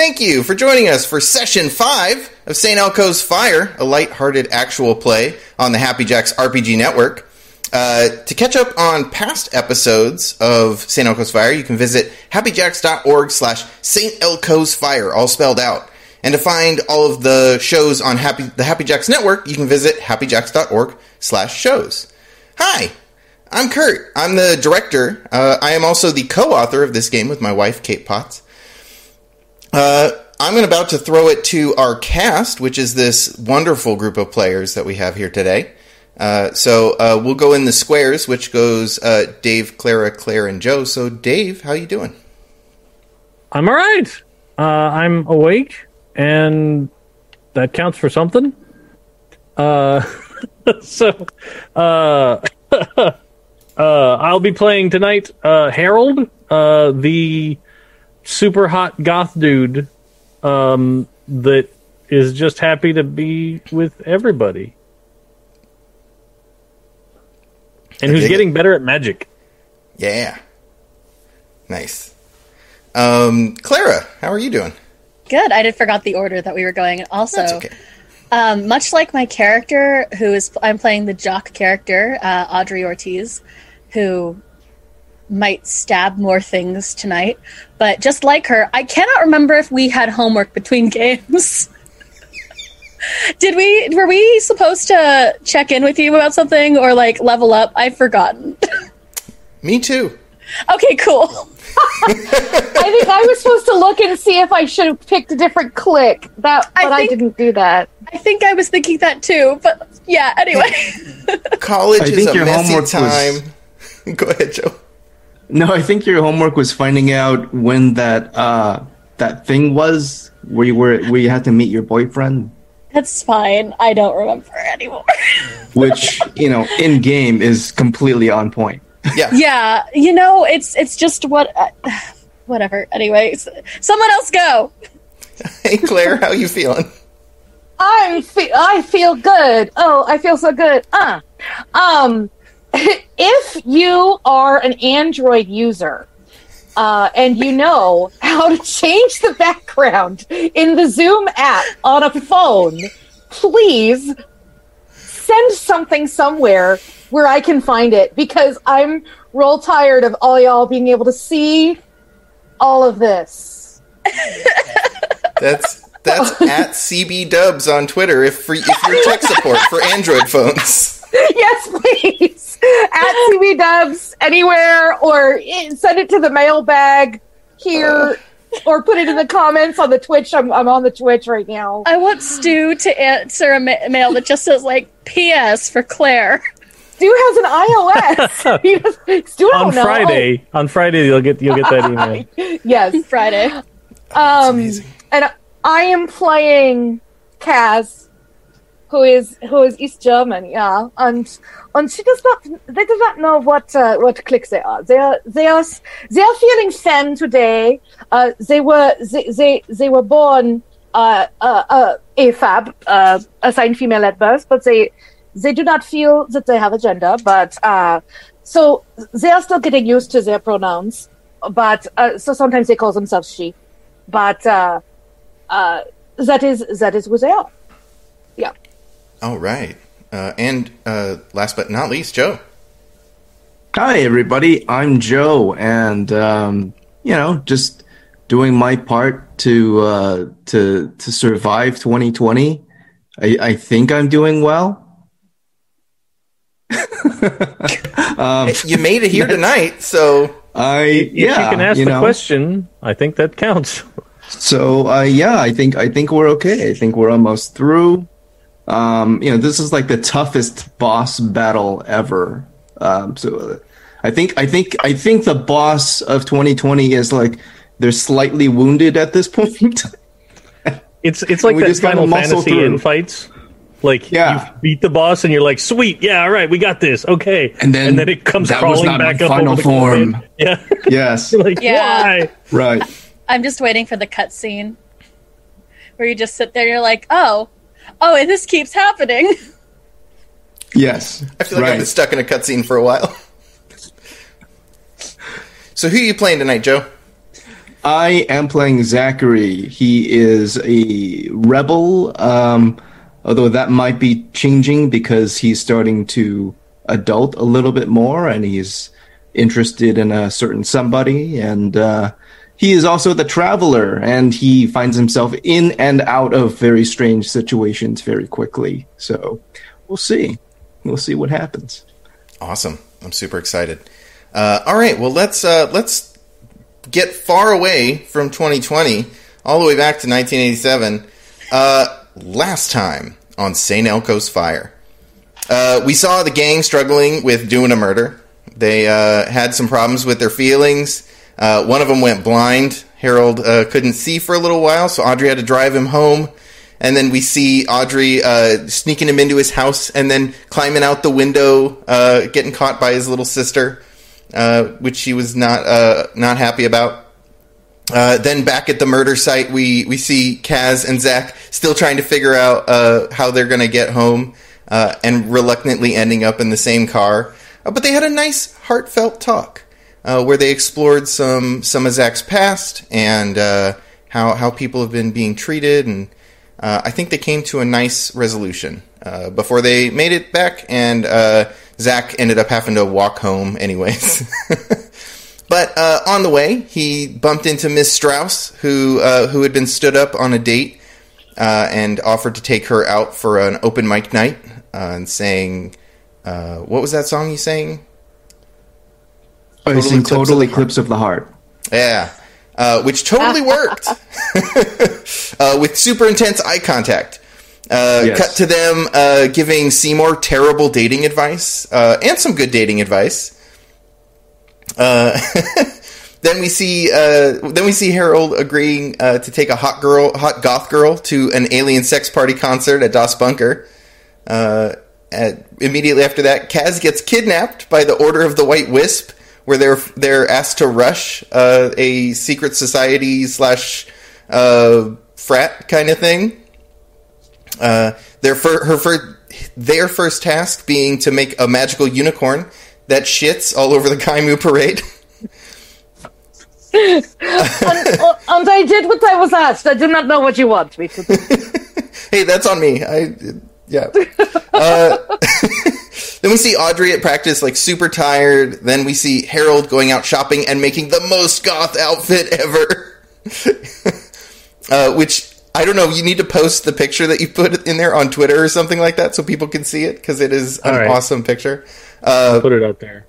Thank you for joining us for session five of St. Elco's Fire, a light-hearted actual play on the Happy Jacks RPG Network. Uh, to catch up on past episodes of St. Elco's Fire, you can visit happyjacks.org slash St. Elco's Fire, all spelled out. And to find all of the shows on Happy, the Happy Jacks Network, you can visit happyjacks.org slash shows. Hi, I'm Kurt. I'm the director. Uh, I am also the co-author of this game with my wife, Kate Potts. Uh, I'm about to throw it to our cast, which is this wonderful group of players that we have here today. Uh, so uh, we'll go in the squares, which goes uh, Dave, Clara, Claire, and Joe. So Dave, how you doing? I'm all right. Uh, I'm awake, and that counts for something. Uh, so, uh, I'll be playing tonight. Harold, the super hot goth dude, um, that is just happy to be with everybody, and I who's dig getting better at magic. Yeah, nice. Um, Clara, how are you doing? Good. I did forgot the order that we were going. Also, okay. um, much like my character, who is I'm playing the jock character, uh, Audrey Ortiz, who might stab more things tonight. But just like her, I cannot remember if we had homework between games. Did we? Were we supposed to check in with you about something or like level up? I've forgotten. Me too. okay, cool. I think I was supposed to look and see if I should have picked a different clique. That, I but I, think- didn't do that. I think I was thinking that too. But yeah. Anyway. College I is think a your messy homework was- Go ahead, Joe. No, I think your homework was finding out when that uh that thing was where you were where you had to meet your boyfriend, That's fine. I don't remember anymore. which you know in game is completely on point. Yeah. yeah, you know, it's it's just what, uh, whatever. Anyway, s- someone else go. Hey, Claire, how you feeling? I feel I feel good. Oh, I feel so good. Uh. Um if you are an Android user uh, and you know how to change the background in the Zoom app on a phone, please send something somewhere where I can find it because I'm real tired of all y'all being able to see all of this. That's that's at CB Dubs on Twitter. If for if you're tech support for Android phones. yes, please. At CB Dubs anywhere, or send it to the mailbag here, or put it in the comments on the Twitch. I'm, I'm on the Twitch right now. I want Stu to answer a ma- mail that just says like "P.S." for Claire. Stu has an iOS. Stu on know. Friday, on Friday you'll get you'll get that email. Yes. Friday. Um, amazing. and I am playing Kaz, who is who is East German, yeah, and and she does not they do not know what uh, what cliques they are. They are they are they are feeling femme today. Uh, they were they they, they were born uh, uh, uh, AFAB, uh, assigned female at birth, but they they do not feel that they have a gender. But uh, so they are still getting used to their pronouns. But uh, so sometimes they call themselves she but uh, uh, that is that is what they are. Yeah. All right. Uh, and uh, last but not least, Joe. Hi everybody, I'm Joe, and um, you know just doing my part to uh, to to survive 2020. I, I think I'm doing well. um, you made it here tonight, so I If yeah, you can ask you the know. question, I think that counts. So uh, yeah, I think I think we're okay. I think we're almost through. Um, you know, this is like the toughest boss battle ever. Um, so uh, I think I think I think the boss of 2020 is like they're slightly wounded at this point. It's it's like We that Final Fantasy through. infights. Like Yeah. you beat the boss and you're like, sweet, yeah, all right, we got this, okay, And then and then it comes that was crawling not my back up final form. cliff. Yeah, yes, like Yeah. why? right. I'm just waiting for the cutscene where you just sit there. and You're like, oh, oh, and this keeps happening. Yes, I feel like I've been stuck in a cutscene for a while. so who are you playing tonight, Joe? I am playing Zachary. He is a rebel, um, although that might be changing because he's starting to adult a little bit more and he's interested in a certain somebody. And uh, he is also the traveler and he finds himself in and out of very strange situations very quickly. So we'll see. We'll see what happens. Awesome. I'm super excited. Uh, all right, well let's uh, let's get far away from 2020, all the way back to 1987. Uh, last time on St. Elco's Fire, uh, we saw the gang struggling with doing a murder. They uh, had some problems with their feelings. Uh, one of them went blind. Harold couldn't see for a little while, so Audrey had to drive him home and then we see Audrey uh, sneaking him into his house and then climbing out the window, uh, getting caught by his little sister, uh, which she was not uh, not happy about. Uh, then back at the murder site, we we see Kaz and Zach still trying to figure out uh, how they're going to get home, and reluctantly ending up in the same car. but they had a nice, heartfelt talk where they explored some some of Zach's past and how how people have been being treated and uh, I think they came to a nice resolution uh, before they made it back, and uh, Zach ended up having to walk home anyways. but uh, on the way, he bumped into Miss Strauss, who uh, who had been stood up on a date uh, and offered to take her out for an open mic night, and saying, "What was that song you sang?" Oh, total, Eclipse, total of Eclipse of the Heart. Yeah, uh, which totally worked uh, with super intense eye contact. Uh, yes. Cut to them uh, giving Seymour terrible dating advice uh, and some good dating advice. Uh, then we see then we see Harold agreeing to take a hot girl, hot goth girl, to an alien sex party concert at Das Bunker. At, immediately after that, Kaz gets kidnapped by the Order of the White Wisp where they're they're asked to rush uh, a secret society slash uh, frat kind of thing. Uh, their fir- her fir- their first task being to make a magical unicorn that shits all over the Kaimu parade. and, and, I did what I was asked. I do not know what you want me to do. hey, that's on me. I yeah. Uh, then we see Audrey at practice, like super tired. Then we see Harold going out shopping and making the most goth outfit ever. uh, which I don't know. You need to post the picture that you put in there on Twitter or something like that so people can see it because it is an right. awesome picture. Uh, put it out there.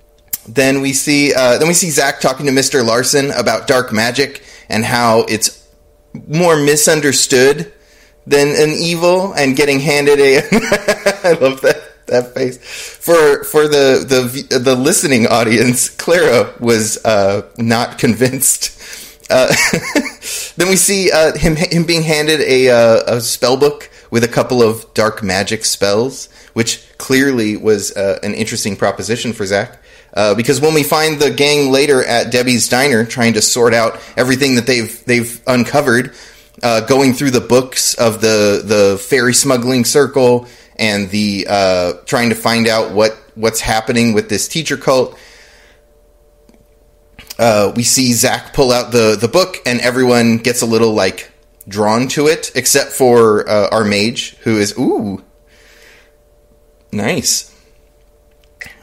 Then we see uh, then we see Zach talking to Mister Larson about dark magic and how it's more misunderstood than an evil, and getting handed a. I love that that face for for the the the listening audience. Clara was uh, not convinced. Uh, then we see uh, him him being handed a uh, a spell book with a couple of dark magic spells, which clearly was uh, an interesting proposition for Zach. Uh, because when we find the gang later at Debbie's diner trying to sort out everything that they've they've uncovered, going through the books of the the fairy smuggling circle and the uh, trying to find out what what's happening with this teacher cult. Uh, we see Zach pull out the the book, and everyone gets a little like drawn to it, except for uh, our mage, who is ooh nice.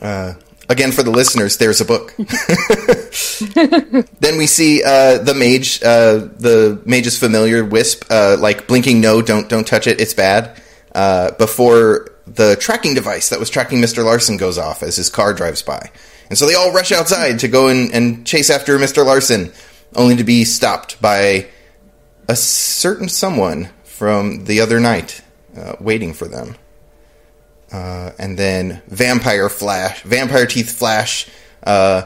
Uh, again, for the listeners, there's a book. then we see uh, the mage. Uh, the mage is familiar. Wisp, uh, like blinking, no, don't don't touch it. It's bad uh, before the tracking device that was tracking Mr. Larson goes off as his car drives by. And so they all rush outside to go and, and chase after Mr. Larson, only to be stopped by a certain someone from the other night uh, waiting for them. Uh, and then Vampire Flash, Vampire Teeth Flash, uh,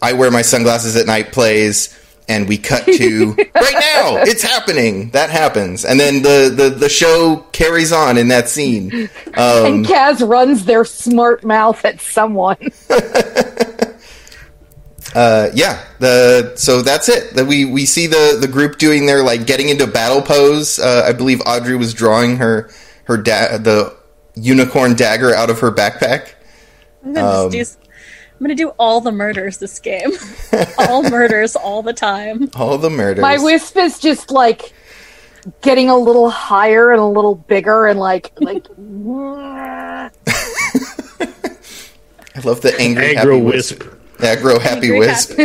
I wear my sunglasses at night plays and we cut to right now! It's happening! That happens! And then the, the, the show carries on in that scene. Um, and kaz runs their smart mouth at someone. Uh, yeah the so that's it. That we we see the the group doing their like getting into battle pose. Uh, i believe audrey was drawing her her da- the unicorn dagger out of her backpack um, gonna do all the murders this game. all murders all the time. All the murders. My wisp is just like getting a little higher and a little bigger and like like I love the angry Aggro happy wisp. Aggro happy Angry wisp.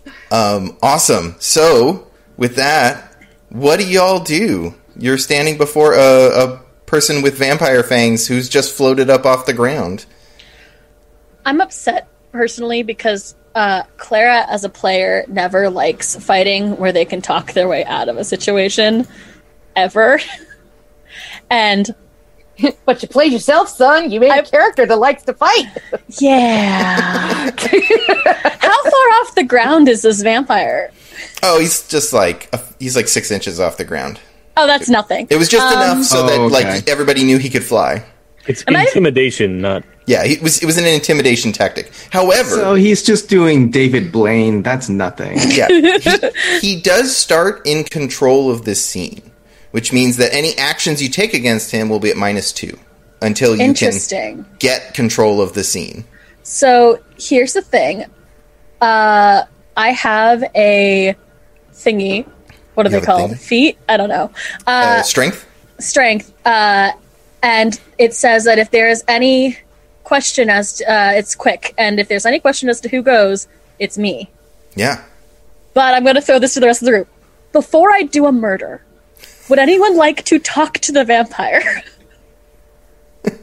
um, awesome. So, with that, what do y'all do? You're standing before a, a person with vampire fangs who's just floated up off the ground. I'm upset personally because uh, Clara, as a player, never likes fighting where they can talk their way out of a situation ever. and but you played yourself, son. You made a I- character that likes to fight. yeah, how far off the ground is this vampire? Oh, he's just like a, he's like six inches off the ground. Oh, that's nothing. It was just Um, enough so Oh, that okay. like everybody knew he could fly. It's Am I- intimidation, not. Yeah, it was it was an intimidation tactic. However, So he's just doing David Blaine. That's nothing. yeah, he, he does start in control of this scene, which means that any actions you take against him will be at minus two until you can get control of the scene. So here's the thing. Uh, I have a thingy. What are You they called? thingy? Feet? I don't know. Uh, strength. strength uh, and it says that if there's any question as to, uh, it's quick and if there's any question as to who goes it's me Yeah. but i'm going to throw this to the rest of the group before i do a murder would anyone like to talk to the vampire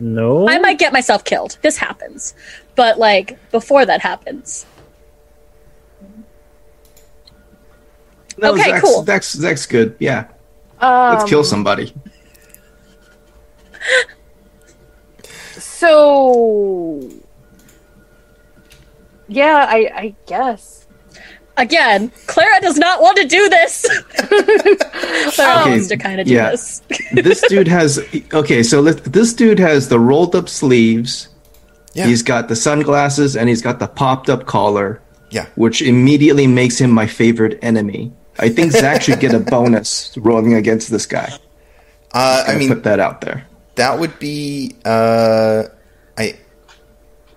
No. i might get myself killed this happens but like before that happens No, Okay, Zach's, cool. Zach's, Zach's good. Yeah. Um, Let's kill somebody. So, yeah, I, I guess. again clara does not want to do this clara Okay, wants to kind of do yeah. this this dude has okay. So let, this dude has the rolled up sleeves. Yeah. He's got the sunglasses and he's got the popped up collar, yeah. which immediately makes him my favorite enemy. I think Zach should get a bonus rolling against this guy. Uh, I mean, put that out there. that would be. Uh, I.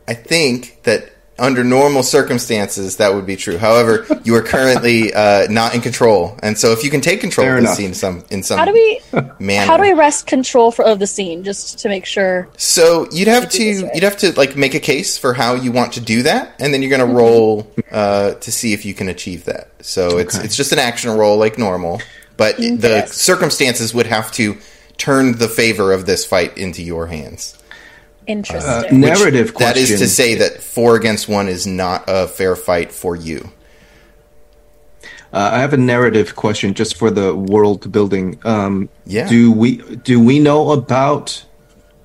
I think that under normal circumstances that would be true. However, you are currently uh, not in control, and so if you can take control Fair of the enough. scene some in some how do we manner, how do we wrest control for, of the scene just to make sure So you'd have to you'd have to like make a case for how you want to do that, and then you're going to roll uh, to see if you can achieve that. So it's Okay. it's just an action roll like normal, but the circumstances would have to turn the favor of this fight into your hands. Interesting Uh, narrative question. That is to say that four against one is not a fair fight for you. Uh, I have a narrative question just for the world building. Um, Yeah. Do we do we know about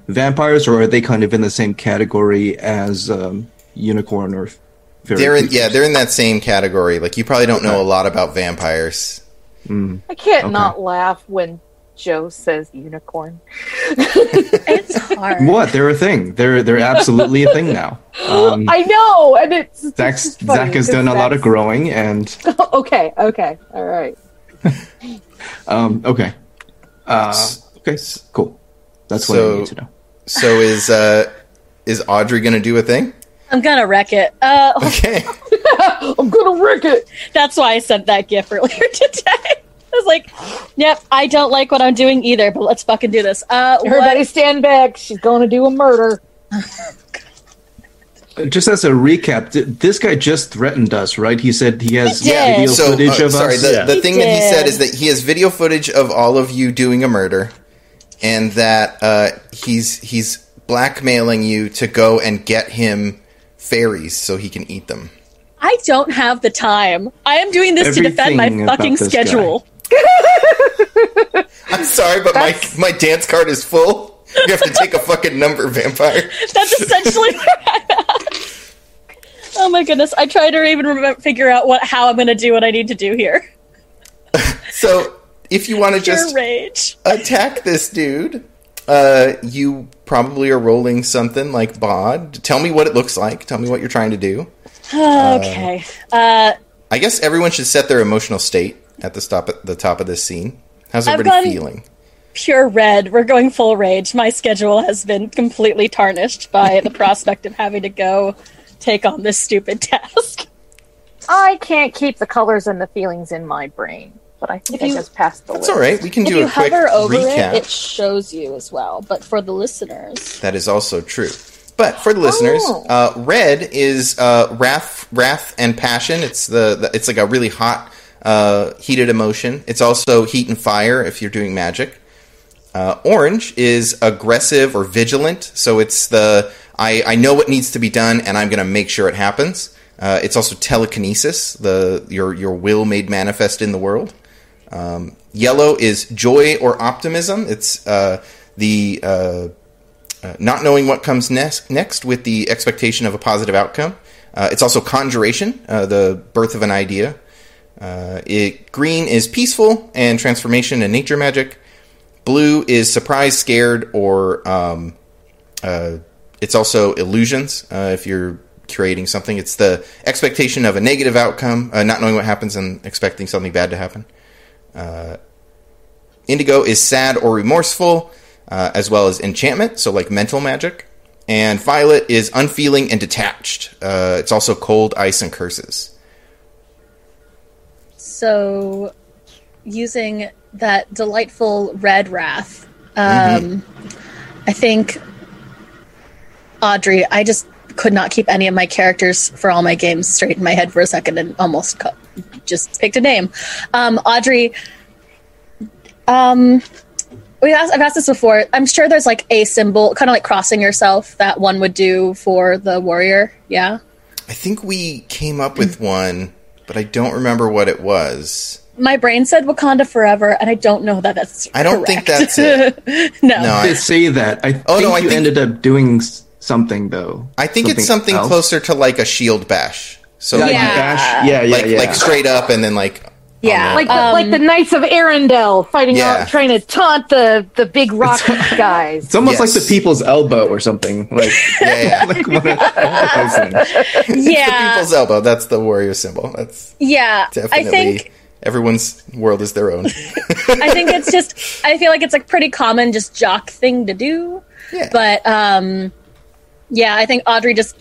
vampires, or are they kind of in the same category as um, unicorn or fairy They're in, yeah, they're in that same category. Like you probably don't know a lot about vampires. I can't Okay. not laugh when Joe says unicorn. it's hard What? They're a thing. They're they're absolutely a thing now. Um, I know, and it's it's Zach's, Zach has because done a lot of growing, and okay, okay, all right. um, okay, uh, okay, cool. That's what So- I need to know. So is uh, is Audrey going to do a thing? i'm gonna wreck it uh, Okay. I'm gonna wreck it. that's why i sent that gif earlier today i was like yep i don't like what i'm doing either but let's fucking do this uh Everybody what- stand back. She's gonna do a murder. Just as a recap, th- this guy just threatened us, right? He said he has He did. video So, footage uh, of sorry, us. the, Yeah. the He thing that he said is that he has video footage of all of you doing a murder, and that uh, he's he's blackmailing you to go and get him fairies so he can eat them. i don't have the time i am doing this to defend my Everything about fucking this schedule I'm sorry, but my my dance card is full. You have to take a fucking number, vampire. that's essentially where i'm at oh my goodness i try to even remember, figure out what how i'm gonna do what i need to do here So if you want to just rage attack this dude, uh, you probably are rolling something like bod. Tell me what it looks like. Tell me what you're trying to do. okay uh I guess everyone should set their emotional state at the stop at the top of this scene. How's I've everybody feeling? pure red. We're going full rage. My schedule has been completely tarnished by the prospect of having to go take on this stupid task. I can't keep the colors and the feelings in my brain, but I think If you- I just passed the That's list. all right. We can If do you a quick hover over recap. it, it shows you as well. But for the listeners, That is also true. But for the listeners, Oh. uh, red is uh, wrath, wrath and passion. It's the, the it's like a really hot, uh, heated emotion. It's also heat and fire if you're doing magic. Uh, orange is aggressive or vigilant. So it's the I, I know what needs to be done and I'm going to make sure it happens. Uh, it's also telekinesis, the your your will made manifest in the world. Um, yellow is joy or optimism. It's uh, the uh, uh, not knowing what comes next, next with the expectation of a positive outcome. It's also conjuration, the birth of an idea. Uh, it, green is peaceful and transformation and nature magic. Blue is surprise, scared, or um, uh, it's also illusions. Uh, if you're creating something, it's the expectation of a negative outcome, uh, not knowing what happens and expecting something bad to happen. Uh, indigo is sad or remorseful, uh, as well as enchantment, so like mental magic. And violet is unfeeling and detached. It's also cold, ice, and curses. So using that delightful red wrath, um, I think Audrey. I just could not keep any of my characters for all my games straight in my head for a second, and almost co- just picked a name. Um, Audrey. Um, we asked, I've asked this before. I'm sure there's like a symbol, kind of like crossing yourself, that one would do for the warrior. Yeah. I think we came up with one, but I don't remember what it was. My brain said Wakanda forever, and I don't know that that's. I don't think that's it. no. No, I I, say that. I Oh, think no, I you think- ended up doing something though. I think it's something else. closer to like a shield bash. So Yeah, like, Yeah. bash- yeah, yeah, like, yeah. like straight up and then like Yeah. Like the, Um, like the Knights of Arendelle fighting Yeah. out, trying to taunt the the big rock guys. It's almost Yes. like the people's elbow or something. Like, yeah, yeah. like one of those things. yeah. people's elbow. That's the warrior symbol. That's yeah. definitely I think everyone's world is their own. I think it's just I feel like it's a pretty common just jock thing to do. Yeah. But um yeah, I think Audrey just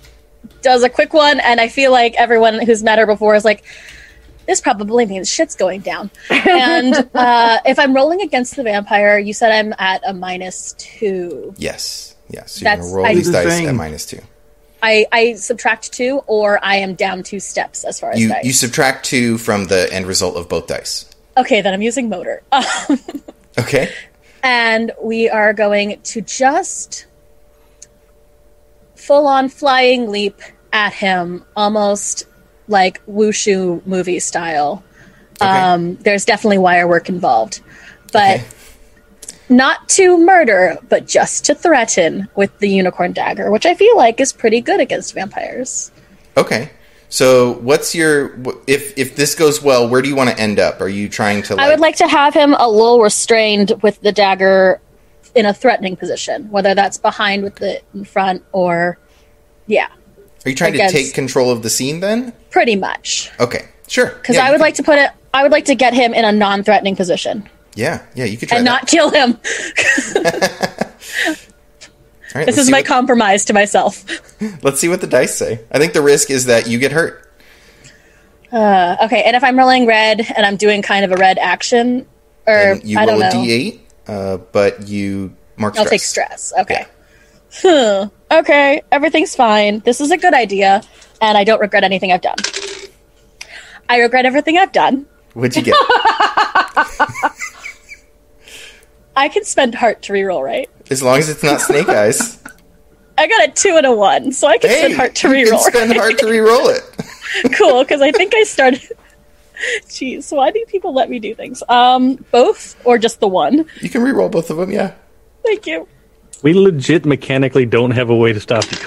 does a quick one and I feel like everyone who's met her before is like this probably means shit's going down. And uh, if I'm rolling against the vampire, you said I'm at a minus two. yes, yes. You're That's- gonna roll I- these the dice thing. at minus two. I, I subtract two, or I am down two steps as far as You dice. you subtract two from the end result of both dice. okay, then I'm using motor. Okay. and we are going to just full on flying leap at him, almost like wushu movie style. Okay. Um, there's definitely wire work involved, but Okay. not to murder, but just to threaten with the unicorn dagger, which I feel like is pretty good against vampires. Okay. So, what's your if if this goes well? Where do you want to end up? Are you trying to? Like, I would like to have him a little restrained with the dagger in a threatening position, whether that's behind with the in front or, yeah, Are you trying against- to take control of the scene then? pretty much. Okay, sure. Because Yeah, I would could- like to put it. I would like to get him in a non-threatening position Yeah, yeah. You could try and that. not kill him. Right, This is my what- compromise to myself. Let's see what the dice say. I think the risk is that you get hurt. Uh, okay, and if I'm rolling red and I'm doing kind of a red action, or And you I don't roll a know, d8, uh, but you mark I'll stress. take stress. Okay. Huh. Okay, everything's fine. This is a good idea, and I don't regret anything I've done. I regret everything I've done. What'd you get? I can spend heart to reroll, right? as long as it's not snake eyes. I got a two and a one, so I can hey, spend heart to you can reroll. spend heart to re-roll it. cool, because I think I started. Jeez, why do people let me do things? Um, both or just the one? You can re-roll both of them. Yeah. Thank you. We legit mechanically don't have a way to stop you.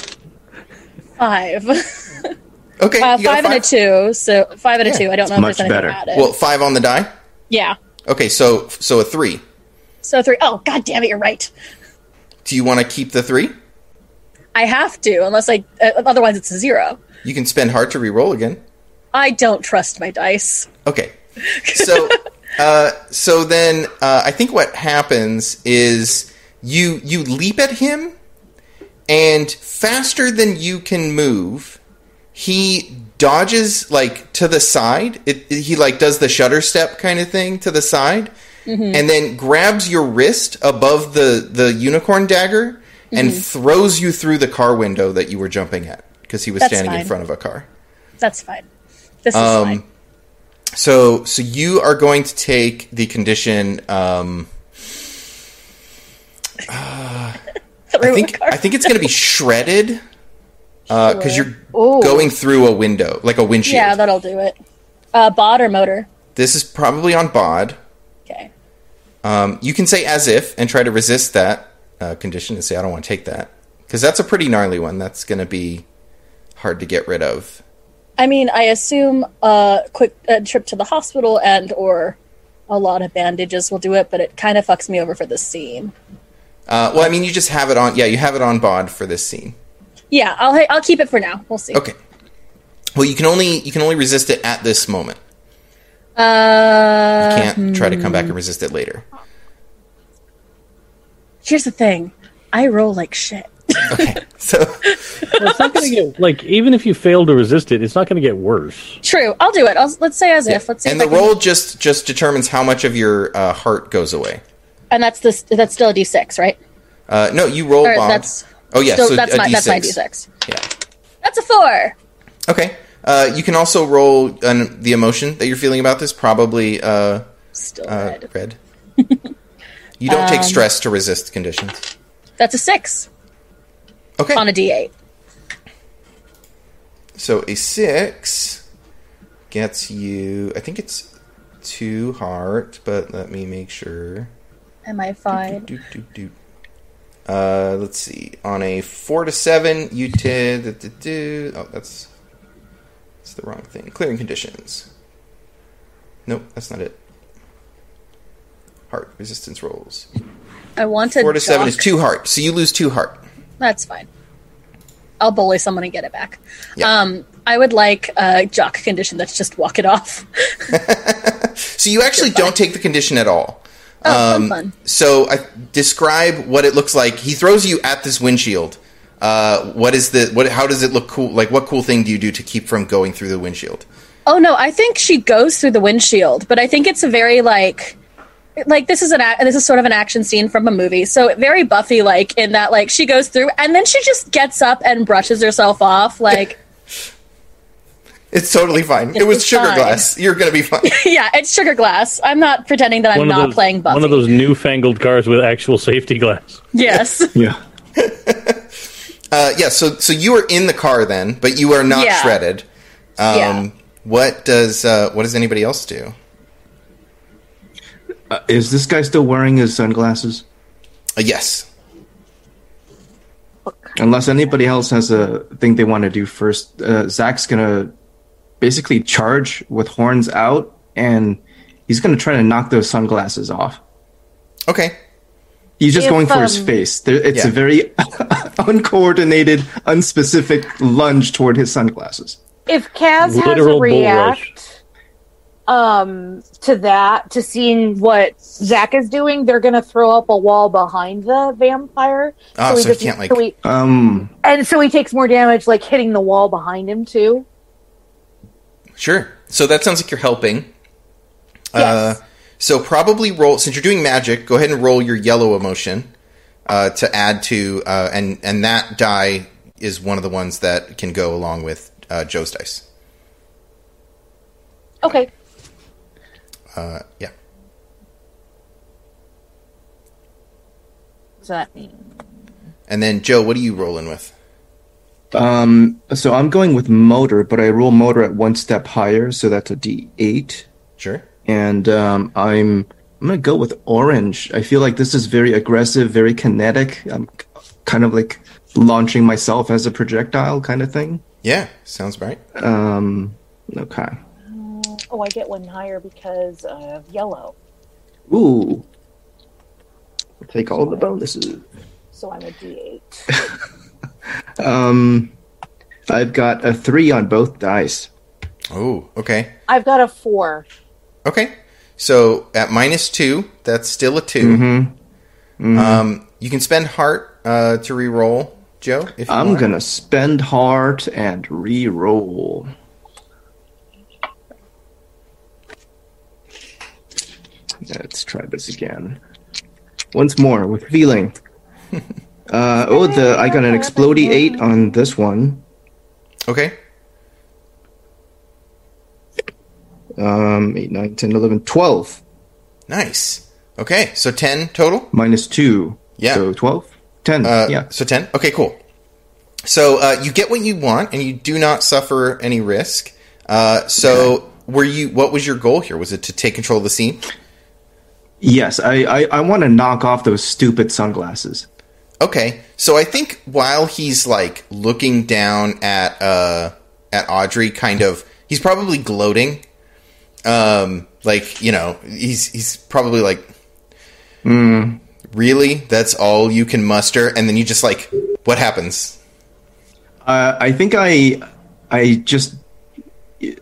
Five. Okay. Uh, you got five and a two. So five and a two. I don't know much if there's anything better. added. Well, five on the die. yeah. Okay, so so a three. So three. Oh, god damn it! You're right. Do you want to keep the three? I have to, unless I. Uh, otherwise, it's a zero. You can spend heart to re-roll again. I don't trust my dice. Okay. So Uh, so then, uh, I think what happens is you you leap at him, and faster than you can move, he dodges like to the side. It, it- he like does the shutter step kind of thing to the side, and then grabs your wrist above the the unicorn dagger and throws you through the car window that you were jumping at because he was That's standing in front of a car. That's fine. This is Um, fine. So, so you are going to take the condition. Um, I think. I think it's going to be shredded because Sure. you're Ooh. going through a window, like a windshield. yeah, that'll do it. Uh, bod or motor? this is probably on bod. Okay. Um, you can say as if and try to resist that uh, condition and say I don't want to take that because that's a pretty gnarly one. That's going to be hard to get rid of. I mean, I assume a quick uh, trip to the hospital and or a lot of bandages will do it, but it kind of fucks me over for this scene. Uh, well, I mean, you just have it on. Yeah, you have it on bod for this scene. Yeah, I'll I'll keep it for now. We'll see. Okay. Well, you can only you can only resist it at this moment. Uh, Can't try to come back and resist it later. here's the thing. I roll like shit. Okay. So Well, it's not going to get like even if you fail to resist it, it's not going to get worse. True. I'll do it. I'll, let's say as if. Let's see. and if the I can- roll just just determines how much of your uh, heart goes away. And that's this. That's still a d6, right? Uh, no, you roll Or bod. that's oh yeah, still, so that's a my that's my D6. d6. Yeah. That's a four. Okay. Uh, you can also roll an, the emotion that you're feeling about this. Probably uh, Still uh, red. red. you don't Um, take stress to resist conditions. That's a six Okay. on a d8. So a six gets you. I think it's two heart, but let me make sure. Am I fine? Doot, doot, doot. Uh, let's see. On a four to seven, you did. do, do, do. Oh, that's that's the wrong thing. Clearing conditions. Nope, that's not it. Heart resistance rolls. I want to. Four to seven is two heart, so you lose two heart. That's fine. I'll bully someone and get it back. Yeah. Um, I would like a jock condition that's just walk it off. So you actually don't take the condition at all. Oh, Um, fun. So I, describe what it looks like. He throws you at this windshield. Uh, what is the what? How does it look cool? Like what cool thing do you do to keep from going through the windshield? Oh no, I think she goes through the windshield, but I think it's a very like like this is an a- this is sort of an action scene from a movie. So very Buffy like in that like she goes through and then she just gets up and brushes herself off like It's totally fine. It was sugar fine. glass. You're gonna be fine. yeah, it's sugar glass. I'm not pretending that I'm not those, playing Buffy. one of those newfangled cars with actual safety glass. Yes. Yeah. Uh, yeah. So so you are in the car then, but you are not Yeah. shredded. Um, Yeah. What does uh, what does anybody else do? Uh, is this guy still wearing his sunglasses? Uh, yes. Unless anybody else has a thing they want to do first, uh, Zach's gonna basically charge with horns out, and he's gonna try to knock those sunglasses off. Okay. He's just If, going for his um, face. There, it's Yeah. a very uncoordinated, unspecific lunge toward his sunglasses. if Kaz has a react um to that to seeing what Zach is doing, they're gonna throw up a wall behind the vampire. Oh, he so he just- can't, like- so he- Um, and so he takes more damage like hitting the wall behind him too. Sure. So that sounds like you're helping. Uh, so probably roll since you're doing magic. Go ahead and roll your yellow emotion uh, to add to, uh, and and that die is one of the ones that can go along with uh, Joe's dice. Okay. Uh, yeah. What's that mean? And then Joe, what are you rolling with? Um, so I'm going with motor, but I roll motor at one step higher, so that's a D8. Sure. and um, I'm I'm gonna go with orange. I feel like this is very aggressive, very kinetic. I'm kind of like launching myself as a projectile, kind of thing. Yeah, sounds right. Um, okay. Oh, I get one higher because of yellow. Ooh, I'll take all the bonuses. So I'm a D8. Um, I've got a three on both dice. Oh, okay. I've got a four. Okay. So at minus two, that's still a 2 Um, you can spend heart uh, to re-roll, Joe. If you I'm want. gonna spend heart and re-roll. Let's try this again. Once more with feeling. Uh, oh, the I got an explodey eight on this one. Okay. Um, 8, 9, 10, 11, 12. Nice. Okay, so ten total. Minus 2. Yeah. So 12? 10. Uh, yeah. So 10? Okay, cool. So uh, you get what you want, and you do not suffer any risk. Uh, so were you? What was your goal here? Was it to take control of the scene? Yes, I, I, I want to knock off those stupid sunglasses. Okay, so I think while he's like looking down at uh, at Audrey, kind of, he's probably gloating. Um, like you know, he's he's probably like, really, that's all you can muster, and then you just like, what happens? Uh, I think I I just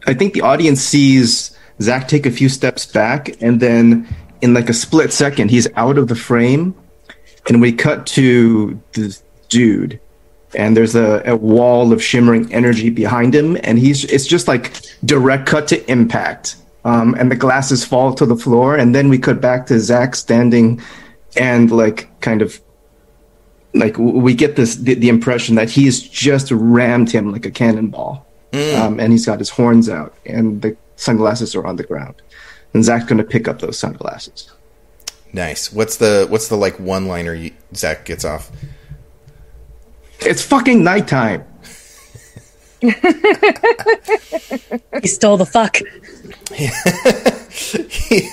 I think the audience sees Zach take a few steps back, and then in like a split second, he's out of the frame, and we cut to this dude, and there's a, a wall of shimmering energy behind him, and he's it's just like direct cut to impact, um, and the glasses fall to the floor, and then we cut back to Zach standing, and like kind of like we get this the, the impression that he's just rammed him like a cannonball. Um, and he's got his horns out and the sunglasses are on the ground. And zach's going to pick up those sunglasses Nice. What's the what's the like one liner you, Zach gets off? it's fucking nighttime He stole the fuck. he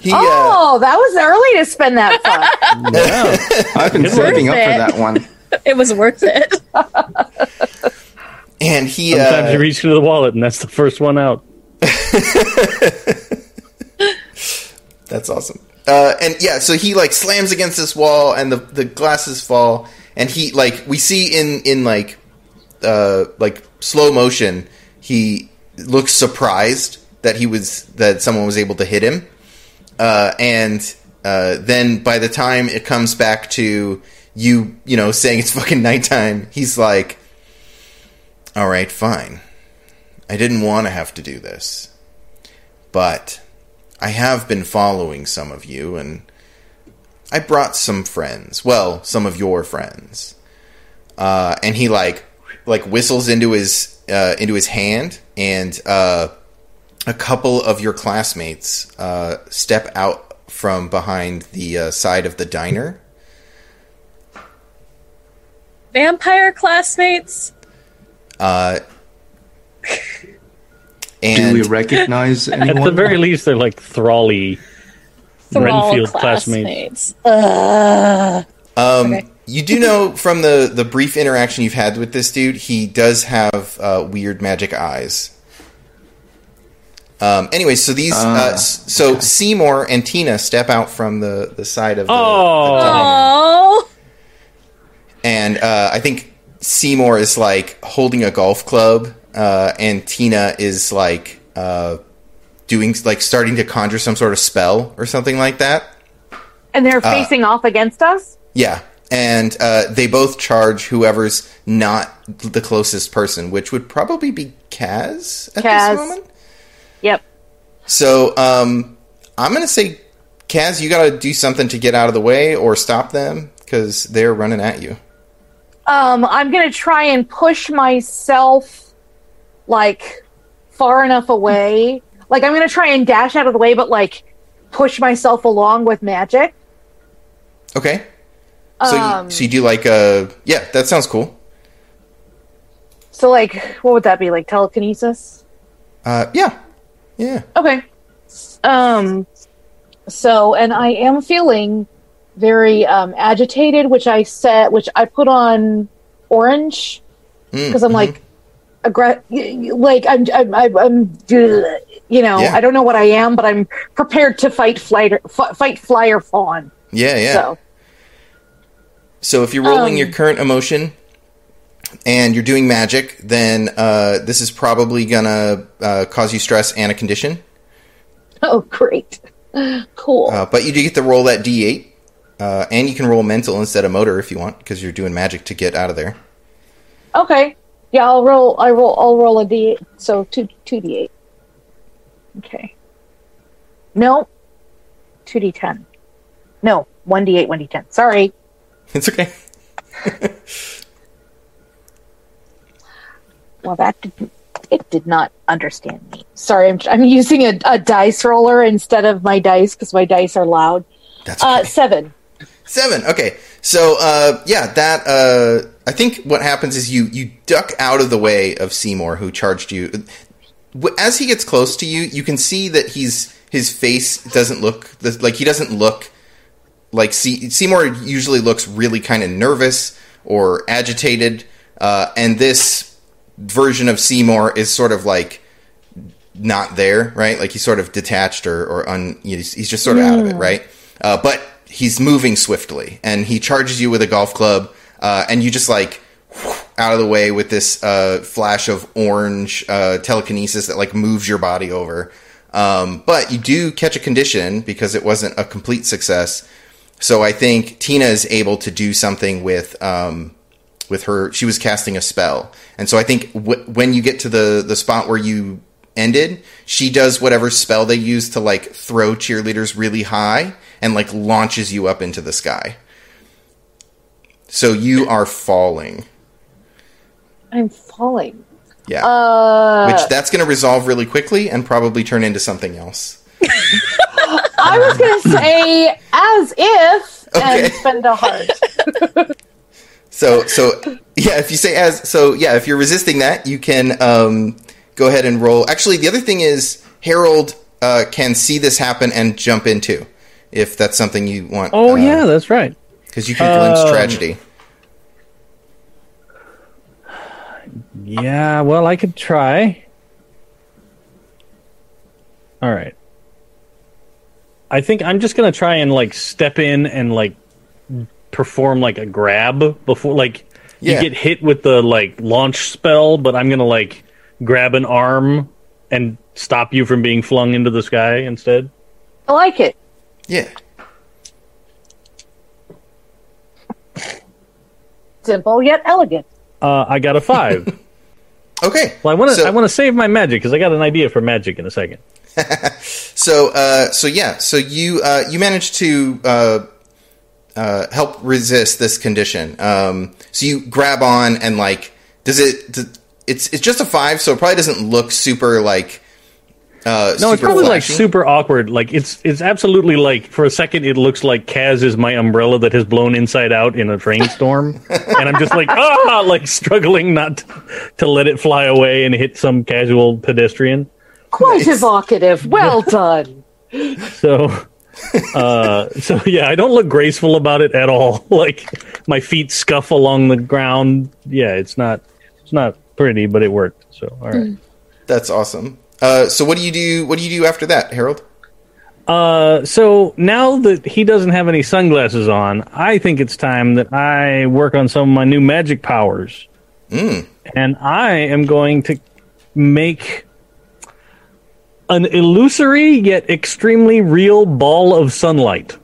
he uh, Oh, that was early to spend that fuck. Yeah. i've been saving up worth for that one It was worth it. and he Sometimes uh, you reach into the wallet and that's the first one out. That's awesome. Uh, and yeah, so he like slams against this wall, and the the glasses fall, and he like we see in in like uh like slow motion, he looks surprised that he was that someone was able to hit him, uh, and uh, then by the time it comes back to you, you know, saying it's fucking nighttime, he's like, "All right, fine. I didn't want to have to do this, but." I have been following some of you, and I brought some friends. Well, some of your friends. Uh, and he like like whistles into his uh, into his hand, and uh, a couple of your classmates uh, step out from behind the uh, side of the diner. Vampire classmates. Uh, do we recognize At the very least, they're like Thrally Thrall Renfield classmates. classmates. Ugh. Um, Okay. You do know from the, the brief interaction you've had with this dude, he does have uh, weird magic eyes. Um, anyway, so these, uh, s- so Seymour and Tina step out from the, the side of the, Oh. the. Oh, and uh, I think Seymour is like holding a golf club, uh, and Tina is like uh, doing like starting to conjure some sort of spell or something like that. and they're facing off against us. Yeah, and uh, they both charge whoever's not the closest person, which would probably be Kaz at Kaz. this moment. Yep. So um, I'm gonna say, Kaz, you got to do something to get out of the way or stop them because they're running at you. Um, I'm gonna try and push myself like far enough away. Like I'm gonna try and dash out of the way, but like push myself along with magic. Okay. So, Um, you, so you do like a yeah, that sounds cool. So like, what would that be? Like telekinesis? Uh, yeah, yeah. Okay. Um. So, and I am feeling very um, agitated, which I set, which I put on orange Mm, because I'm mhm. like, y- like I'm, I'm, I'm, I'm, you know, Yeah. I don't know what I am, but I'm prepared to fight flight, f- fight flyer fawn. yeah, yeah. So, So if you're rolling Um, your current emotion and you're doing magic, then uh, this is probably gonna uh, cause you stress and a condition. Oh, great. Cool. Uh, but you do get to roll that d8, uh, and you can roll mental instead of motor if you want, because you're doing magic to get out of there. Okay. Yeah, I'll roll. I roll. I'll roll a d. So two two d eight. Okay. No. Two d ten. No. One d eight. One d ten. Sorry. It's okay. Well, that did, it did not understand me. Sorry, I'm I'm using a, a dice roller instead of my dice because my dice are loud. That's Uh, seven. Seven. Okay. So, uh, yeah, that. Uh, I think what happens is you you duck out of the way of Seymour, who charged you. As he gets close to you, you can see that he's his face doesn't look like he doesn't look like Se- Seymour usually looks really kind of nervous or agitated, uh, and this version of Seymour is sort of like not there, right? Like he's sort of detached or, or un, he's, he's just sort of out of it, right? Uh, but he's moving swiftly and he charges you with a golf club, uh, and you just like out of the way with this uh, flash of orange uh, telekinesis that like moves your body over. Um, but you do catch a condition because it wasn't a complete success. So I think Tina is able to do something with um, with her. She was casting a spell, and so I think w- when you get to the the spot where you ended, she does whatever spell they use to like throw cheerleaders really high and like launches you up into the sky. So you are falling. I'm falling. Yeah. Uh, Which that's going to resolve really quickly and probably turn into something else. I was gonna say as if Okay. and spend a heart. So so yeah, if you say as so yeah, if you're resisting that, you can um, go ahead and roll. Actually, the other thing is Harold uh, can see this happen and jump in too, if that's something you want. Oh yeah, that's right. because you can glimpse Um, tragedy. Yeah, well, I could try. All right. I think I'm just gonna try and like step in and like perform like a grab before like Yeah. you get hit with the like launch spell, but I'm gonna like grab an arm and stop you from being flung into the sky instead. I like it. Yeah. Simple yet elegant. Uh, I got a five. Okay. well, I want to So- I want to save my magic because I got an idea for magic in a second. So, uh, so yeah, so you uh, you managed to uh, uh, help resist this condition. Um, so you grab on and like, does it? d it's it's just a five, so it probably doesn't look super like. Uh, No, it's super probably like super awkward. Like it's it's absolutely like for a second it looks like Kaz is my umbrella that has blown inside out in a rainstorm, and I'm just like ah, like struggling not to, to let it fly away and hit some casual pedestrian. Quite evocative. Well done. So, uh, so yeah, I don't look graceful about it at all. Like my feet scuff along the ground. Yeah, it's not it's not pretty, but it worked. So all right. That's awesome. Uh, so what do you do? What do you do after that, Harold? Uh, so now that he doesn't have any sunglasses on, I think it's time that I work on some of my new magic powers. And I am going to make an illusory yet extremely real ball of sunlight.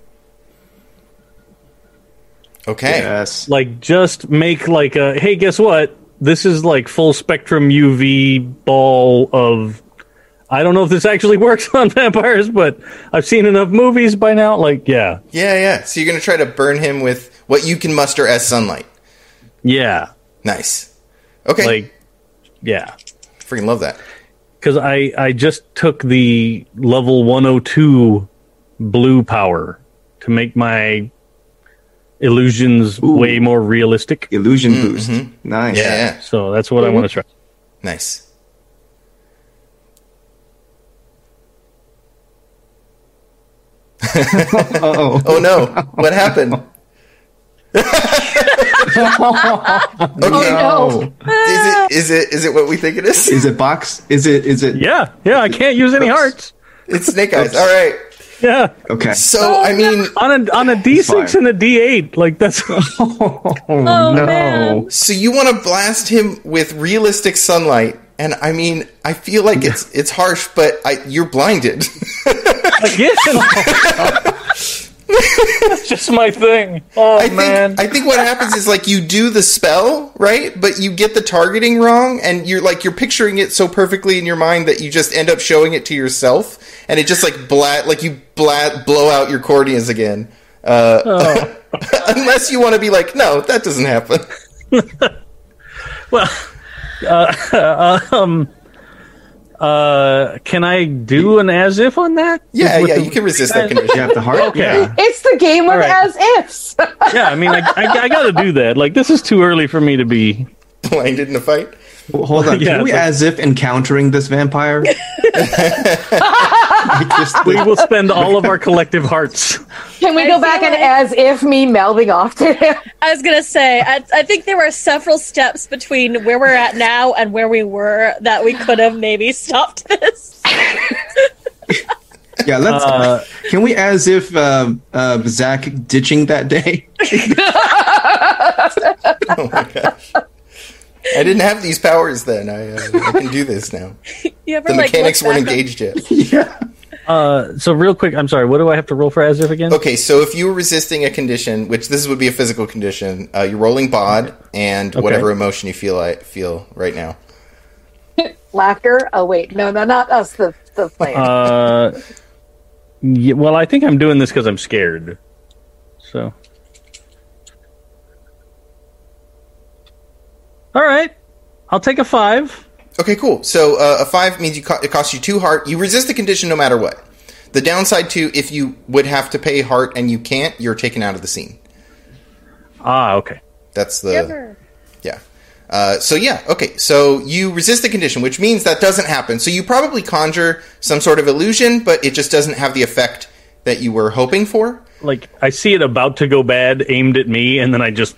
Okay. Yes. Like, just make like a hey, guess what? This is like full spectrum UV ball of. I don't know if this actually works on vampires, but I've seen enough movies by now. Like, yeah, Yeah, yeah. So you're gonna try to burn him with what you can muster as sunlight. yeah. Nice. Okay. like yeah freaking love that. because i i just took the level 102 blue power to make my illusions way more realistic Illusion mm-hmm. boost. Nice. Yeah, yeah. so that's what i want to try Nice. Oh, Oh no! What happened? okay. Oh, no. Is it is it is it what we think it is? Is it box? Is it? Is it? yeah yeah i can't use any Oops. hearts It's Snake Eyes. All right. yeah Okay. So oh, I mean, on a on a d6 and a d8 like that's Oh, Oh, no. man. so you want to blast him with realistic sunlight And I mean, I feel like it's it's harsh, but I, you're blinded. Again. That's just my thing. Oh I man. think I think what happens is like you do the spell right, but you get the targeting wrong, and you're like you're picturing it so perfectly in your mind that you just end up showing it to yourself, and it just like blat like you blat blow out your corneas again. Uh, Oh. unless you want to be like, no, that doesn't happen. Well, uh, um, uh, can I do an as if on that? Yeah, With yeah, the- you can resist that You condition. have the heart. Okay. Yeah. It's the game of All right. as ifs. Yeah, I mean, I, I, I got to do that. Like, this is too early for me to be. Blinded in a fight. Well, hold on. Yeah, Can we it's like- as if encountering this vampire? Like, just We will spend all of our collective hearts. Can we I go back feel and as if me melding off to him? I was gonna say, I, I think there were several steps between where we're at now and where we were that we could have maybe stopped this. yeah. Let's. Uh, can we as if uh, uh, Zach ditching that day? Oh my gosh. I didn't have these powers then. I, uh, I can do this now. You ever The like mechanics look weren't back on- engaged yet. yeah. Uh, so, real quick, I'm sorry. What do I have to roll for as if again? Okay, so if you were resisting a condition, which this would be a physical condition, uh, you're rolling bod and Okay. whatever emotion you feel I feel right now. Laughter. Oh wait, no, no, not us. The the player. Uh, yeah, well, I think I'm doing this because I'm scared. So, all right, I'll take a five. Okay, cool. So uh, a five means you co- it costs you two heart. You resist the condition no matter what. The downside to if you would have to pay heart and you can't, you're taken out of the scene. Ah, okay. That's the You ever- yeah. Uh, so yeah, okay. So you resist the condition, which means that doesn't happen. So you probably conjure some sort of illusion, but it just doesn't have the effect that you were hoping for. Like I see it about to go bad, aimed at me, and then I just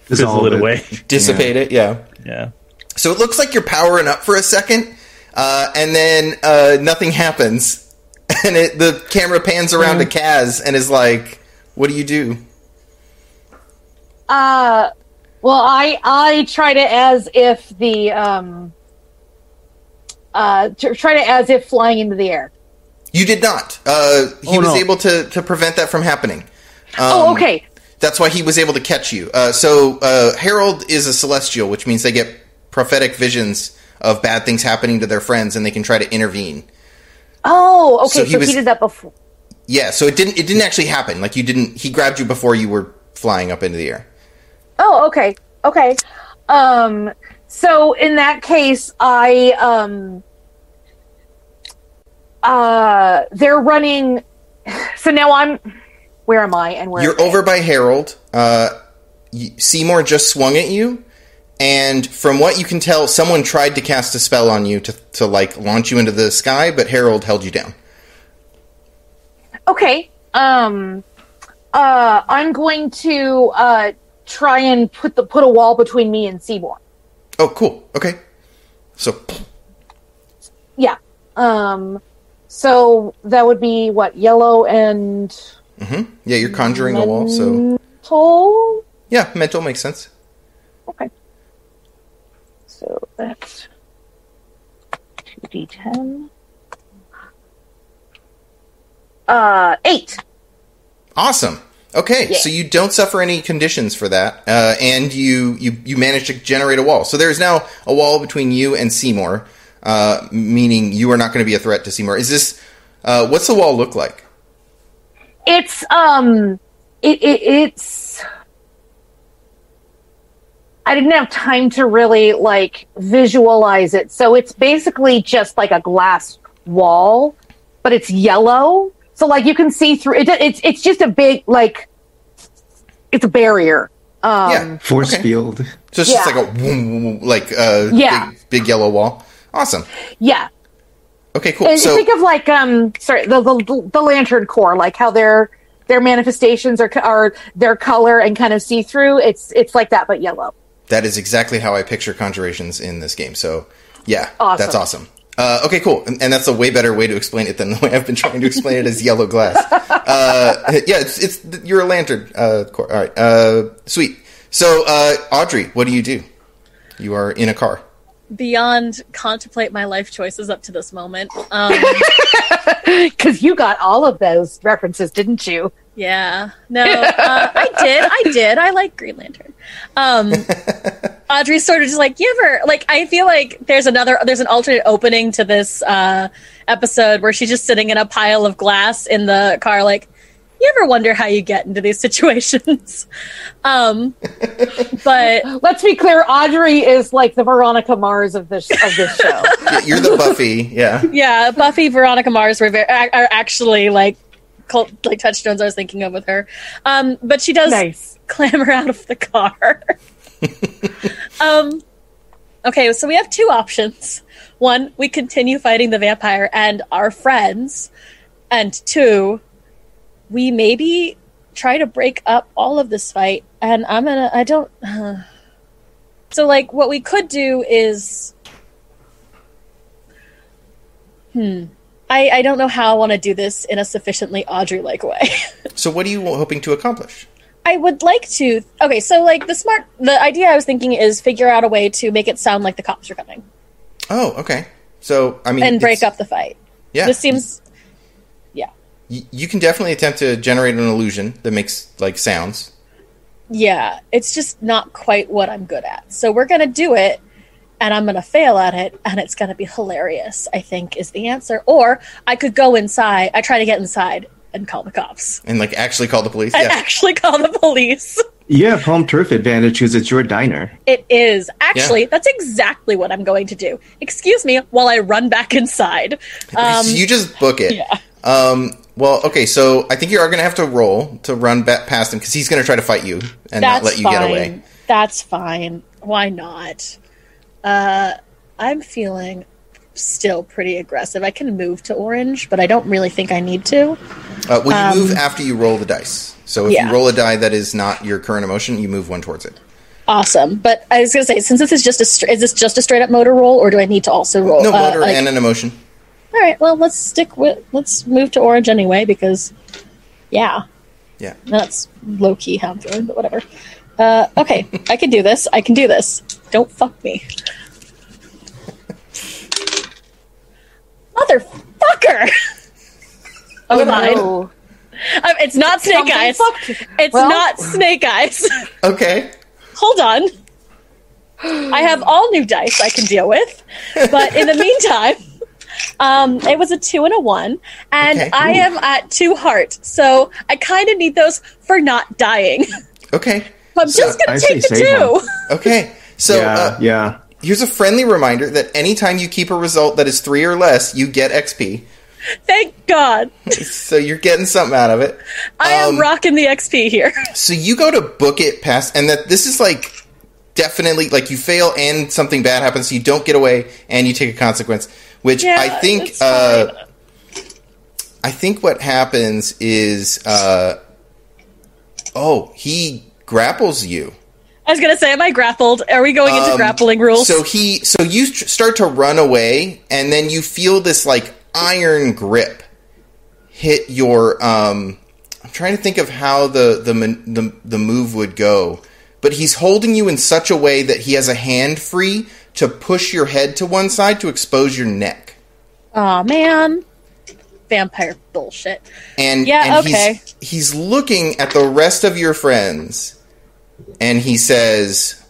fizzle Dissolve it away. Dissipate it, yeah. Yeah. So it looks like you're powering up for a second, uh, and then uh, nothing happens, and it, the camera pans around to Kaz and is like, "What do you do?" Uh, well, I I try to as if the um uh tr- try to as if flying into the air. You did not. Uh, he Oh, was no. able to to prevent that from happening. oh, Um, okay. That's why he was able to catch you. Uh, so uh, Harold is a celestial, which means they get prophetic visions of bad things happening to their friends, and they can try to intervene. Oh, okay. so So he he, did that before. Yeah, so it didn't it didn't actually happen. Like you didn't. He grabbed you before you were flying up into the air. Oh, okay. Okay. Um so in that case I um uh they're running so now I'm where am I and where You're over by Harold. Uh, Seymour just swung at you, and from what you can tell, someone tried to cast a spell on you to to like launch you into the sky, but Harold held you down. Okay. Um uh I'm going to uh try and put the put a wall between me and Seymour. Oh, cool. Okay. So Yeah. Um so that would be what yellow and Mm-hmm. yeah, you're conjuring a wall. So mental. yeah, mental makes sense. Okay. So that's 2d10. Uh, 8. Awesome. Okay, so you don't suffer any conditions for that, uh, and you, you you manage to generate a wall. So there is now a wall between you and Seymour, uh, meaning you are not going to be a threat to Seymour. Is this uh, what's the wall look like? It's, um, it, it, it's. I didn't have time to really, like, visualize it. So it's basically just like a glass wall, but it's yellow. So, like, you can see through it. It's, it's just a big, like, it's a barrier. Um, yeah, Force okay. field. So it's just like a like uh, Yeah. big, big yellow wall. Awesome. yeah. Okay, cool. And So think of like um sorry the, the the lantern Corps like how their their manifestations are are their color and kind of see through it's it's like that but yellow. That is exactly how I picture conjurations in this game. So yeah, Awesome. that's awesome. Uh, okay, cool, and, and that's a way better way to explain it than the way I've been trying to explain it as yellow glass. Uh, yeah, it's, it's you're a lantern. Uh, Corps. All right, uh, sweet. So uh, Audrey, what do you do? You are in a car. beyond contemplate my life choices up to this moment. Um, Because you got all of those references, didn't you? Yeah, no, uh, I did, I did. I like Green Lantern. Um, Audrey's sort of just like, you ever like? I feel like there's another, there's an alternate opening to this uh, episode where she's just sitting in a pile of glass in the car, like. You ever wonder how you get into these situations? um, but Let's be clear, Audrey is like the Veronica Mars of this of this show. You're the Buffy, yeah. yeah, Buffy, Veronica Mars were very, are are actually like cult, like touchstones I was thinking of with her. Um, but she does nice. clamber out of the car. um, okay, so we have two options. One, we continue fighting the vampire and our friends, and two, we maybe try to break up all of this fight. And I'm gonna, I don't. So, like, what we could do is Hmm. I, I don't know how I want to do this in a sufficiently Audrey like way. So, what are you hoping to accomplish? I would like to. Okay, so like the smart, the idea I was thinking is figure out a way to make it sound like the cops are coming Oh, okay. So, I mean, and break up the fight. Yeah, This seems, yeah, Y- you can definitely attempt to generate an illusion that makes like sounds. yeah. It's just not quite what I'm good at. So we're gonna do it, and I'm gonna fail at it, and it's gonna be hilarious. I think is the answer. Or I could go inside. I try to get inside and call the cops. and like actually call the police. And Yeah. actually call the police. You have home turf advantage because it's your diner. It is. Actually, Yeah. that's exactly what I'm going to do. Excuse me while I run back inside. Um, you just book it. yeah. Um. Well, okay. So I think you are going to have to roll to run back past him because he's going to try to fight you and not let you fine. get away. That's fine. Why not? Uh, I'm feeling still pretty aggressive. I can move to orange, but I don't really think I need to. Uh, well, you move after you roll the dice. So if Um, yeah. you roll a die that is not your current emotion, you move one towards it. Awesome. But I was going to say, since this is just a is this just a straight up motor roll, or do I need to also roll? No uh, motor like- and an emotion. all right. Well, let's stick with let's move to orange anyway because, yeah. Yeah. That's low key how I'm feeling, but whatever. Uh, okay, I can do this. I can do this. Don't fuck me. Motherfucker! Oh, Fine. no. Um, it's not Snake Something Eyes. fucked. It's Well- not Snake Eyes. Okay. Hold on. I have all new dice I can deal with. But in the meantime, um, it was a two and a one, and Okay. I am at two heart. So I kind of need those for not dying. Okay. So I'm So, just going I to take the two. them. Okay. So yeah, uh, yeah. here's a friendly reminder that anytime you keep a result that is three or less, you get XP. Thank God. So you're getting something out of it. I am Um, rocking the XP here. So you go to book it past, and that this is like definitely like you fail and something bad happens, so you don't get away and you take a consequence. Which Yeah, I think, uh. I think what happens is, uh, oh, he grapples you. I was going to say, am I grappled? Are we going into Um, grappling rules? So he, so you tr- start to run away, and then you feel this like iron grip hit your. Um, I'm trying to think of how the the the the move would go, but he's holding you in such a way that he has a hand free to push your head to one side to expose your neck. Aw, man. Vampire bullshit. And Yeah, and okay. he's he's looking at the rest of your friends, and he says,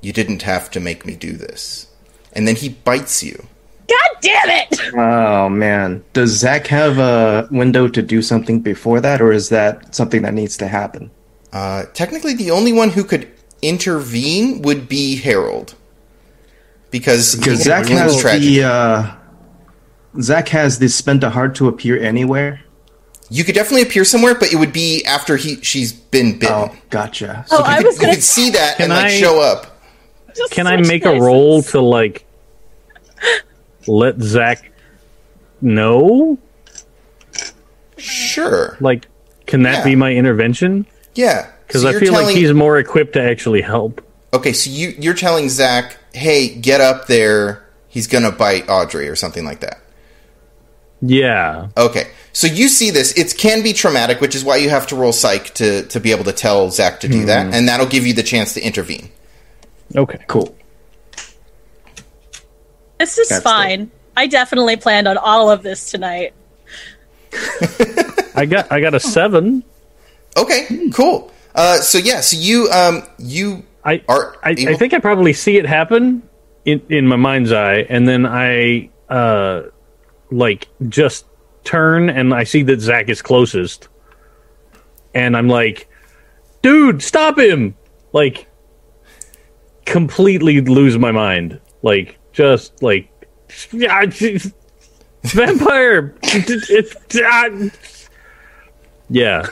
"You didn't have to make me do this." And then he bites you. God damn it! Oh man, does Zach have a window to do something before that, or is that something that needs to happen? Uh, technically, the only one who could intervene would be Harold, because Because Zach has the uh, Zach has the spend a heart to appear anywhere. You could definitely appear somewhere, but it would be after he she's been bitten. Oh, gotcha. Oh, you I could, was you going could see that and Can like I- show up. Can I make a roll to like let Zach know? Sure. Like, can that Yeah. be my intervention? Yeah. Because So I you're feel like he's more equipped to actually help. Okay, so you you're telling Zach, "Hey, get up there. He's gonna bite Audrey or something like that." Yeah. Okay, so you see this. It can be traumatic, which is why you have to roll psych to to be able to tell Zach to do that, and that'll give you the chance to intervene. Okay. Cool. This is That's fine. I definitely planned on all of this tonight. I got I got a seven. Okay, cool. Uh, so yeah, so you um you I are I, I think I probably see it happen in in my mind's eye, and then I uh like just turn and I see that Zach is closest, and I'm like, dude, stop him! Like, completely lose my mind. Like, just like, yeah, vampire. yeah.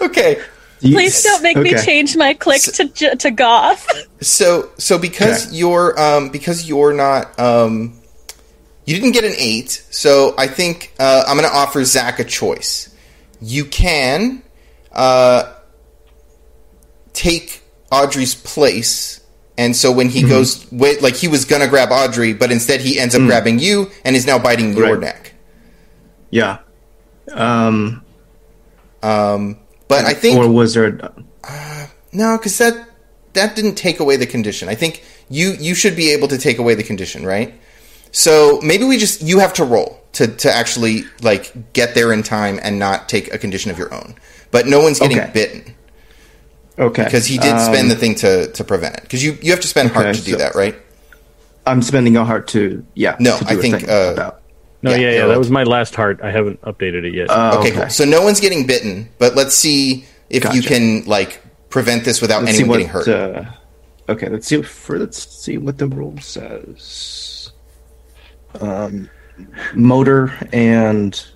okay. Please don't make me change my clique to j- to goth. So so because Okay. you're um because you're not um you didn't get an eight, so I think uh, I'm going to offer Zach a choice. You can uh, take Audrey's place, and so when he goes, wait, like he was going to grab Audrey, but instead he ends up grabbing you and is now biting your Right. neck. Yeah. Um, Um, but I think or was there? No, because that that didn't take away the condition. I think you you should be able to take away the condition, right? So maybe we just you have to roll to to actually like get there in time and not take a condition of your own. But no one's getting Okay. bitten Okay, because he did Um, spend the thing to to prevent it. Because you you have to spend heart to do so- that, right? I'm spending a heart to yeah. No, to do I a think, thing uh, about. No, Yeah, yeah, yeah. That was my last heart. I haven't updated it yet. Oh, Okay, cool. So no one's getting bitten, but let's see if you can like prevent this without Let's anyone what. getting hurt. Uh, okay, let's see. For let's see what the rule says. Um, motor and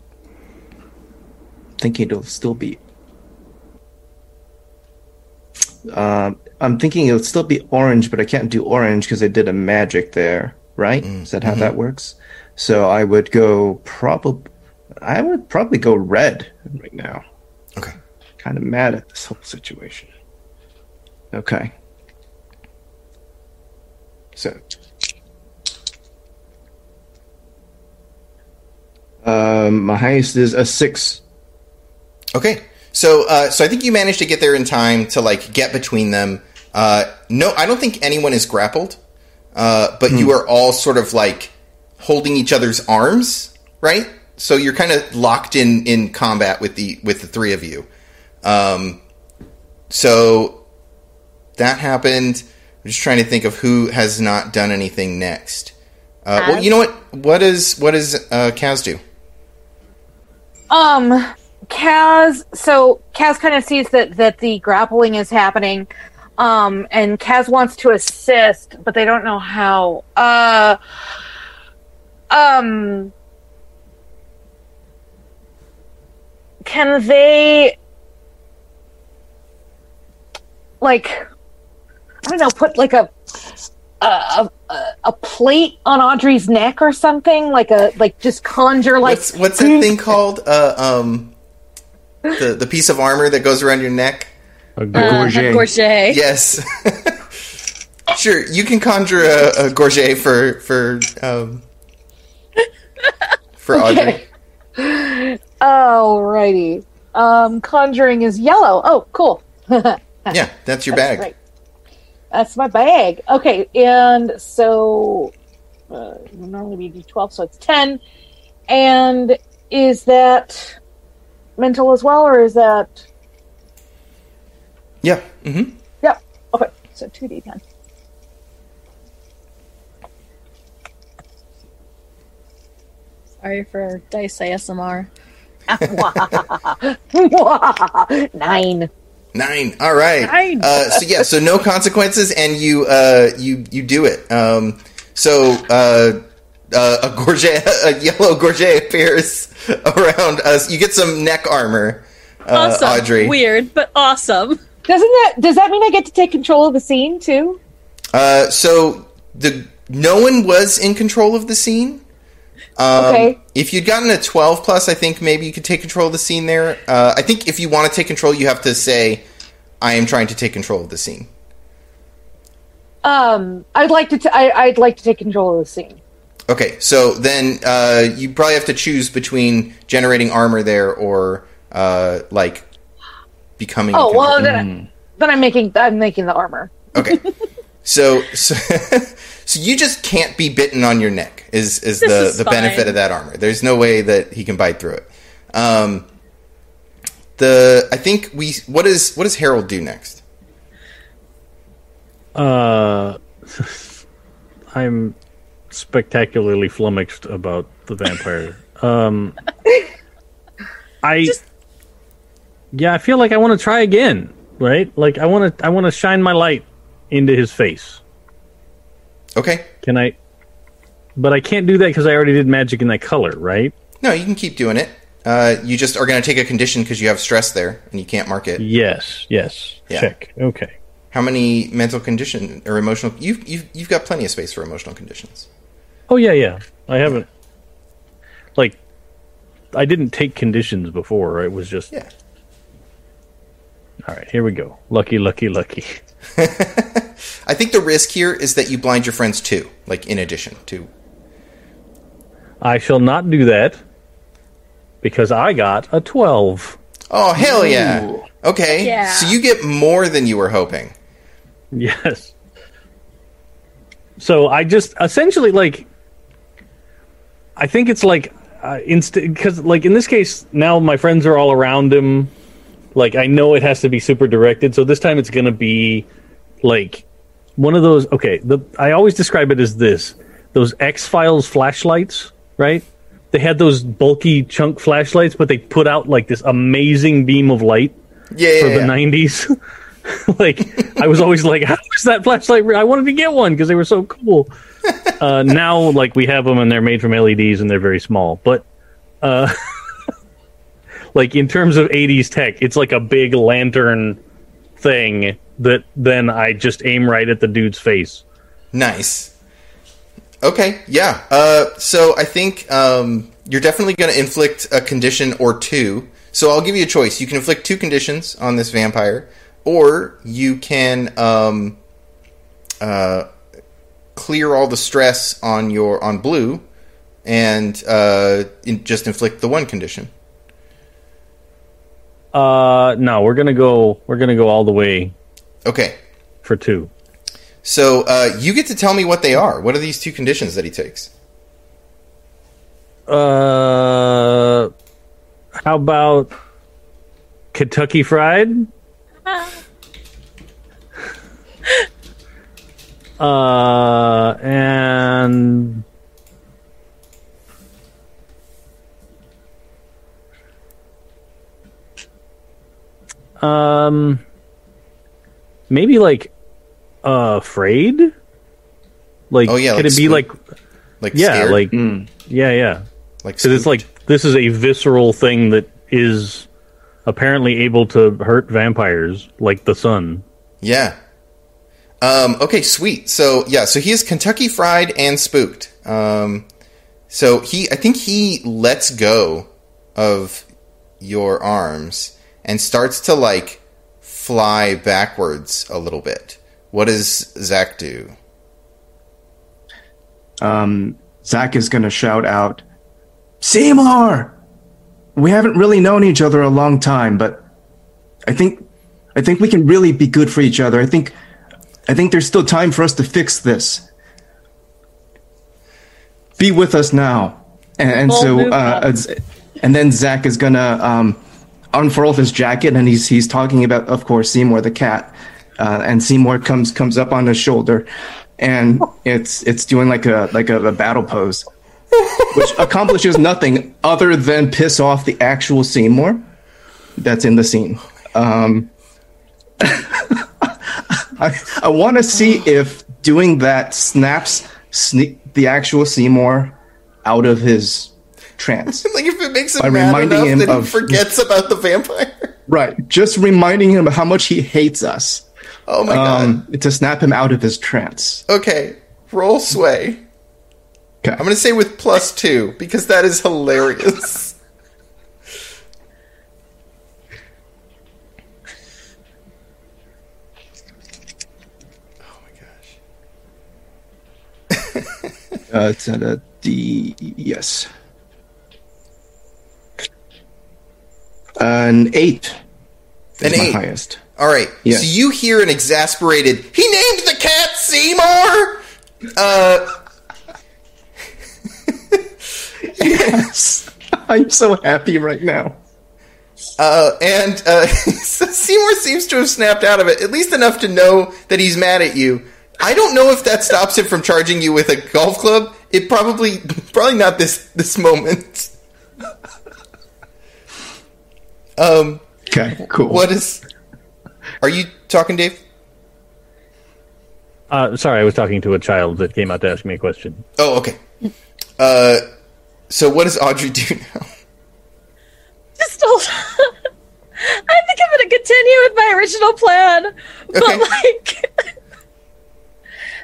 thinking it'll still be. Um, I'm thinking it'll still be orange, but I can't do orange because I did a magic there. Right? Is that how that works? So I would go probably. I would probably go red right now okay. kind of mad at this whole situation. Okay. So. Um, my highest is a six. Okay, so uh, so I think you managed to get there in time to like get between them. Uh, no, I don't think anyone is grappled, uh, but you are all sort of like holding each other's arms, right? So you're kind of locked in in combat with the with the three of you. Um, so that happened. I'm just trying to think of who has not done anything next. Uh, well, you know what? What is what does uh, Kaz do? Um, Kaz. So Kaz kind of sees that that the grappling is happening, um, and Kaz wants to assist, but they don't know how. Uh, um, can they like? I don't know. Put like a a, a, a plate on Audrey's neck or something, like a like just conjure like what's what's that thing called? Uh, um, the the piece of armor that goes around your neck. A Uh, Gorget. Gorget. Yes. sure, you can conjure a, a gorget for for um, for Audrey. Alrighty. Um, conjuring is yellow. Oh, cool. Yeah, that's your bag. Right. That's my bag. Okay, and so uh, normally we do 12, so it's 10. And is that mental as well, or is that. Yeah. Mm-hmm. Yep. Okay, so 2d10. Sorry for dice ASMR. Nine. Nine. All right. Nine. Uh, so yeah, so no consequences, and you uh, you you do it. Um, so uh, uh, a gorget, a yellow gorget appears around us. You get some neck armor, uh, Awesome. Audrey. Weird, but awesome. Doesn't that does that mean I get to take control of the scene too? Uh, so the no one was in control of the scene. Um, Okay. If you'd gotten a twelve plus, I think maybe you could take control of the scene there. Uh, I think if you want to take control, you have to say, "I am trying to take control of the scene." Um, I'd like to. T- I, I'd like to take control of the scene. Okay, so then uh, you probably have to choose between generating armor there or uh, like becoming. Oh well, then, then I'm making I'm making the armor. Okay. So, so, so you just can't be bitten on your neck. Is is This the is the benefit of that armor? There's no way that he can bite through it. Um, the I think we what is what does Harold do next? Uh, I'm spectacularly flummoxed about the vampire. Um, I yeah, I feel like I want to try again, right? Like I want to I want to shine my light into his face. Okay, Can I? But I can't do that because I already did magic in that color, right? no, you can keep doing it. Uh, you just are going to take a condition because you have stress there and you can't mark it. Yes, yes. Yeah. Check. Okay. How many mental condition or emotional? You've you've you've got plenty of space for emotional conditions. Oh yeah, yeah. I haven't. Like, I didn't take conditions before. It was just Yeah. all right. Here we go. Lucky, lucky, lucky. I think the risk here is that you blind your friends too, like in addition to. I shall not do that because I got a twelve. Oh hell yeah! Okay, Yeah. so you get more than you were hoping. Yes. So I just essentially like. I think it's like uh, inst because like in this case now my friends are all around him. Like I know it has to be super directed, so this time it's gonna be like one of those. Okay, the I always describe it as this: those X Files flashlights, right? They had those bulky chunk flashlights, but they put out like this amazing beam of light Yeah, for yeah, the yeah. '90s. like I was always like, "How is that flashlight?" re- I wanted to get one because they were so cool. Uh, now, like we have them and they're made from LEDs and they're very small. But, uh, like in terms of '80s tech, it's like a big lantern thing that then I just aim right at the dude's face. Nice. Okay, yeah. Uh, so I think um, you're definitely going to inflict a condition or two. So I'll give you a choice. You can inflict two conditions on this vampire, or you can um, uh, clear all the stress on your on blue, and uh, in, just inflict the one condition. Uh, no, we're gonna go. We're gonna go all the way Okay. for two. So uh, you get to tell me what they are. What are these two conditions that he takes? Uh, how about Kentucky Fried? uh, and um, maybe like uh, afraid. Like, Oh, yeah, could like it be spook- like Like yeah, scared? like yeah, yeah? like Because it's like this is a visceral thing that is apparently able to hurt vampires, like the sun. Yeah. Um, okay, sweet. So yeah, so he is Kentucky Fried and Spooked. Um, so he, I think he lets go of your arms and starts to like fly backwards a little bit. What does Zach do? um, Zach is going to shout out, Seymour! We haven't really known each other a long time, but I think I think we can really be good for each other. I think I think there's still time for us to fix this. Be with us now. And, and so uh, and then Zach is gonna um, unfurl his jacket and he's he's talking about of course Seymour the cat. Uh, and Seymour comes comes up on his shoulder and it's it's doing like a like a, a battle pose, which accomplishes nothing other than piss off the actual Seymour that's in the scene. Um, I I want to see if doing that snaps sne- the actual Seymour out of his trance. Like if it makes him By mad reminding enough him that he of- forgets about the vampire. right, just reminding him of how much he hates us Oh my god. um, to snap him out of his trance. Okay, roll sway. Okay. I'm gonna say with plus two because that is hilarious. oh my gosh. Uh, it's at a D. Yes. An eight. An eight. highest. All right. Yes. So you hear an exasperated, he named the cat Seymour. Uh, Yes. I'm so happy right now. uh, and uh, Seymour seems to have snapped out of it, at least enough to know that he's mad at you. I don't know if that stops him from charging you with a golf club. It probably, probably not this this moment. Um, Okay, cool. what is? Are you talking, Dave? Uh, sorry, I was talking to a child that came out to ask me a question. Oh, okay. Uh, so what does Audrey do now? Just hold I think I'm going to continue with my original plan, but Okay. like,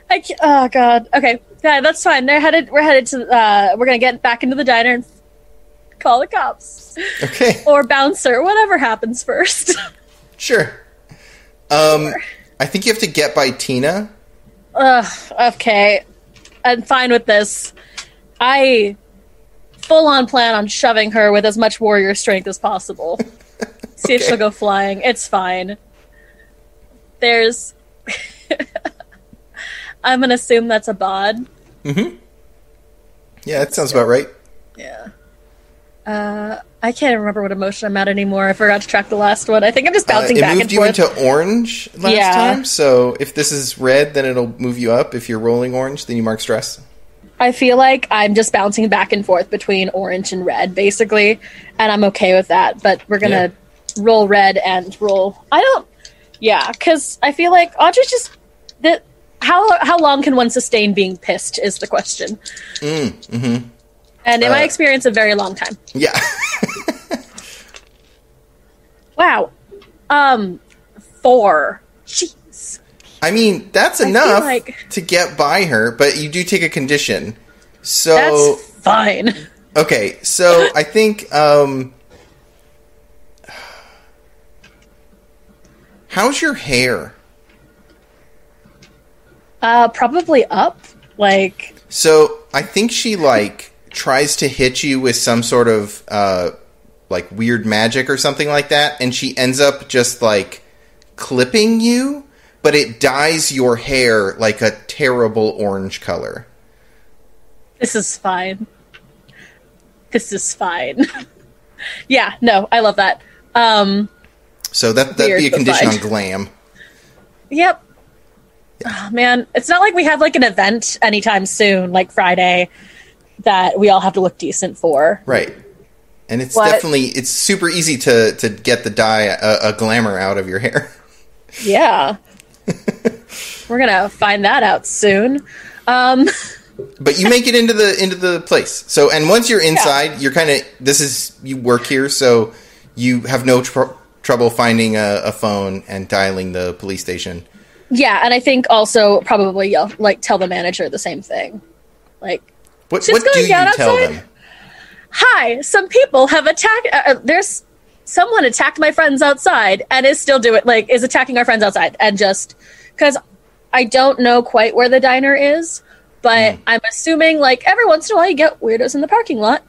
I can't, oh god. Okay, yeah, that's fine. They're headed. We're headed to. Uh, we're gonna get back into the diner and call the cops Okay, or bouncer, whatever happens first. sure. Um, I think you have to get by Tina. Ugh, okay. I'm fine with this. I full on plan on shoving her with as much warrior strength as possible. See if she'll go flying. It's fine. There's. I'm gonna assume that's a bod. Mm-hmm. Yeah, that sounds about right. Yeah. Uh, I can't remember what emotion I'm at anymore. I forgot to track the last one. I think I'm just bouncing Uh, bouncing it moved you into orange last Yeah. time, so if this is red, then it'll move you up. If you're rolling orange, then you mark stress. I feel like I'm just bouncing back and forth between orange and red, basically, and I'm okay with that. But we're gonna roll red and roll. I don't. Yeah, because I feel like Audrey's just that. How how long can one sustain being pissed is the question. Mm, mm-hmm. And in my Uh, experience, a very long time. Yeah. Wow. Um, four. Jeez. I mean, that's feel enough like- to get by her, but you do take a condition. So That's fine. okay, so I think um How's your hair? Uh, probably up. Like, So I think she like tries to hit you with some sort of uh like weird magic or something like that, and she ends up just like clipping you, but it dyes your hair like a terrible orange color. this is fine. This is fine. yeah, no, I love that. Um, So that that'd be a condition fine. on glam. Yep. Oh, man, it's not like we have like an event anytime soon, like Friday, that we all have to look decent for. Right. And it's What? definitely it's super easy to to get the dye a, a glamour out of your hair. Yeah. We're gonna find that out soon. Um, But you make it into the into the place. So and once you're inside, you're kind of this is you work here, so you have no tr- trouble finding a, a phone and dialing the police station. yeah, and I think also probably you'll like tell the manager the same thing. Like, What She's what do going you down tell outside? them? hi, some people have attacked. Uh, uh, there's someone attacked my friends outside and is still doing like is attacking our friends outside and just because I don't know quite where the diner is, but Hmm. I'm assuming like every once in a while you get weirdos in the parking lot,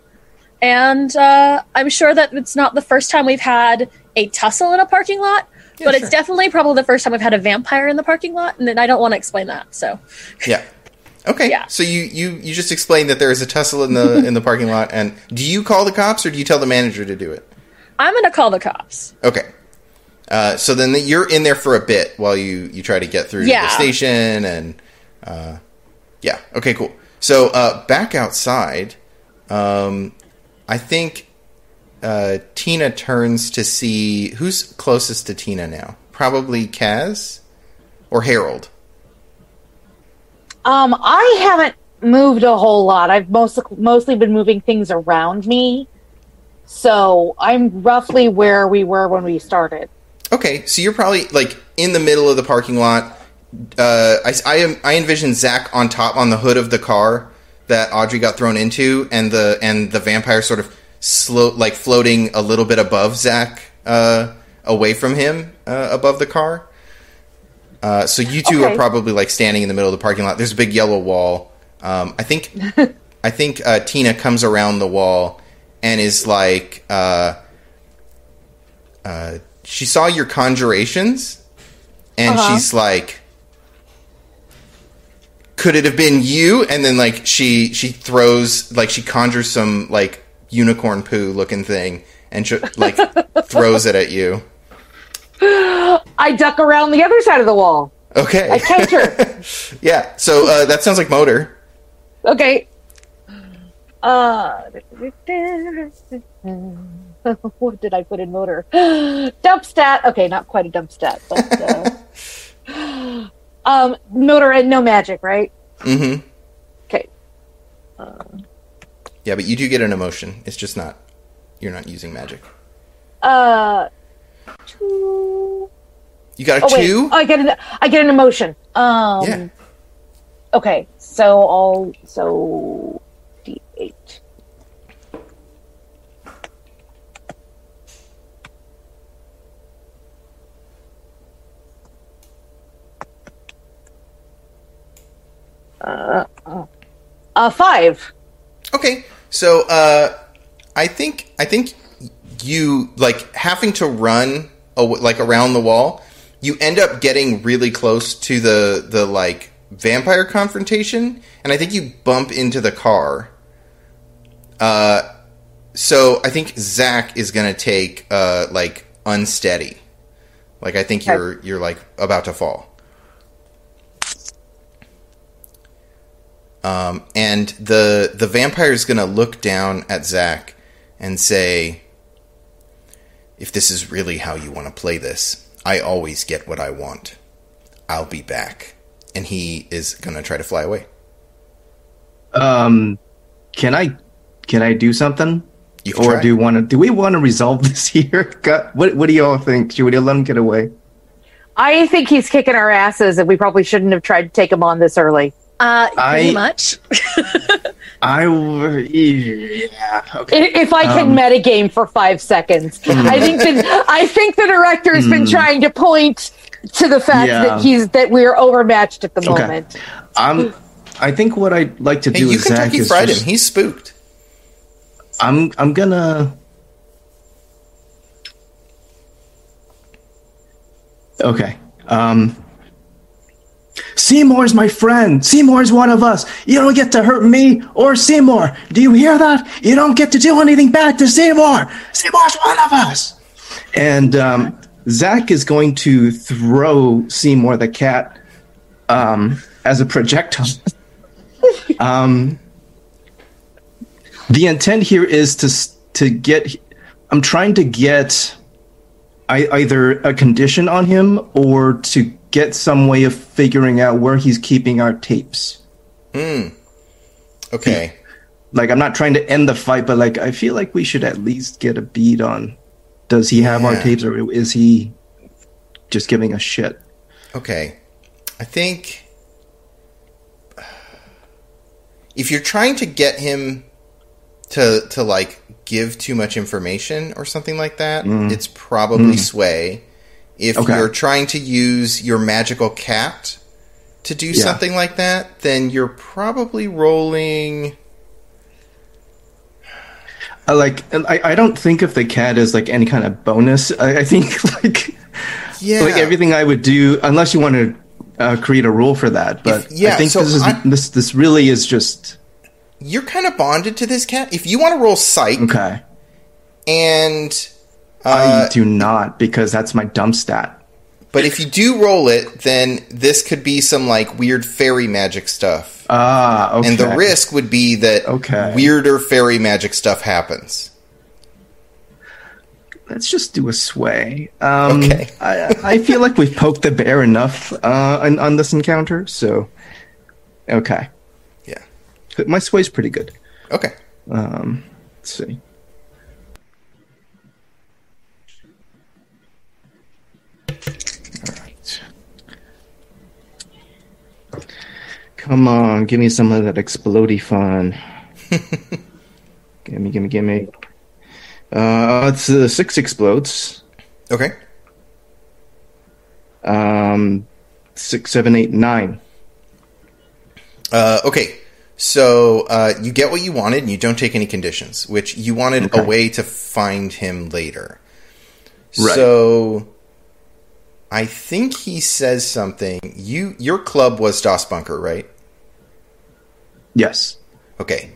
and uh, I'm sure that it's not the first time we've had a tussle in a parking lot. Yeah, but sure. it's definitely probably the first time we've had a vampire in the parking lot, and then I don't want to explain that. So Yeah. Okay. Yeah. So you you you just explained that there is a tussle in the in the parking lot, and do you call the cops or do you tell the manager to do it? I'm gonna call the cops. Okay. Uh, so then you're in there for a bit while you you try to get through to the station and uh, yeah. Okay. Cool. So uh, back outside, um, I think uh, Tina turns to see who's closest to Tina now. Probably Kaz or Harold. Um, I haven't moved a whole lot. I've mostly mostly been moving things around me. So I'm roughly where we were when we started. Okay, so you're probably like in the middle of the parking lot. Uh, I, I, I envision Zach on top on the hood of the car that Audrey got thrown into, and the and the vampire sort of slow, like floating a little bit above Zach, uh, away from him, uh, above the car. Uh, so you two are probably like standing in the middle of the parking lot. There's a big yellow wall. Um, I think I think uh, Tina comes around the wall and is like, uh, uh, she saw your conjurations, and Uh-huh. she's like, could it have been you? And then like she she throws like she conjures some like unicorn poo looking thing and she, like throws it at you. I duck around the other side of the wall. Okay. I counter. yeah. So uh, that sounds like motor. okay. Uh, what did I put in motor? dump stat. Okay, not quite a dump stat, but uh, um, motor and no magic, right? Mm-hmm. Okay. Um, Yeah, but you do get an emotion. It's just not you're not using magic. Uh, two. You got a Oh wait, two. I get an I get an emotion. Um, yeah. Okay, so I'll so D eight. Uh, uh, five. Okay, so uh, I think I think you like having to run like around the wall. You end up getting really close to the the like vampire confrontation, and I think you bump into the car. Uh, so I think Zach is gonna take uh like unsteady. Like I think you're you're like about to fall. Um, and the the vampire is going to look down at Zach and say, "If this is really how you want to play this, I always get what I want. I'll be back." And he is going to try to fly away. Um, can I can I do something? You can Or try. do you want to? Do we want to resolve this here? Got- What What do y'all think? Should we let him get away? I think he's kicking our asses, and we probably shouldn't have tried to take him on this early. Uh, pretty I- much. I yeah okay. If I can Um, metagame for five seconds, I think that I think the director has been trying to point to the fact Yeah. that he's that we're overmatched at the Okay. moment. I'm. I think what I'd like to Hey, do you is Zach Kentucky is fried just, him. He's spooked. I'm I'm gonna. Okay. Um. Seymour's my friend. Seymour's one of us. You don't get to hurt me or Seymour. Do you hear that? You don't get to do anything bad to Seymour. Seymour's one of us. And um, Zach is going to throw Seymour the cat um, as a projectile. um, the intent here is to to get. I'm trying to get I, either a condition on him or to get some way of figuring out where he's keeping our tapes. Hmm. Okay. Like I'm not trying to end the fight, but like I feel like we should at least get a beat on. Does he have our tapes, or is he just giving us shit? Okay. I think if you're trying to get him to to like give too much information or something like that, mm. it's probably mm. sway. If. Okay. you're trying to use your magical cat to do Yeah. something like that, then you're probably rolling I like, I, I don't think of the cat as like any kind of bonus. I, I think like yeah. like everything I would do, unless you want to uh, create a rule for that. But If- yeah, I think so this is I- this this really is just You're kind of bonded to this cat. If you want to roll psych okay. and uh, I do not because that's my dump stat. But if you do roll it, then this could be some like weird fairy magic stuff. Ah, okay. And the risk would be that Okay. weirder fairy magic stuff happens. Let's just do a sway. Um, Okay. I, I feel like we've poked the bear enough uh, on, on this encounter, so okay. Yeah. My sway's pretty good. Okay. Um, let's see. Alright. Come on, give me some of that explodey fun. gimme, gimme, gimme. Uh, it's uh, six explodes. Okay. Um, six, seven, eight, nine. Uh, okay. So uh, you get what you wanted, and you don't take any conditions, which you wanted Okay. a way to find him later. Right. So I think he says something. You your club was Das Bunker, right? Yes. Okay.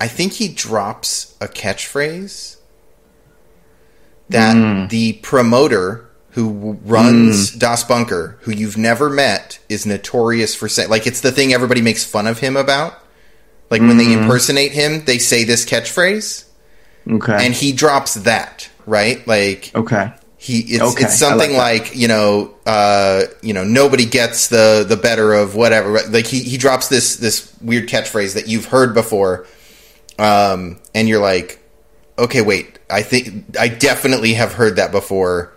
I think he drops a catchphrase that Mm. the promoter who runs Das Bunker, who you've never met, is notorious for saying. Like, it's the thing everybody makes fun of him about. Like, when Mm. they impersonate him, they say this catchphrase, Okay. and he drops that, right? Like, okay. He it's, Okay, it's something like like, you know uh you know nobody gets the the better of whatever like he he drops this this weird catchphrase that you've heard before um and you're like okay wait i think i definitely have heard that before.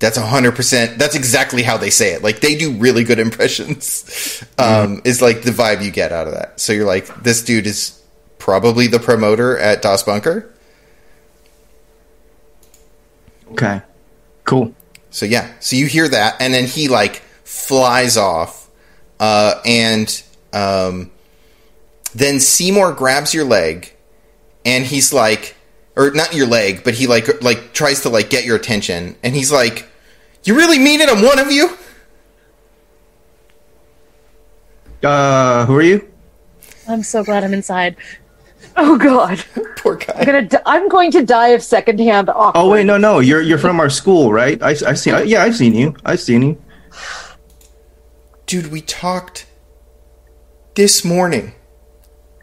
That's a hundred percent that's exactly how they say it. Like they do really good impressions. Um is like the vibe you get out of that. So you're like this dude is probably the promoter at das bunker Okay. Cool. So yeah, so you hear that, and then he like flies off, uh, and um, then Seymour grabs your leg, and he's like, or not your leg, but he like like tries to like get your attention, and he's like, "You really mean it? I'm one of you." Uh, who are you? I'm so glad I'm inside. Oh God, Poor guy. I'm gonna. Di- I'm going to die of secondhand awkward. Oh wait, no, no. You're you're from our school, right? I I see. Yeah, I've seen you. I've seen you. Dude, we talked this morning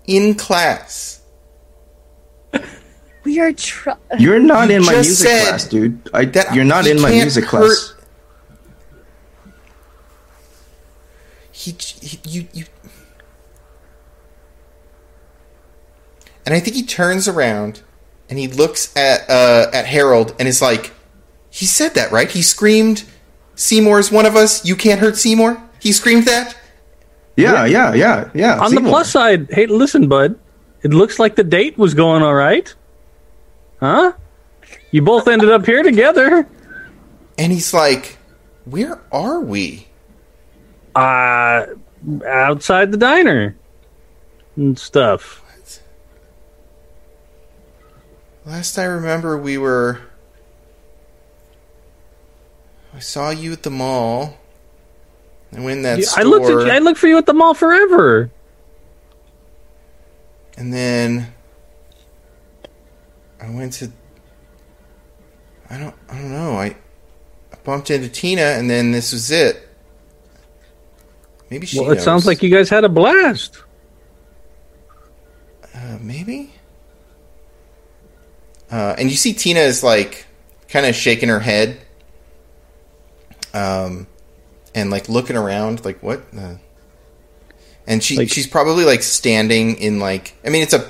in class. We are try- You're not You in my music class, dude. I, that you're not in my music hurt- class. he, he you you and i think he turns around and he looks at uh at harold and is like he said that right he screamed seymour's one of us you can't hurt seymour he screamed that Yeah, yeah, yeah, yeah. On the plus side, hey, listen, bud. It looks like the date was going all right. Huh? You both ended up here together. and he's like where are we Uh, outside the diner and stuff. Last i remember we were i saw you at the mall And when that Yeah, store I looked at you, I looked for you at the mall forever. And then I went to I don't I don't know. I, I bumped into Tina and then this was it. Maybe she Well, it knows. sounds like you guys had a blast. uh, maybe. Uh, and you see Tina is like kind of shaking her head, um, and like looking around, like what? The... And she Like- she's probably like standing in like I mean it's a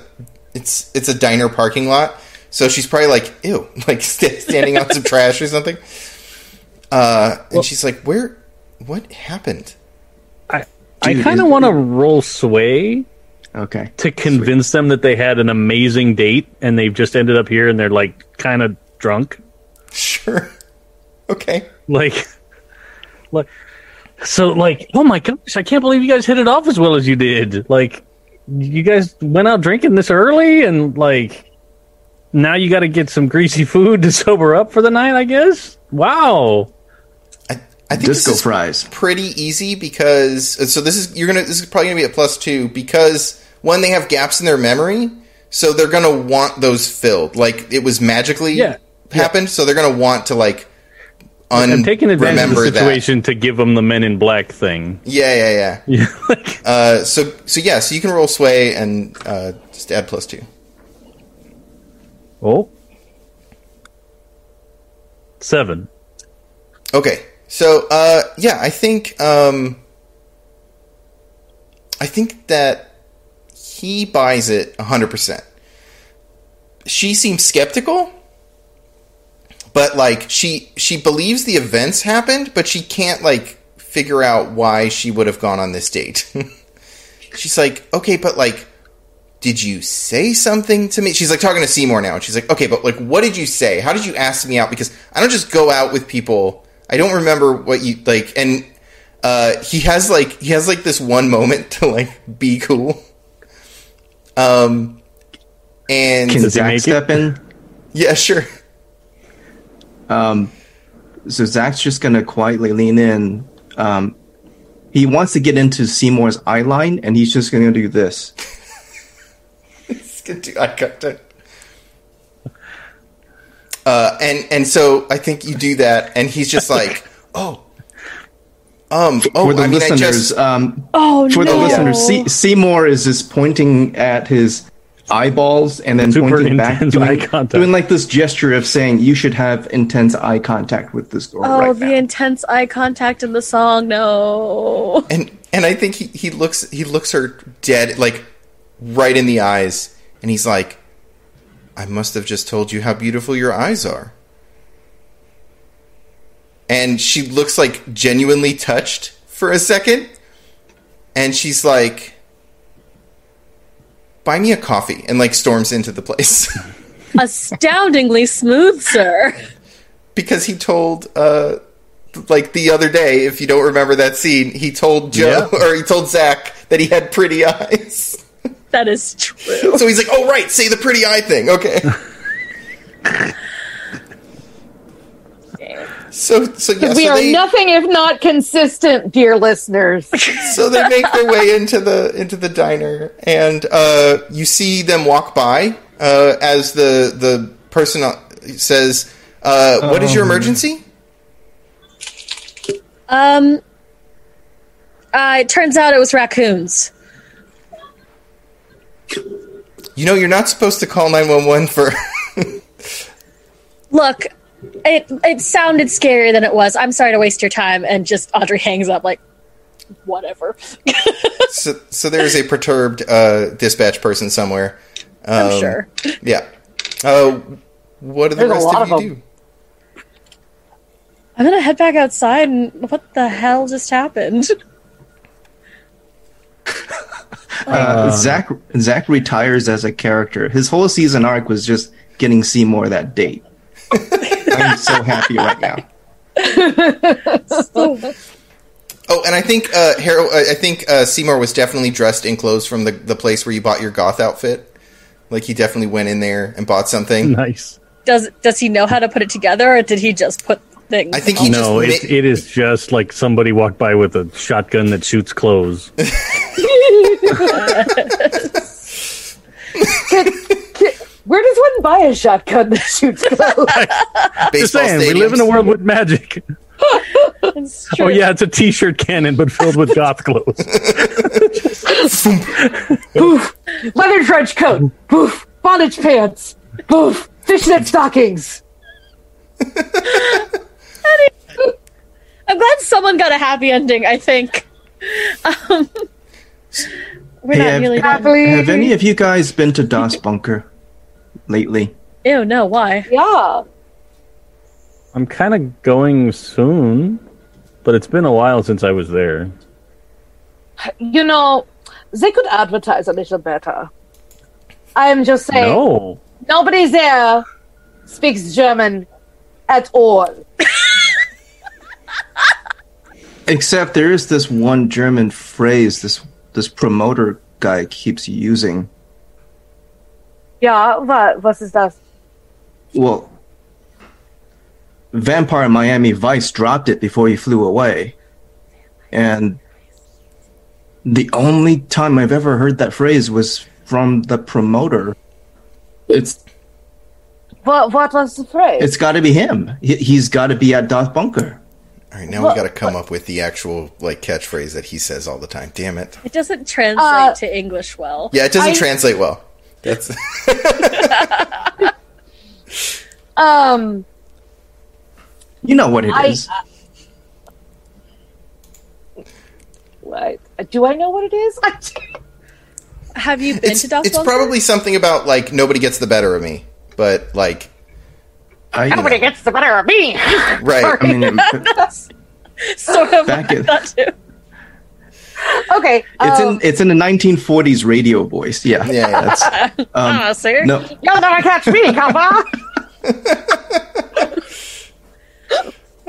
it's it's a diner parking lot, so she's probably like ew, like st- standing on some trash or something. Uh, and Well- she's like, where? What happened? I I kind of want to roll sway Okay. to convince them that they had an amazing date and they've just ended up here and they're like kind of drunk. Sure. Okay. Like, like, so like, oh my gosh, I can't believe you guys hit it off as well as you did. Like, you guys went out drinking this early and like, now you got to get some greasy food to sober up for the night. I guess. Wow. I, I think Disco this is fries. pretty easy because uh, so this is you're gonna this is probably gonna be a plus two because one they have gaps in their memory, so they're gonna want those filled. Like it was magically Yeah. happened, so they're gonna want to like un- I'm taking advantage of remember the situation to give them the Men in Black thing. Yeah, yeah, yeah. Yeah, like, Uh, so so yeah, so you can roll sway and uh, just add plus two. oh, seven. Okay. So uh yeah, I think um I think that he buys it 100%. She seems skeptical, but like she she believes the events happened, but she can't like figure out why she would have gone on this date. she's like, "Okay, but like did you say something to me? She's like talking to Seymour now, and she's like, okay, but like, what did you say? How did you ask me out? Because I don't just go out with people. I don't remember what you like. And uh, he has like he has like this one moment to like be cool. Um, and Can Zach make it? step in? yeah, sure. Um, so Zach's just gonna quietly lean in, um, he wants to get into Seymour's eye line, and he's just going to do this. He's gonna do eye contact. Uh, and and so I think you do that, and he's just like, oh, um, oh, for the I mean, listeners, just um, Oh for no! the listeners, Se- Seymour is just pointing at his eyeballs and then Super pointing back, intense doing, eye doing like this gesture of saying you should have intense eye contact with this girl Oh, right the now. intense eye contact in the song. No. and and I think he, he looks he looks her dead like right in the eyes, and he's like, I must have just told you how beautiful your eyes are. And she looks like genuinely touched for a second, and she's like, "Buy me a coffee," and like storms into the place. Astoundingly smooth, sir. because he told uh like the other day if you don't remember that scene he told joe Yeah. or he told zach that he had pretty eyes That is true. so he's like oh right say the pretty eye thing okay so so yeah we so are they, nothing if not consistent, dear listeners. so they make their way into the into the diner and uh you see them walk by uh as the the person uh, says uh what is your emergency Um, uh, it turns out it was raccoons. You know you're not supposed to call 911 for Look, it it sounded scarier than it was. I'm sorry to waste your time. And just Audrey hangs up like, whatever. so, so there's a perturbed uh, dispatch person somewhere. I'm Um, sure. Yeah. Uh, what do the There's rest lot of you of do? I'm gonna head back outside. And what the hell just happened? Uh, Zach Zach retires as a character. His whole season arc was just getting Seymour that date. I'm so happy right now. Oh, and I think uh, Harold. I I think uh, Seymour was definitely dressed in clothes from the the place where you bought your goth outfit. Like he definitely went in there and bought something. Nice. Does does he know how to put it together, or did he just put things? I think he No, just. it, ma- it is just like somebody walked by with a shotgun that shoots clothes. Where does one buy a shotgun that shoots clothes? Just baseball saying, we live in a world with magic. Oh, true. Oh yeah, it's a t-shirt cannon, but filled with goth clothes. Leather trench coat. Boof. Bondage pants. Boof. Fishnet stockings. I'm glad someone got a happy ending. I think. Um, we're Hey, not have- really. Happily. Have any of you guys been to Das Bunker lately? Ew, no. Why? Yeah. I'm kind of going soon, but it's been a while since I was there. You know, they could advertise a little better. I'm just saying, No, nobody there speaks German at all. Except there is this one German phrase this this promoter guy keeps using. Yeah, what, was that? Well, Vampire Miami Vice dropped it before he flew away. And the only time I've ever heard that phrase was from the promoter. It's What, what was the phrase? it's got to be him. He, he's got to be at Das Bunker. All right, now we got to come up with the actual like catchphrase that he says all the time. Damn it! It doesn't translate Uh, to English well. Yeah, it doesn't I- translate well. That's um, You know what it I- is. what? Do I know what it is? Have you been it's, to Das it's Bunker? probably something about like nobody gets the better of me, but like I, Nobody gets the better of me. right. I mean, it's sort of Back like in- that too. okay. um, in it's in the 1940s radio voice. Yeah, Yeah, yeah. That's, um, Ah, see? no, You'll never catch me, Kappa.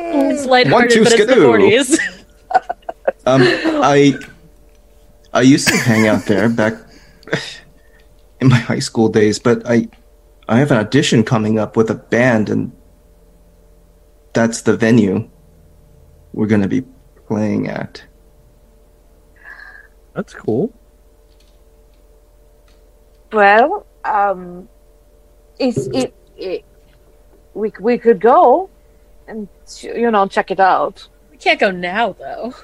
It's One, lighthearted, two, but it's the 40s. Um, I I used to hang out there back in my high school days, but I I have an audition coming up with a band, and that's the venue we're going to be playing at. That's cool. Well, um, it's it, it we we could go and you know check it out. We can't go now, though.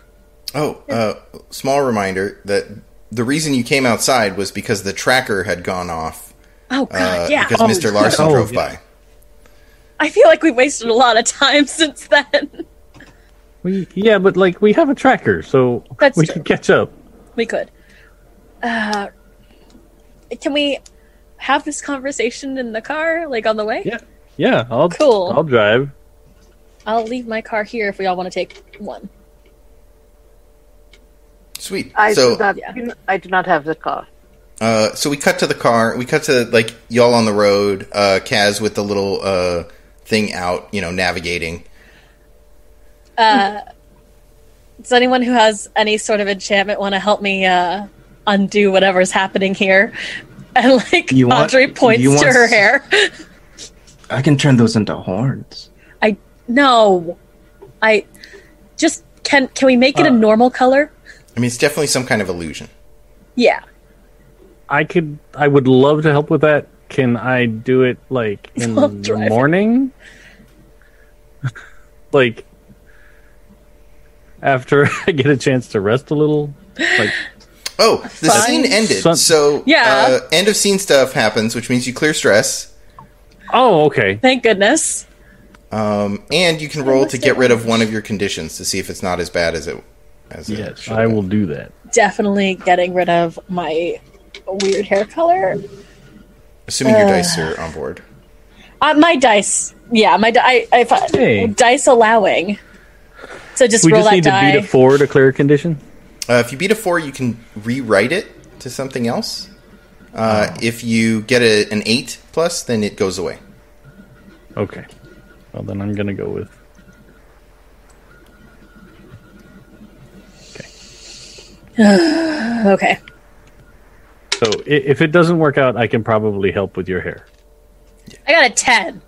Oh, uh, small reminder that the reason you came outside was because the tracker had gone off. Oh God, Uh, yeah. Because Mr. Larson Oh, drove yeah. by. I feel like we wasted a lot of time since then. We yeah, but like we have a tracker, so That's we true. can catch up. we could. Uh, can we have this conversation in the car, like on the way? Yeah, yeah. I'll Cool. I'll drive. I'll leave my car here if we all want to take one. Sweet. I so, do not. Yeah. I do not have the car. Uh, so we cut to the car. We cut to like y'all on the road. Uh, Kaz with the little uh, thing out, you know, navigating. Does anyone who has any sort of enchantment want to help me uh, undo whatever's happening here? And like You want- Audrey points you to want her s- hair. I can turn those into horns. I no, I just can. Can we make it Uh. a normal color? I mean, it's definitely some kind of illusion. Yeah. I could. I would love to help with that. Can I do it like in While the driving. morning? like after I get a chance to rest a little. Like Oh, the Fine. scene ended. Sun- so, Yeah. uh, end of scene stuff happens, which means you clear stress. oh, okay. Thank goodness. Um, and you can roll to get rid of one of your conditions to see if it's not as bad as it as it Yes, should I have will do that. Definitely getting rid of my weird hair color. Assuming your dice are on board. Uh, my dice. Yeah, my di- I, if I, Hey. dice allowing. So just We roll just that need die. to beat a four to clear a condition. Uh, if you beat a four, you can rewrite it to something else. Uh, If you get a, an eight plus, then it goes away. Okay. Well, then I'm gonna go with. okay. So if it doesn't work out, I can probably help with your hair. I got a 10.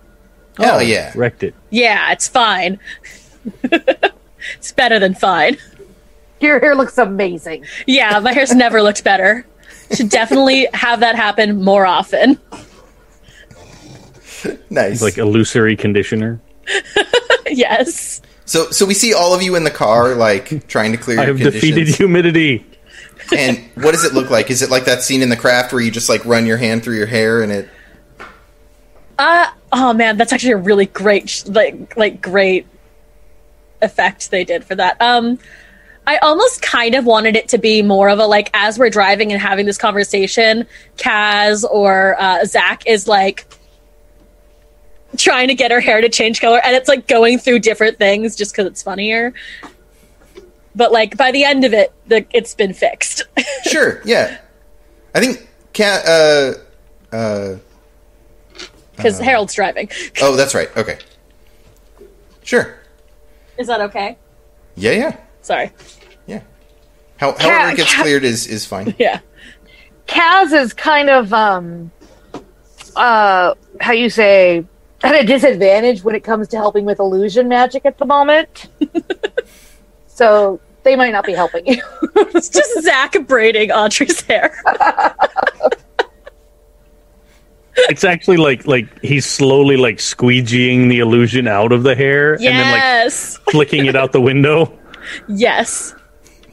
Hell Oh, yeah. Wrecked it. Yeah, it's fine. it's better than fine. Your hair looks amazing. Yeah, my hair's never looked better. Should definitely have that happen more often. Nice. Like illusory conditioner. yes. so, so we see all of you in the car, like trying to clear I your have conditions. defeated humidity. And what does it look like? Is it like that scene in the craft where you just like run your hand through your hair and it? Uh oh man, that's actually a really great like like great effect they did for that. Um I almost kind of wanted it to be more of a like as we're driving and having this conversation, Kaz or uh, Zach is like trying to get her hair to change color, and it's like going through different things just because it's funnier. But like by the end of it, the, it's been fixed. Sure, yeah. I think cat. Uh, uh, Because Harold's driving. oh, that's right. Okay. Sure. Is that okay? Yeah, yeah, Sorry. yeah. How, however it gets cat- cleared is is fine. Yeah. Kaz is kind of um uh how you say at a disadvantage when it comes to helping with illusion magic at the moment. So they might not be helping you. It's just Zach braiding Audrey's hair. It's actually like like he's slowly like squeegeeing the illusion out of the hair and then like flicking it out the window. yes.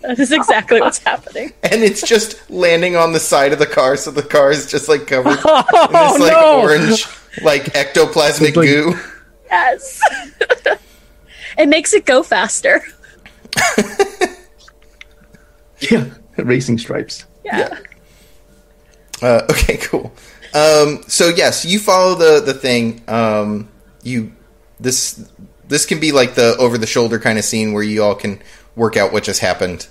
That is exactly what's happening. And it's just landing on the side of the car, so the car is just like covered in oh, this Oh like no! orange, like ectoplasmic like- goo. Yes. it makes it go faster. Yeah, racing stripes. Yeah. Uh, okay, cool. Um, so yes, you follow the the thing. Um, you this this can be like the over the shoulder kind of scene where you all can work out what just happened.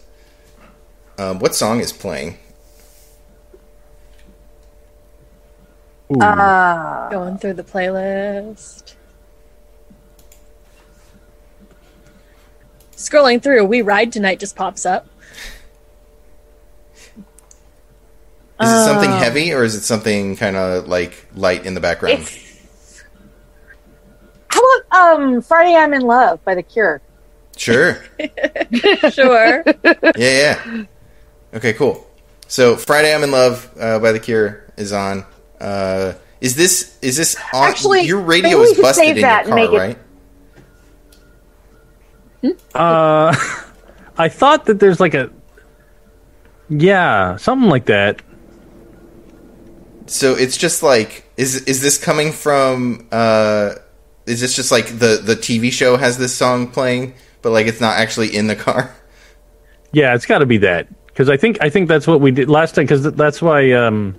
Um, what song is playing? Ooh. Going through the playlist. Scrolling through, We Ride Tonight just pops up. Is it something Oh. heavy or is it something kind of like light in the background? How about um Friday I'm in Love by The Cure? Sure. Sure. Yeah, yeah. Okay, cool. So Friday I'm in Love uh, by The Cure is on. Uh, is this is this on? Actually, your radio is busted in your car, make it- right? Uh, I thought that there's like a yeah, something like that. So it's just like is is this coming from? Uh, is this just like the the TV show has this song playing, but like it's not actually in the car? Yeah, it's got to be that because I think I think that's what we did last time. Because that's why um,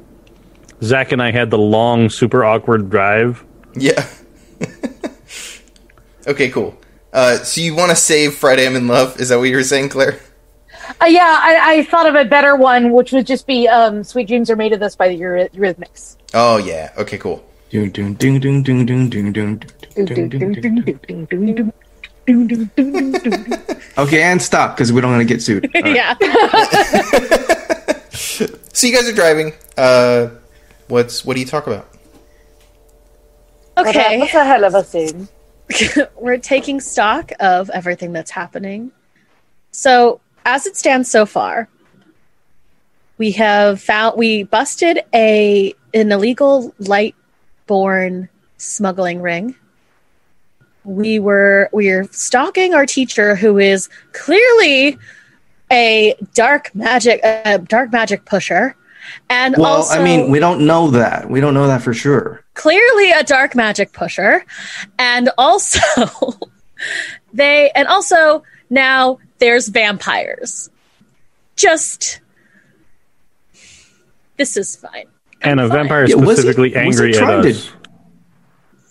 Zach and I had the long, super awkward drive. Yeah. okay, cool. Uh, so you want to save Friday I'm in Love? Is that what you were saying, Claire? Uh, yeah, I, I, thought of a better one, which would just be um, "Sweet Dreams Are Made of This" by the Eury- Eurythmics. Oh yeah. Okay. Cool. okay, and stop because we don't want to get sued. Right. yeah. so you guys are driving. Uh, what's what do you talk about? Okay, what's a hell of a thing. we're taking stock of everything that's happening. So, as it stands so far, we have found we busted a an illegal light-born smuggling ring. We were we are stalking our teacher, who is clearly a dark magic a dark magic pusher, and Well, also I mean, we don't know that. We don't know that for sure. Clearly a dark magic pusher and also they and also now there's vampires just this is fine And a fine. vampire Yeah, was he- specifically was he angry at trying to- us.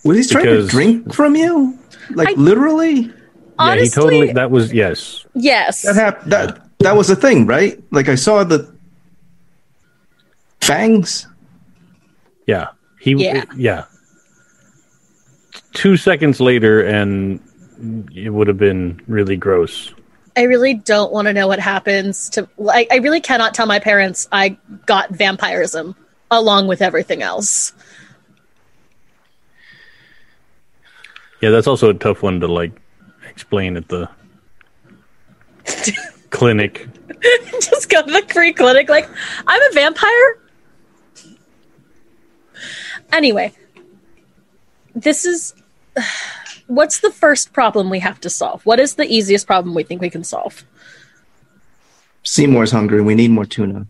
Was he trying Because- to drink from you? Like I- literally? yeah, he honestly totally. That was yes. yes That hap- that that was a thing, right? Like I saw the fangs. Yeah, he. Yeah. yeah. Two seconds later, and it would have been really gross. i really don't want to know what happens to like i really cannot tell my parents i got vampirism along with everything else Yeah, that's also a tough one to like explain at the clinic. just go to the free clinic like i'm a vampire anyway this is what's the first problem we have to solve what is the easiest problem we think we can solve Seymour's hungry. We need more tuna.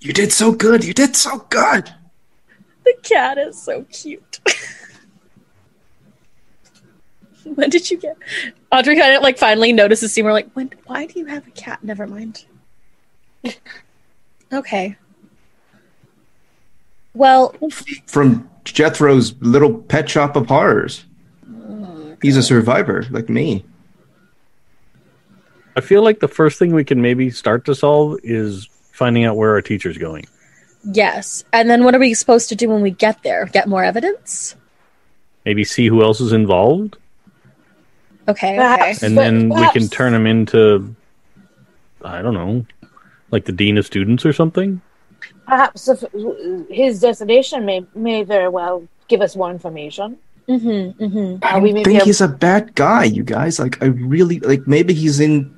You did so good. You did so good. the cat is so cute when did you get audrey kind of like finally notices seymour like when why do you have a cat never mind okay well From Jethro's little pet shop of horrors. He's a survivor like me. I feel like the first thing we can maybe start to solve is finding out where our teacher's going. Yes. And then what are we supposed to do when we get there? Get more evidence? Maybe see who else is involved, Okay. Okay. And But then we can turn him into, I don't know, like the dean of students or something. Perhaps if his destination may may very well give us more information. Mm-hmm. Mm-hmm. I Uh, don't may think able- he's a bad guy, you guys. Like I really like maybe he's in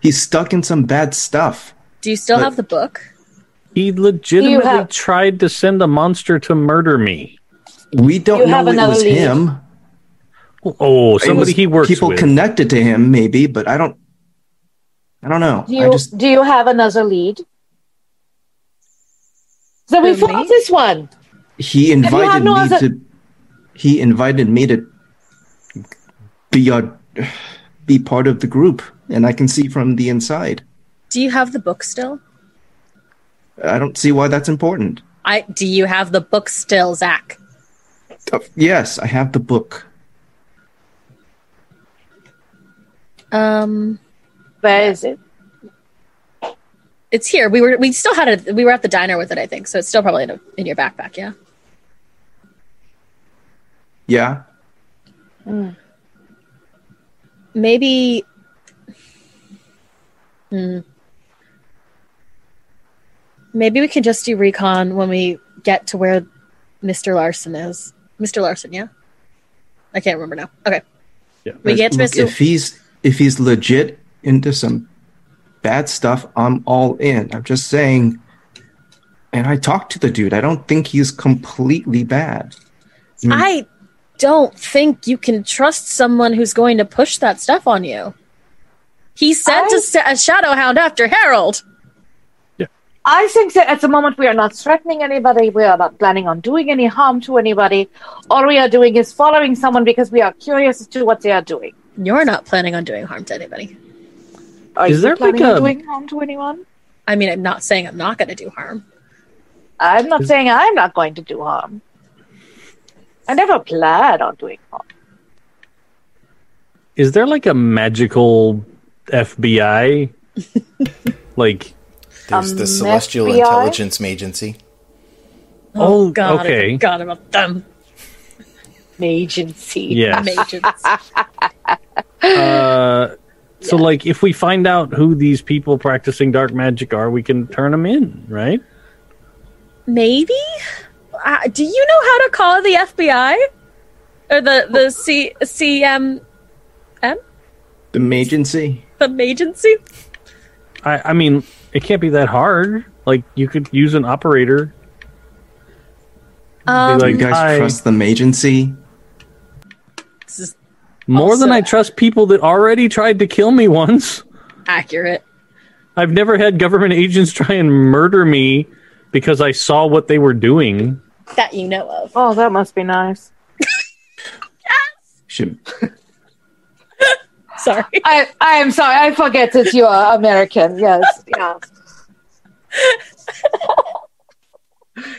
he's stuck in some bad stuff. Do you still But- have the book? He legitimately have- tried to send a monster to murder me. We don't You know have it was lead. him. Oh, It somebody he works people with. connected to him, maybe, but I don't I don't know. Do I you just do you have another lead? So we For found me? this one. he invited no me other- to he invited me to be a be part of the group and I can see from the inside. Do you have the book still? I don't see why that's important. I do you have the book still, Zach? Uh, yes, I have the book. Um Where is it? It's here. We were we still had it we were at the diner with it, I think. So it's still probably in, a, in your backpack, yeah. Yeah. Maybe Hmm. Maybe we can just do recon when we get to where Mr. Larson is. Mr. Larson, yeah? I can't remember now. Okay. Yeah. We get to Look, Mr. if he's if he's legit into some bad stuff, I'm all in. I'm just saying. And I talked to the dude. I don't think he's completely bad. I don't think you can trust someone who's going to push that stuff on you. He sent I- a, sa- a shadow hound after Harold. Yeah. I think that at the moment we are not threatening anybody, we are not planning on doing any harm to anybody. All we are doing is following someone because we are curious as to what they are doing. You're not planning on doing harm to anybody. Are Is you there planning like on a- doing harm to anyone? I mean, I'm not saying I'm not going to do harm. I'm not saying I'm not going to do harm. I never plan on doing harm. Is there like a magical FBI? like, There's Um, the Celestial FBI? Intelligence Agency. oh, God, I okay. forgot about them. Agency. Yeah. Mages. Uh, so, like, if we find out who these people practicing dark magic are, we can turn them in, right? Maybe. Uh, do you know how to call the FBI or the the C CM The agency. the agency? I, I mean, it can't be that hard. Like, you could use an operator. Um, like- You guys I- trust the agency? this is More than I trust people that already tried to kill me once. accurate. I've never had government agents try and murder me because I saw what they were doing. That you know of. Oh, that must be nice. Should Sorry. I I am sorry. I forget that you are American. Yes. Yeah.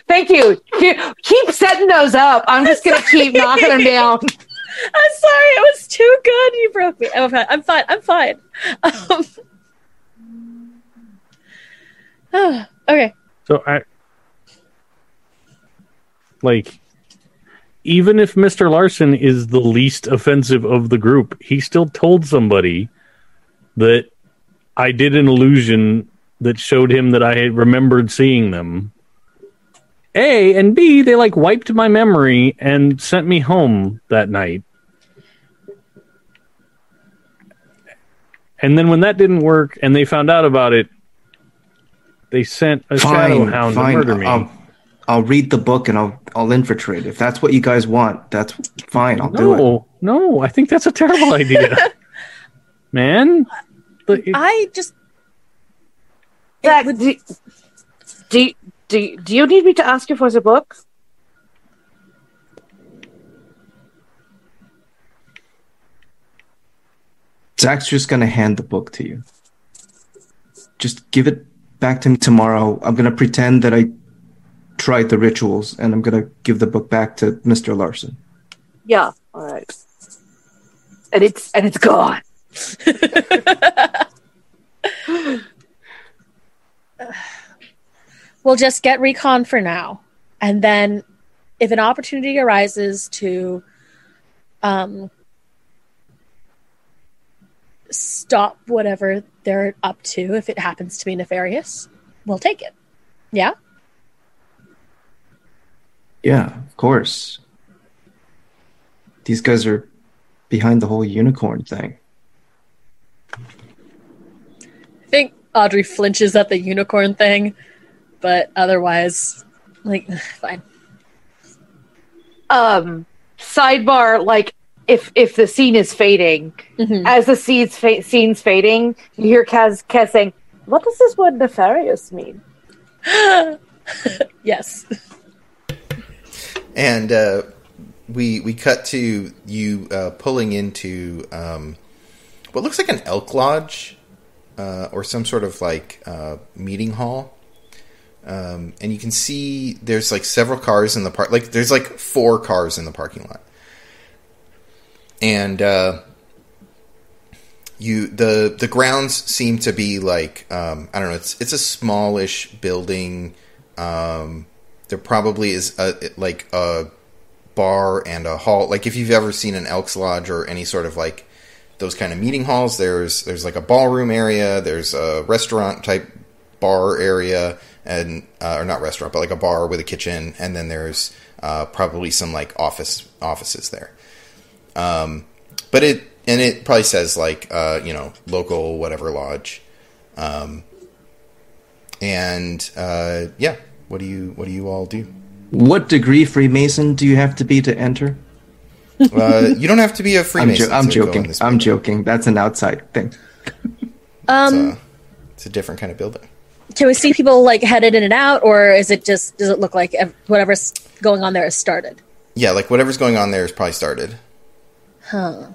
Thank you. Keep, keep setting those up. I'm just gonna keep knocking them down. I'm sorry. It was too good. You broke me. I'm fine. I'm fine. I'm fine. Um, okay. So I like even if Mr. Larson is the least offensive of the group, he still told somebody that I did an illusion that showed him that I had remembered seeing them. A and B, they like wiped my memory and sent me home that night. And then when that didn't work and they found out about it, they sent a shadow fine, hound fine. to murder me. I'll, I'll read the book and I'll I'll infiltrate. If that's what you guys want, that's fine. I'll do it. no, no, I think that's a terrible idea. Man, the, it- I just Zach, do, do, do, do you need me to ask you for the book? Zach's just gonna hand the book to you. Just give it back to me tomorrow. I'm gonna pretend that I tried the rituals, and I'm gonna give the book back to Mr. Larson. Yeah. All right. And it's and it's gone. we'll just get recon for now, and then if an opportunity arises to um stop whatever they're up to, if it happens to be nefarious, we'll take it. Yeah. Yeah, of course. These guys are behind the whole unicorn thing. I think Audrey flinches at the unicorn thing, but otherwise, like, fine. Um. Sidebar. Like, if if the scene is fading, Mhm. as the scene's fa- scene's fading, you hear Kaz Kaz saying, "What does this word nefarious mean?" yes. And uh, we we cut to you uh, pulling into um, what looks like an elk lodge uh, or some sort of like uh, meeting hall. Um, and you can see there's like several cars in the park. Like there's like four cars in the parking lot. And uh, you the the grounds seem to be like um, I don't know. It's it's a smallish building. Um, there probably is a like a bar and a hall. Like if you've ever seen an Elks Lodge or any sort of like those kind of meeting halls, there's there's like a ballroom area. There's a restaurant type bar area, and uh, or not restaurant, but like a bar with a kitchen, and then there's uh, probably some like office offices there. Um, but it and it probably says like uh, you know local whatever lodge. Um, and uh, yeah, what do you what do you all do? What degree Freemason do you have to be to enter? Uh, you don't have to be a I'm, Freemason. I'm to go in joking. I'm joking. That's an outside thing. Um, It's, uh, it's a different kind of building. Can we see people like headed in and out, or is it just does it look like whatever's going on there has started? Yeah, like whatever's going on there is probably started. Huh. Are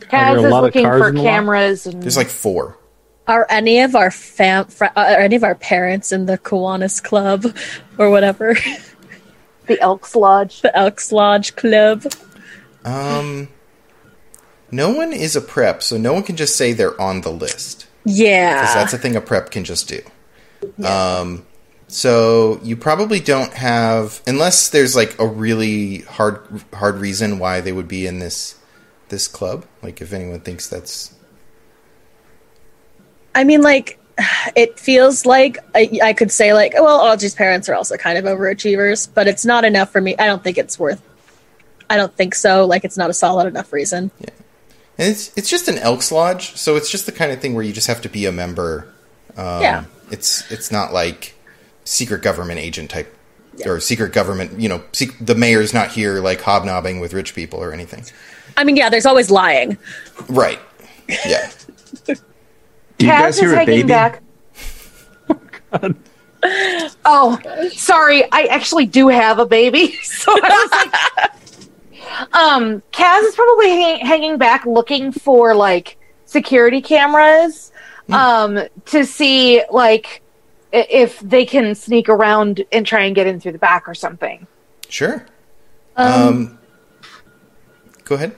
Kaz a is lot of looking for in the lot? cameras and There's like four. Are any of our fam fr- uh, are any of our parents in the Kiwanis Club or whatever the Elks Lodge. the Elks Lodge Club? Um, no one is a prep, so no one can just say they're on the list. Yeah, because that's a thing a prep can just do. Um, so you probably don't have, unless there's like a really hard hard reason why they would be in this this club. Like if anyone thinks that's I mean, like, it feels like I, I could say, like, well, Audrey's parents are also kind of overachievers, but it's not enough for me. I don't think it's worth. I don't think so. Like, it's not a solid enough reason. And it's it's just an Elks Lodge, so it's just the kind of thing where you just have to be a member. Um, Yeah. it's it's not like secret government agent type. Or secret government, you know, sec- the mayor's not here like hobnobbing with rich people or anything. I mean, yeah, there's always lying. Right. Yeah. Do you Kaz guys hear a baby? back. oh, sorry. I actually do have a baby, so I was like, um, Kaz is probably hang- hanging back, looking for like security cameras, um, to see like if they can sneak around and try and get in through the back or something. Sure. Um, Um, go ahead.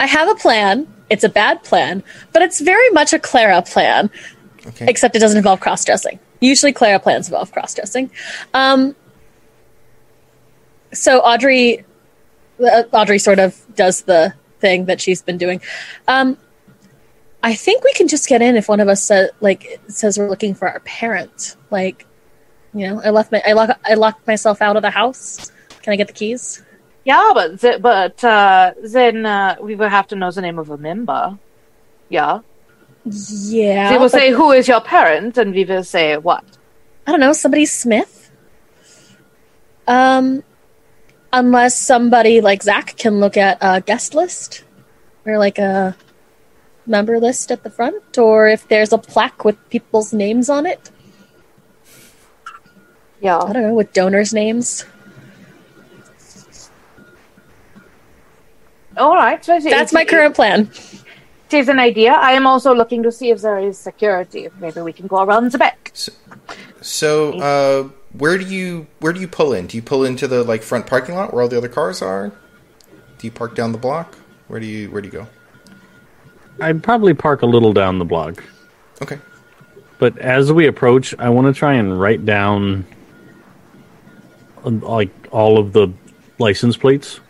I have a plan. It's a bad plan, but it's very much a Clara plan, Okay. except it doesn't involve cross dressing. Usually, Clara plans involve cross dressing. Um, so Audrey, Audrey sort of does the thing that she's been doing. Um, I think we can just get in if one of us sa- like says we're looking for our parent. Like, you know, I left my I lock I locked myself out of the house. Can I get the keys? Yeah, but th- but uh, then uh, we will have to know the name of a member. Yeah. Yeah, They will say, "Who is your parent?" and we will say, "What?" I don't know, somebody Smith. Um, unless somebody like Zach can look at a guest list or like a member list at the front, or if there's a plaque with people's names on it. Yeah. I don't know, with donors' names. All right. So That's my current plan. It is an idea. I am also looking to see if there is security. Maybe we can go around the back. So, uh, where do you where do you pull in? Do you pull into the like front parking lot where all the other cars are? Do you park down the block? Where do you where do you go? I'd probably park a little down the block. Okay. But as we approach, I want to try and write down uh, like all of the license plates,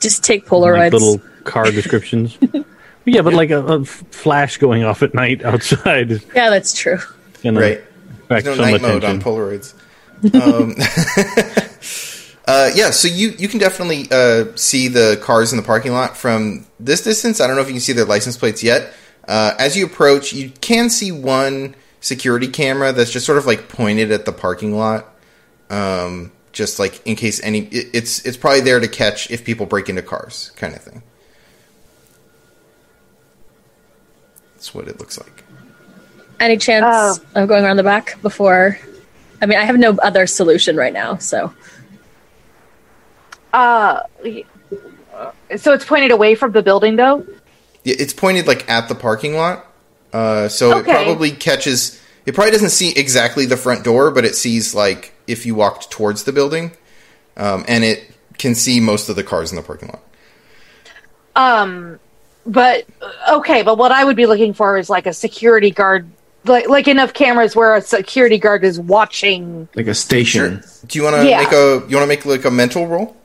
Just take like Polaroids. little car descriptions. yeah, but like a flash going off at night outside Yeah, that's true. gonna Right. attract There's no some night mode attention. on Polaroids. Um, uh, yeah, so you you can definitely uh, see the cars in the parking lot from this distance. I don't know if you can see their license plates yet. Uh, as you approach, you can see one security camera that's just sort of like pointed at the parking lot, um, just like in case any. It, it's it's probably there to catch if people break into cars, kind of thing. That's what it looks like. Any chance Oh. of going around the back before? I mean, I have no other solution right now, so Uh, so it's pointed away from the building, though. Yeah, it's pointed like at the parking lot, uh, so Okay. it probably catches. It probably doesn't see exactly the front door, but it sees like if you walked towards the building, um, and it can see most of the cars in the parking lot. Um, but okay, but what I would be looking for is like a security guard, like like enough cameras where a security guard is watching. Like a station. Do you want to Yeah. make a? You want to make like a mental roll?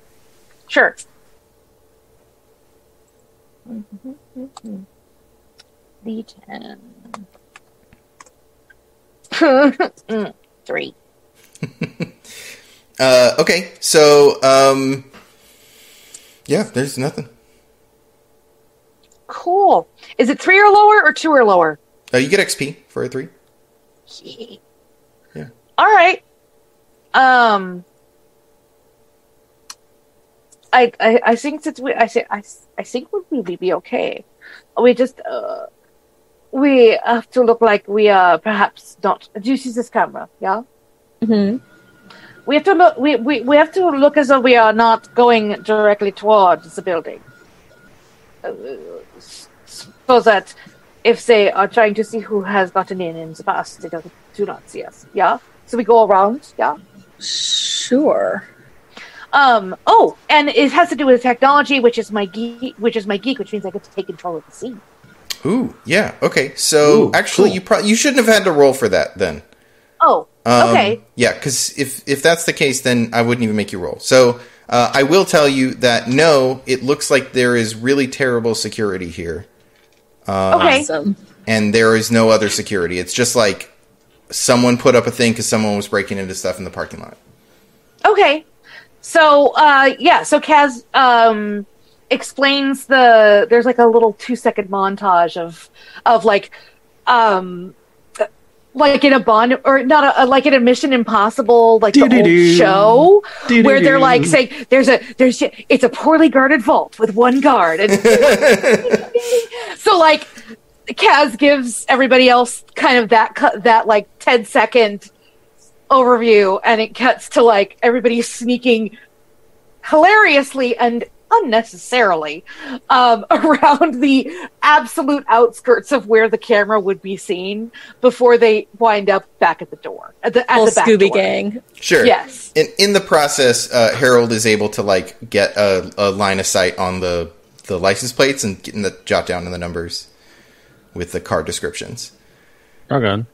Sure. D10. Mm, Three. Uh, okay, so um, yeah, there's nothing. Cool. Is it three or lower or two or lower? Uh, you get XP for a three. Yeah. All right. Um. I, I I think that we I think I, I think we'll really be okay. We just uh, we have to look like we are perhaps not. Do you see this camera? Yeah. hmm We have to look. We, we we have to look as though we are not going directly towards the building, uh, so that if they are trying to see who has gotten in in the past, they don't do not see us. Yeah. So we go around. Yeah. Sure. Um. Oh, and it has to do with technology, which is my geek, which is my geek, which means I get to take control of the scene. Ooh, yeah. Okay, so Ooh, actually, cool. you probably you shouldn't have had to roll for that then. Oh. Um, okay. Yeah, because if if that's the case, then I wouldn't even make you roll. So uh, I will tell you that no, it looks like there is really terrible security here, okay. Awesome. and there is no other security. It's just like someone put up a thing because someone was breaking into stuff in the parking lot. Okay. So, uh, yeah, so Kaz, um, explains the, there's like a little two second montage of, of like, um, like in a Bond or not a like in a Mission Impossible like the old Doo-doo-doo. show where they're like saying there's a there's it's a poorly guarded vault with one guard and so like Kaz gives everybody else kind of that cu- that like 10 second overview and it cuts to like everybody sneaking hilariously and unnecessarily um, around the absolute outskirts of where the camera would be seen before they wind up back at the door at the at Full the back Scooby door. Gang. Sure. Yes. In in the process, uh, Harold is able to like get a, a line of sight on the the license plates and getting the jot down in the numbers with the car descriptions. Okay. Um,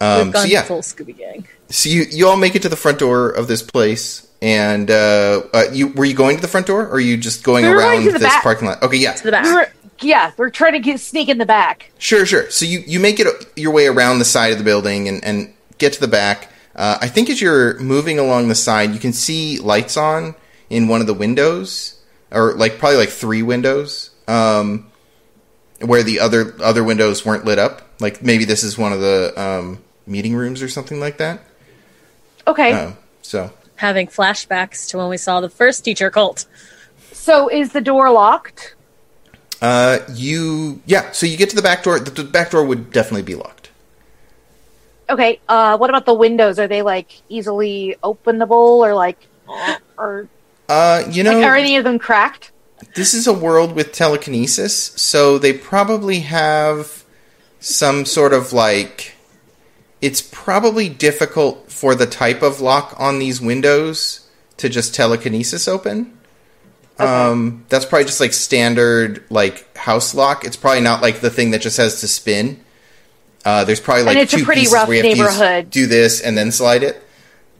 We've so gone yeah, full Scooby Gang. so you you all make it to the front door of this place, and uh, uh, you were you going to the front door, or are you just going We were around to this back. parking lot? Okay, yeah, To the back. We were, yeah, we're trying to get sneak in the back. Sure, sure. So you, you make it your way around the side of the building and, and get to the back. Uh, I think as you're moving along the side, you can see lights on in one of the windows, or like probably like three windows, um, where the other other windows weren't lit up. Like maybe this is one of the um, meeting rooms or something like that. Okay. Um, so Having flashbacks to when we saw the first teacher cult. So is the door locked? uh, you yeah. So you get to the back door. The, the back door would definitely be locked. Okay. Uh, what about the windows? Are they like easily openable or like, or Uh, you know, like, are any of them cracked? this is a world with telekinesis, so they probably have some sort of like. It's probably difficult for the type of lock on these windows to just telekinesis open. Um, that's probably just like standard like house lock. It's probably not like the thing that just has to spin. Uh, there's probably like And it's a two pretty pieces rough where you have to use- neighborhood. do this and then slide it.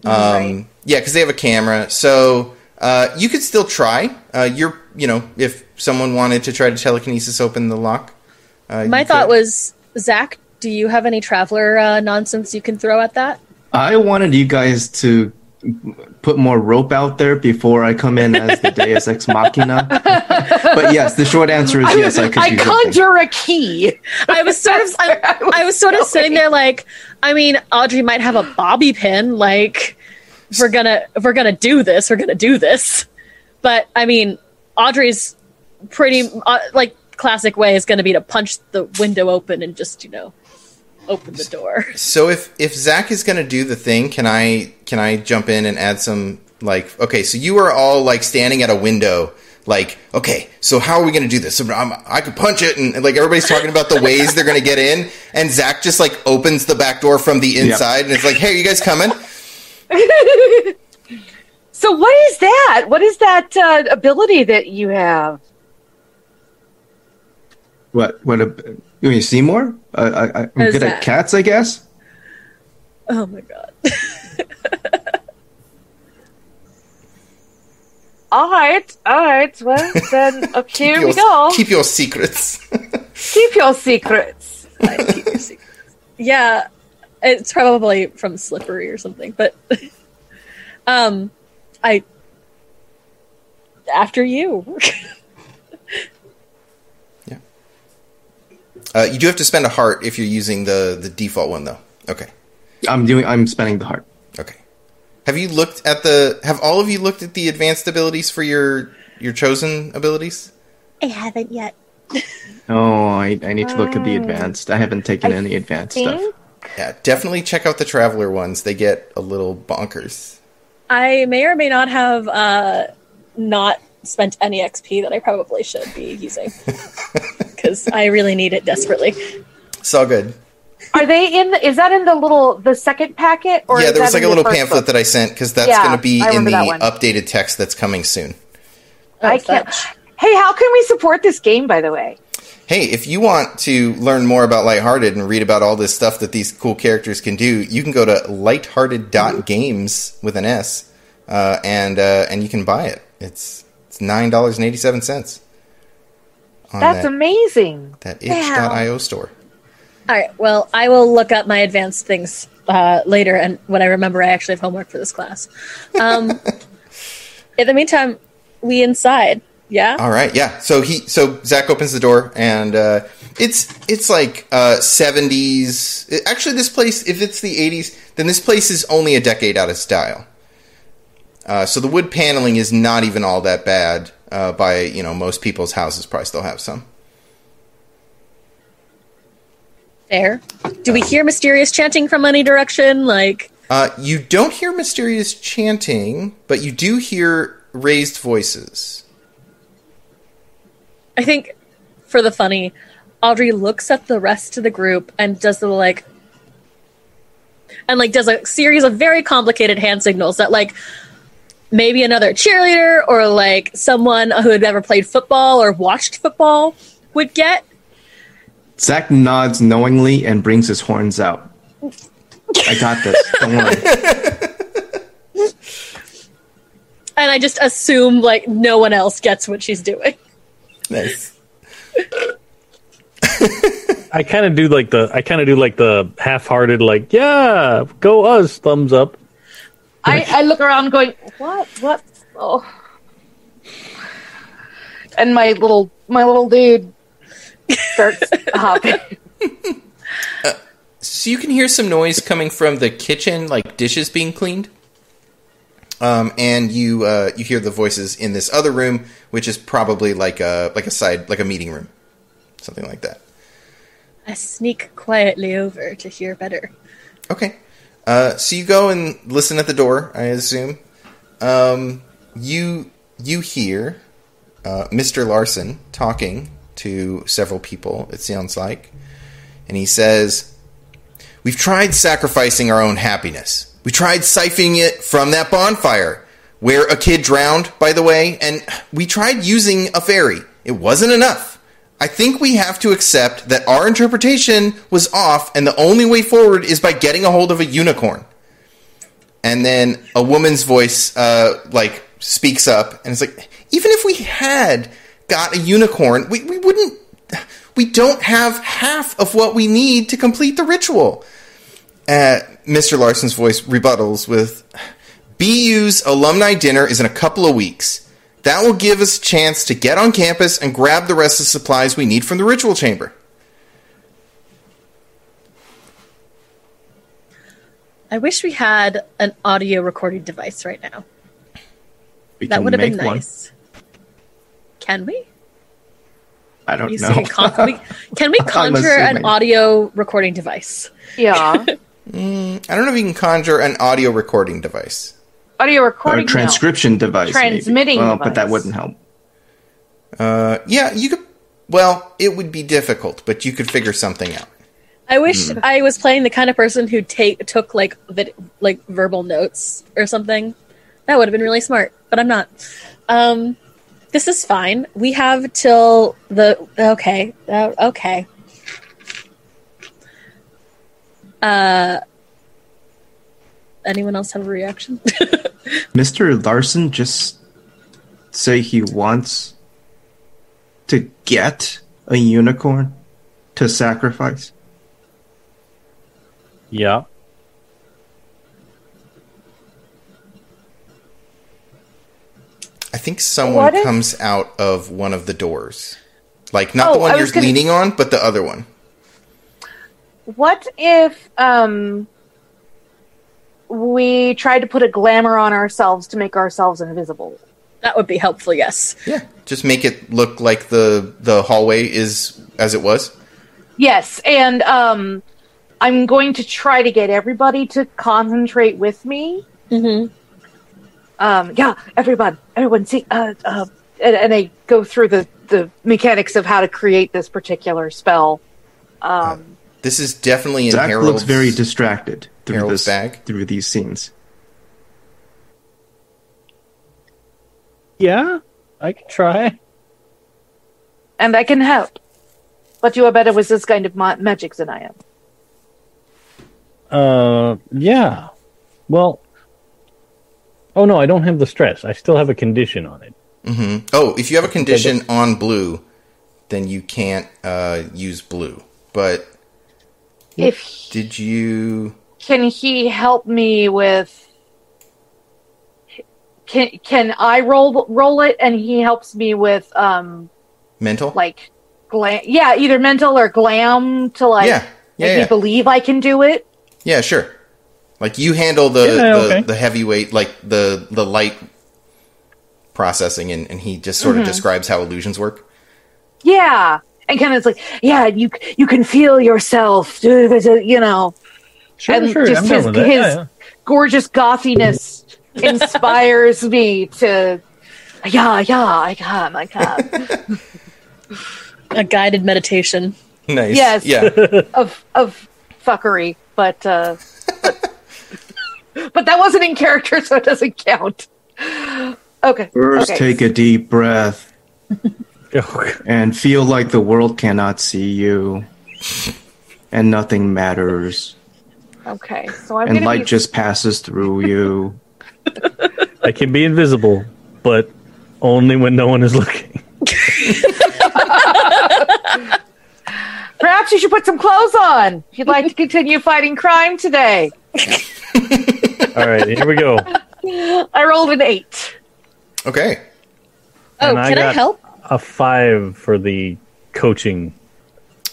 Um, Right. Yeah, because they have a camera, so uh, you could still try. Uh, you're, you know, if someone wanted to try to telekinesis open the lock. Uh, My thought could. was, Zach, do you have any traveler uh, nonsense you can throw at that? I wanted you guys to put more rope out there before I come in as the Deus Ex Machina. but yes, the short answer is yes. I could. I be roping. conjure a key. I was sort of, I, That's where I I was sort of going. sitting there like, I mean, Audrey might have a bobby pin. Like, if we're gonna, if we're gonna do this, we're gonna do this. But I mean, Audrey's pretty uh, like classic way is going to be to punch the window open and just you know open the door. So if if Zach is going to do the thing, can I can I jump in and add some like okay? So you are all like standing at a window. Like, okay, so how are we going to do this? So I'm, I could punch it, and, and, like everybody's talking about the ways they're going to get in, and Zach just like opens the back door from the inside, and it's like, "Hey, are you guys coming?" So what is that? What is that uh, ability that you have? What? What? A, you mean Seymour? Uh, I, I, I'm How's good that? at cats, I guess. Oh my god! All right, all right. Well, then up here your, we go. Keep your secrets. Keep your secrets. yeah, it's probably from Slippery or something. But um, I after you. Uh, you do have to spend a heart if you're using the the default one, though. Okay. I'm doing. I'm spending the heart. Okay. Have you looked at the? Have all of you looked at the advanced abilities for your your chosen abilities? I haven't yet. Oh, I, I need to look at the advanced. I haven't taken any advanced stuff. Yeah, definitely check out the traveler ones. They get a little bonkers. I may or may not have uh, not spent any XP that I probably should be using because I really need it desperately. So good. Are they in? The, is that in the little the second packet? Or yeah, is there was like a little pamphlet book? that I sent because that's Yeah, going to be in the remember that one. updated text that's coming soon. I can't. fetch. Hey, how can we support this game? By the way, Hey, if you want to learn more about Lighthearted and read about all this stuff that these cool characters can do, you can go to lighthearted.games with an S, uh, and uh, and you can buy it. It's it's nine dollars and eighty seven cents. That's that, amazing. that itch.io store. All right. Well, I will look up my advanced things uh, later, and when I remember, I actually have homework for this class. Um, in the meantime, we inside. Yeah. All right, yeah. So he, so Zach opens the door, and uh, it's it's like uh, seventies. Actually, this place, if it's the eighties, then this place is only a decade out of style. Uh, so the wood paneling is not even all that bad. Uh, by you know most people's houses, probably still have some. Fair. Do we hear mysterious chanting from any direction? Like, Uh, you don't hear mysterious chanting, but you do hear raised voices. I think for the funny, Audrey looks at the rest of the group and does the like, and like does a series of very complicated hand signals that like maybe another cheerleader or like someone who had never played football or watched football would get. Zach nods knowingly and brings his horns out. I got this. Don't worry. And I just assume like no one else gets what she's doing. Nice. I kind of do like the I kind of do like the half-hearted like yeah go us thumbs up. I, I look around, going, "What? What? Oh!" And my little my little dude starts hopping. So you can hear some noise coming from the kitchen, like dishes being cleaned. Um, and you uh, you hear the voices in this other room, which is probably like a like a side like a meeting room, something like that. I sneak quietly over to hear better. Okay, uh, so you go and listen at the door. I assume um, you you hear uh, Mr. Larson talking to several people. It sounds like, and he says. We've tried sacrificing our own happiness. We tried siphoning it from that bonfire, where a kid drowned, by the way, and we tried using a fairy. It wasn't enough. I think we have to accept that our interpretation was off, and the only way forward is by getting a hold of a unicorn. And then a woman's voice, uh, like, speaks up, and it's like, even if we had got a unicorn, we, we wouldn't. We don't have half of what we need to complete the ritual. Uh, Mr. Larson's voice rebuttals with BU's alumni dinner is in a couple of weeks. That will give us a chance to get on campus and grab the rest of the supplies we need from the ritual chamber. I wish we had an audio recording device right now. We That would have been make one. nice. Can we? I don't You know. say con- can we, can we conjure an audio recording device? Yeah, mm, I don't know if you can conjure an audio recording device. Audio recording. a now. transcription device. maybe. Transmitting Well, but that wouldn't help. Uh, yeah, you could. Well, it would be difficult, but you could figure something out. I wish Hmm. I was playing the kind of person who take took like vid- like verbal notes or something. That would have been really smart, but I'm not. Um, this is fine. We have till the okay, uh, okay. Uh, anyone else have a reaction? Mr. Larson just say he wants to get a unicorn to sacrifice. Yeah. I think someone What if- comes out of one of the doors. Like, not Oh, the one you're gonna- leaning on, but the other one. what if um we tried to put a glamour on ourselves to make ourselves invisible? That would be helpful, yes. Yeah, just make it look like the the hallway is as it was. Yes, and um I'm going to try to get everybody to concentrate with me. Mm-hmm. Um yeah, everyone, everyone see uh uh and, and I go through the the mechanics of how to create this particular spell. Um This is definitely in Zach Harold's. looks very distracted through Harold's this bag. through these scenes. Yeah, I can try. and I can help. But you are better with this kind of ma- magic than I am. Uh, yeah. Well, oh no, I don't have the stress. I still have a condition on it. Mhm. Oh, if you have a condition on blue, then you can't uh, use blue. But If did you? Can he help me with can can I roll roll it and he helps me with um Mental? like glam yeah either mental or glam to like yeah, yeah, make me believe I can do it. yeah, sure. Like you handle the Yeah, the, okay. the heavyweight, like the the light processing, and, and he just sort of describes how illusions work. Yeah. And kind of it's like, yeah, you you can feel yourself, you know. Sure, And sure. just I'm his- with his- Yeah, yeah. gorgeous gothiness inspires me to yeah yeah i can i can A guided meditation. Nice. Yes. Yeah. of of fuckery but uh but, but that wasn't in character so it doesn't count okay First, okay. take a deep breath and feel like the world cannot see you, and nothing matters, okay so i'm and gonna light be, just passes through you. I can be invisible, but only when no one is looking. perhaps you should put some clothes on if you'd like to continue fighting crime today All right, here we go. i rolled an eight Okay. Oh, And I can I, got- help? A five for the coaching.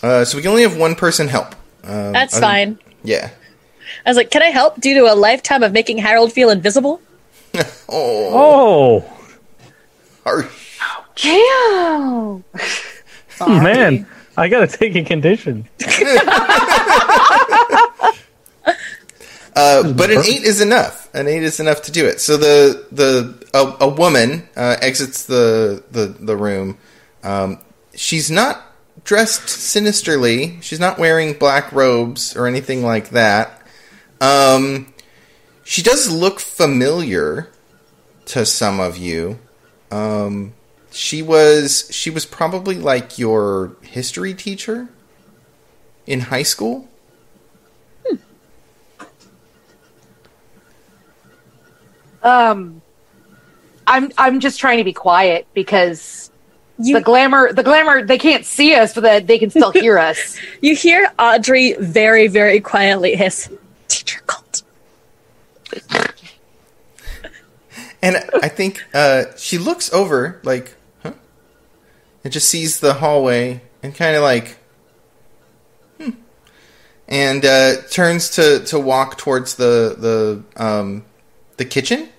Uh, so we can only have one person help. Um, That's other- fine. Yeah. I was like, can I help due to a lifetime of making Harold feel invisible? Oh, Oh harsh. Damn. man, I gotta take a condition. Uh, but an eight is enough. An eight is enough to do it. So the the a, a woman uh, exits the the the room. Um, she's not dressed sinisterly. She's not wearing black robes or anything like that. Um, she does look familiar to some of you. Um, she was she was probably like your history teacher in high school. Um, I'm I'm just trying to be quiet because You the glamour the glamour they can't see us, but that they can still hear us. you hear Audrey very very quietly hiss, "Teacher cult." And I think uh, she looks over, like, huh? And just sees the hallway and kind of like, hmm. And uh, turns to, to walk towards the the um, the kitchen.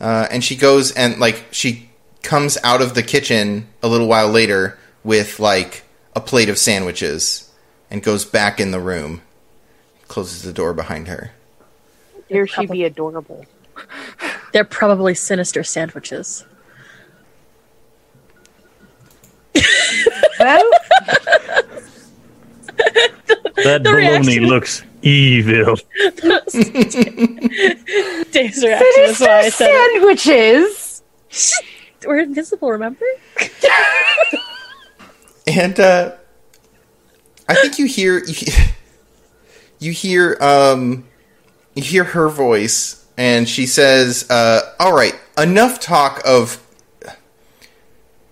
Uh, and she goes and like she comes out of the kitchen a little while later with like a plate of sandwiches and goes back in the room. Closes the door behind her. Here she be adorable. They're probably sinister sandwiches. Well, That baloney reaction. looks evil. Dave's reaction is why I sinister said it. sandwiches. We're invisible, remember? And uh, I think you hear you, you hear um, you hear her voice, and she says, uh, "All right, enough talk of.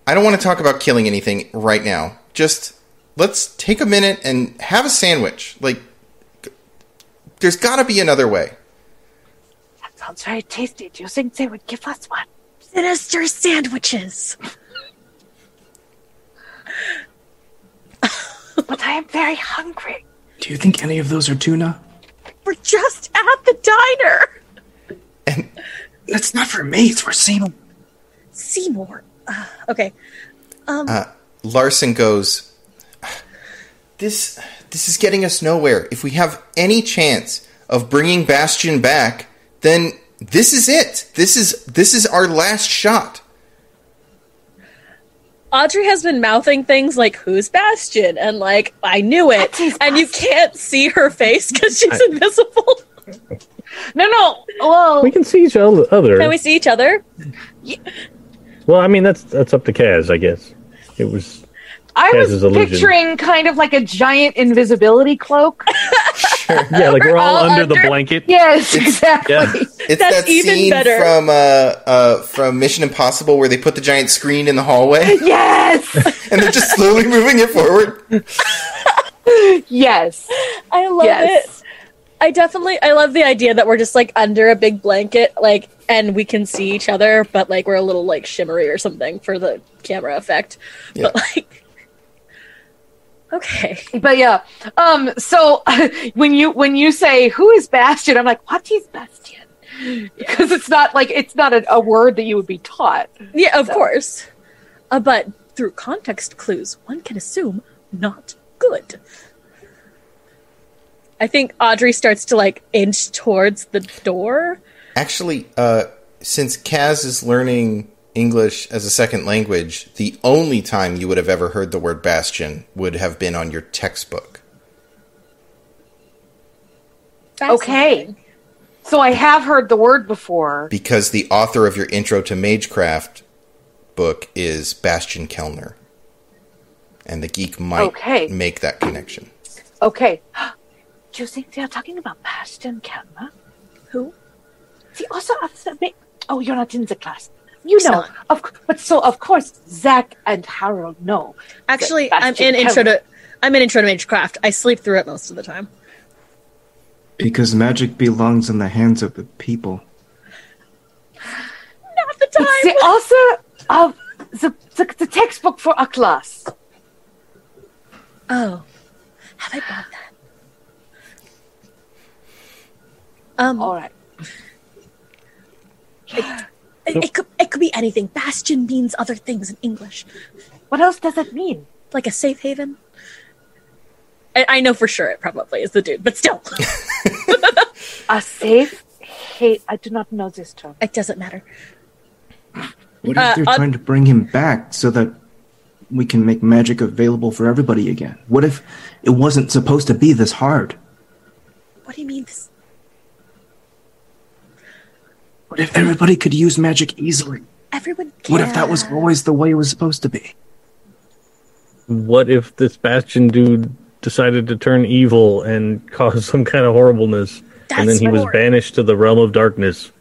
I don't want to talk about killing anything right now. Just let's take a minute and have a sandwich. Like, there's got to be another way." That sounds very tasty. Do you think they would give us one? Sinister sandwiches. But I am very hungry. Do you think any of those are tuna? We're just at the diner. And That's not for me. It's for Seymour. Seymour. Uh, okay. Larson goes, "This this is getting us nowhere. If we have any chance of bringing Bastion back, then this is it. This is this is our last shot." Audrey has been mouthing things like "Who's Bastion?" and like "I knew it," and you can't see her face because she's invisible. No, no. Well, We can see each other. Can we see each other? Well, I mean that's that's up to Kaz, I guess. It was I was Kaz's illusion. picturing kind of like a giant invisibility cloak. yeah, like we're all, all under, the blanket. yes, exactly. Yeah. It's That's that even scene better. from uh, uh, from Mission Impossible where they put the giant screen in the hallway Yes, and they're just slowly moving it forward. yes, I love yes. it. I definitely I love the idea that we're just like under a big blanket, like and we can see each other, but like we're a little like shimmery or something for the camera effect. Yeah. But like Okay. But yeah, um, so when you when you say who is Bastion, I'm like, what is Bastion? Because it's not like it's not a, a word that you would be taught. Yeah, of course. Uh, but through context clues, one can assume not good. I think Audrey starts to like inch towards the door. Actually, uh, since Kaz is learning English as a second language, the only time you would have ever heard the word bastion would have been on your textbook. Okay, so I have heard the word before. Because the author of your Intro to Magecraft book is Bastian Kellner. And the geek might Okay. make that connection. Okay, do you think they are talking about Bastion Kellner? Who? The also of the oh, you're not in the class. You know, not. of c- but so of course Zach and Harold know. Actually, I'm Bastion in intro to I'm in intro to Magecraft. I sleep through it most of the time. Because magic belongs in the hands of the people. Not the time. It's the author of the, the the textbook for a class. Oh, have I bought that? Um, All right. It, it could it could be anything. Bastion means other things in English, What else does it mean? like a safe haven. I, I know for sure it probably is the dude, but still, A safe hate. I do not know this term. it doesn't matter. What if Uh, they're uh, trying to bring him back so that we can make magic available for everybody again? What if it wasn't supposed to be this hard? What do you mean? This? What if everybody could use magic easily? Everyone. Can. What if that was always the way it was supposed to be? What if this Bastion dude decided to turn evil and cause some kind of horribleness, and then That's he was more- banished to the realm of darkness?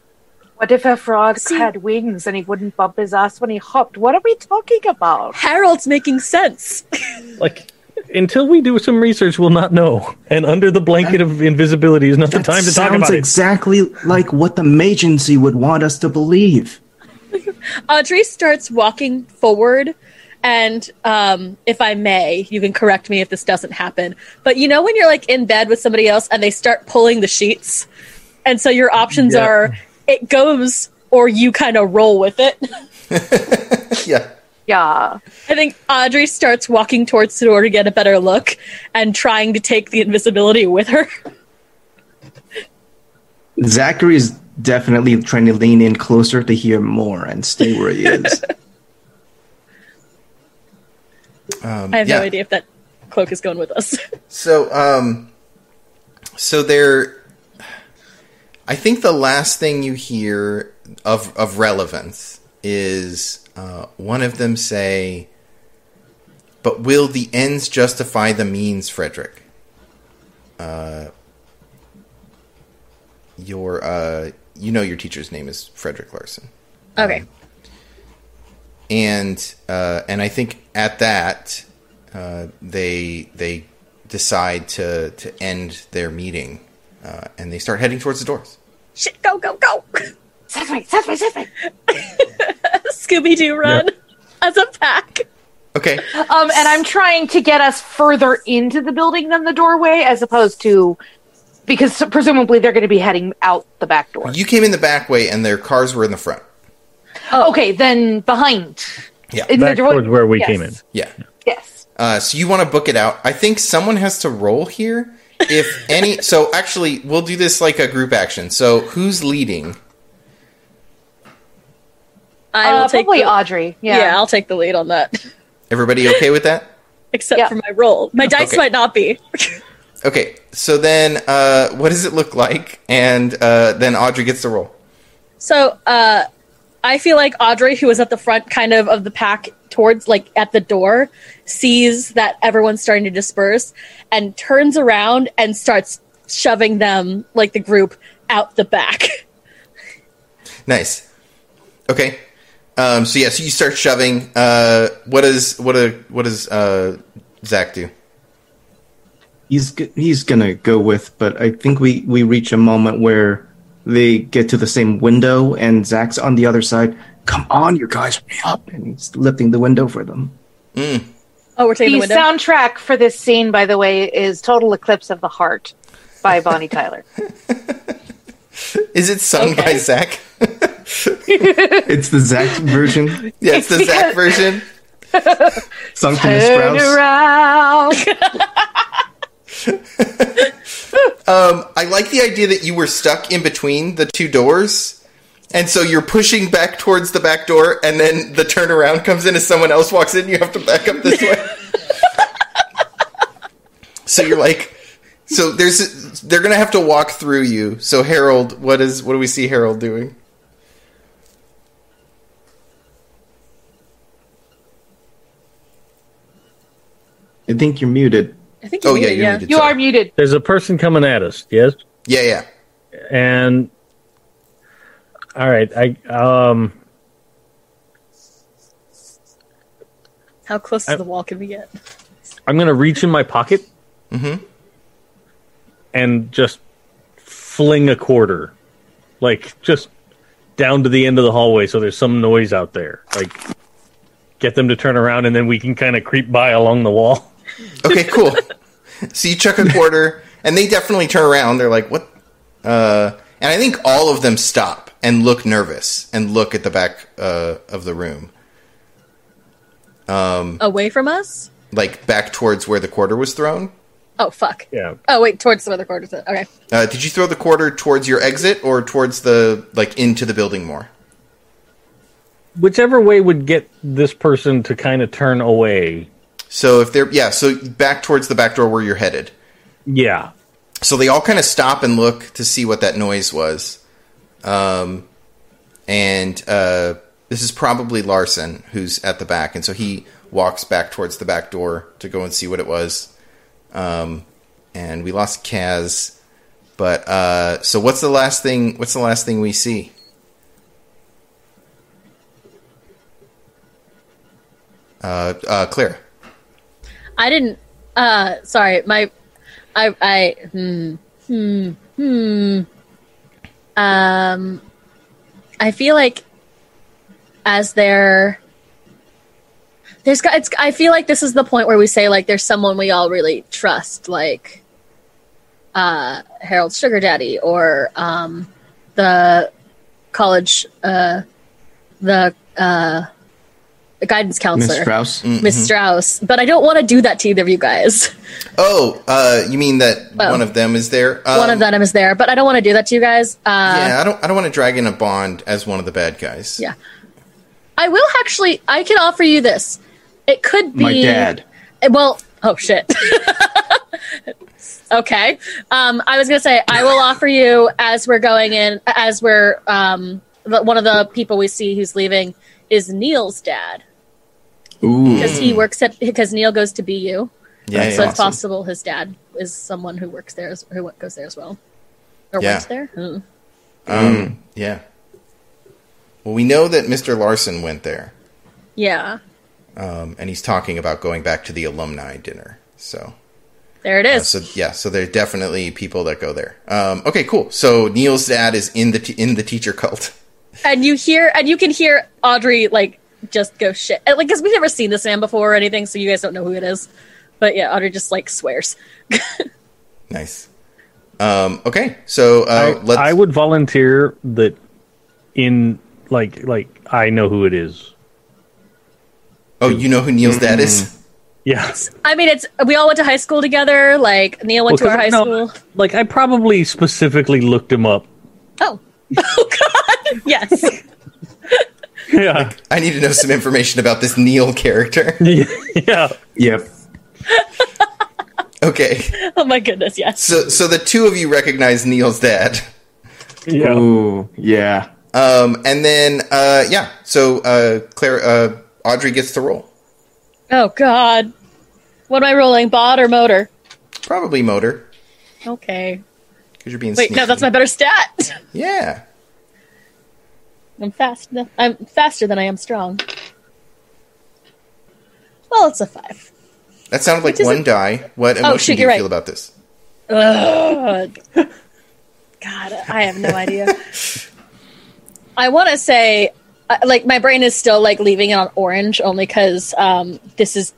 What if a frog See- had wings and he wouldn't bump his ass when he hopped? What are we talking about? Harold's making sense. Like, until we do some research, we'll not know. And under the blanket of invisibility is not the time to talk sounds about it. exactly like what the Magency would want us to believe. Audrey starts walking forward, and um, if I may, you can correct me if this doesn't happen. But you know when you're like in bed with somebody else and they start pulling the sheets, and so your options Yeah. are it goes or you kind of roll with it. Yeah. Yeah. I think Audrey starts walking towards the door to get a better look and trying to take the invisibility with her. Zachary is definitely trying to lean in closer to hear more and stay where he is. Um, I have yeah. no idea if that cloak is going with us. So, um, so there, I think the last thing you hear of of relevance is uh, one of them say, "But will the ends justify the means, Frederick?" Uh, your, uh, you know, your teacher's name is Frederick Larson, okay. and uh, and I think at that uh, they they decide to to end their meeting, uh, and they start heading towards the doors. Shit, go, go, go! That's right. That's right. That's right. Scooby Doo run as a pack. Okay. Um, and I'm trying to get us further into the building than the doorway, as opposed to because presumably they're going to be heading out the back door. You came in the back way, and their cars were in the front. Okay, then behind. Yeah. In the Back door- towards where we yes. came in. Yeah. Yes. Uh, so you want to book it out? I think someone has to roll here. If any, so actually, we'll do this like a group action. So who's leading? I will Uh, take probably the, Audrey. yeah. Yeah. I'll take the lead on that. Everybody okay with that? Except Yeah. for my roll. My dice Okay. might not be. Okay. So then, uh, what does it look like? And uh, then Audrey gets the roll. So, uh, I feel like Audrey, who was at the front kind of of the pack towards like at the door, sees that everyone's starting to disperse and turns around and starts shoving them, like the group, out the back. Nice. Okay. Um, so yeah, so you start shoving. Uh, what does what a what does uh, Zach do? He's he's gonna go with, but I think we we reach a moment where they get to the same window, and Zach's on the other side. Come on, you guys, hurry up! And he's lifting the window for them. Oh, we're taking The the window. soundtrack for this scene, by the way, is "Total Eclipse of the Heart" by Bonnie Tyler. Is it sung by Zach? It's the Zach version, Yeah, it's the Zach version. sung to Miss Turn Sprouse. around. Um, I like the idea that you were stuck in between the two doors, and so you're pushing back towards the back door, and then the turnaround comes in as someone else walks in. You have to back up this way. so you're like, so there's they're gonna have to walk through you. So Harold, what is what do we see Harold doing? I think you're muted. I think Oh you yeah, you're yeah. muted. You sorry. are muted. There's a person coming at us. Yes. Yeah, yeah. And all right, I um How close to the wall can we get? I'm gonna reach in my pocket Mm-hmm. and just fling a quarter, like just down to the end of the hallway, so there's some noise out there. Like get them to turn around, and then we can kind of creep by along the wall. Okay, cool. so you chuck a quarter, and they definitely turn around. They're like, "What?" Uh, and I think all of them stop and look nervous and look at the back uh, of the room, Um, Away from us? like back towards where the quarter was thrown. Oh, fuck. Yeah. Oh, wait, towards the other quarter. Okay. Uh, did you throw the quarter towards your exit or towards the like into the building more? Whichever way would get this person to kind of turn away. So if they're yeah, so back towards the back door where you're headed. Yeah. So they all kind of stop and look to see what that noise was. Um, and uh, this is probably Larson who's at the back, and so he walks back towards the back door to go and see what it was. Um, and we lost Kaz, but uh, so what's the last thing? What's the last thing we see? Uh, uh, Claire. I didn't. Uh, sorry, my, I, I, hmm, hmm, hmm. Um, I feel like as they're there's it's. I feel like this is the point where we say like there's someone we all really trust, like uh, Harold's sugar daddy or um, the college, uh, the uh, the guidance Miss counselor. Strauss. Miss Strauss, but I don't want to do that to either of you guys. Oh, uh, you mean that Oh. one of them is there? one Um, of them is there, but I don't want to do that to you guys. Uh, yeah, I don't. I don't want to drag in a Bond as one of the bad guys. Yeah. I will actually. I can offer you this. It could be My dad. Eh, Well, oh shit. okay. Um, I was gonna say I will offer you as we're going in, as we're um, the, one of the people we see who's leaving is Neil's dad Ooh. because he works at because Neil goes to BU, yeah, so yeah. it's awesome. possible his dad is someone who works there, as, who goes there as well, or Yeah. went there. Hmm. Um, yeah. Well, we know that Mr. Larson went there, Yeah, um, and he's talking about going back to the alumni dinner. So, there it is. uh, so yeah, so there's definitely people that go there. Um, okay, cool. So Neil's dad is in the t- in the teacher cult. and you hear and you can hear Audrey like just go shit. And, Like, because we've never seen this man before or anything, so you guys don't know who it is. But yeah, Audrey just like swears. Nice. Um, okay, so I, uh, let's. I would volunteer that in like like I know who it is. oh, you know who Neil's dad is? Yeah. I mean, it's we all went to high school together. Like Neil went Well, to our high 'cause, no, school. Like I probably specifically looked him up. Oh, oh God, yes. Yeah. I need to know some information about this Neil character. yeah. Yep. Okay, Oh my goodness, yes. so so the two of you recognize Neil's dad. Yeah. Ooh, yeah. Um, and then, uh, yeah, so uh, Claire, uh, Audrey gets to roll. Oh God, what am I rolling? Bot or motor? Probably motor, Okay. Because you're being Wait, sneaky. no, that's my better stat. Yeah. I'm fast. I'm faster than I am strong. Well, it's a five. That sounded like one die. What emotion Oh, shoot, do you right. feel about this? Ugh. God, I have no idea. I want to say, uh, like, my brain is still like leaving it on orange only because um, this is,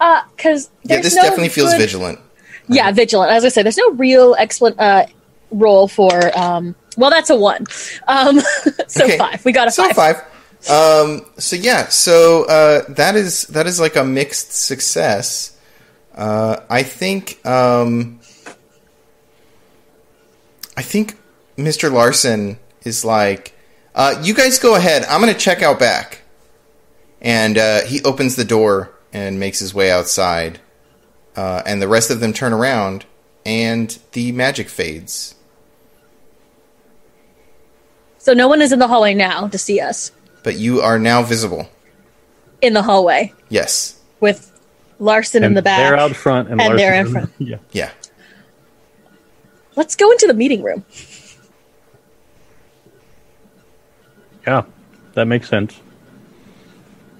uh, because Yeah, this definitely feels vigilant. Yeah, vigilant. As I say, there's no real explan uh, role for. Um, well, that's a one. Um, so Okay. five. We got a So five. five. Um, so yeah, so uh, that is that is like a mixed success. Uh, I think um, I think Mr. Larson is like, uh, you guys go ahead. I'm gonna check out back, and uh, he opens the door and makes his way outside, uh, and the rest of them turn around, and the magic fades. So no one is in the hallway now to see us But you are now visible. in the hallway Yes. with Larson in the back. They're out front and, and they're in front. Yeah. Yeah. Let's go into the meeting room. Yeah. That makes sense.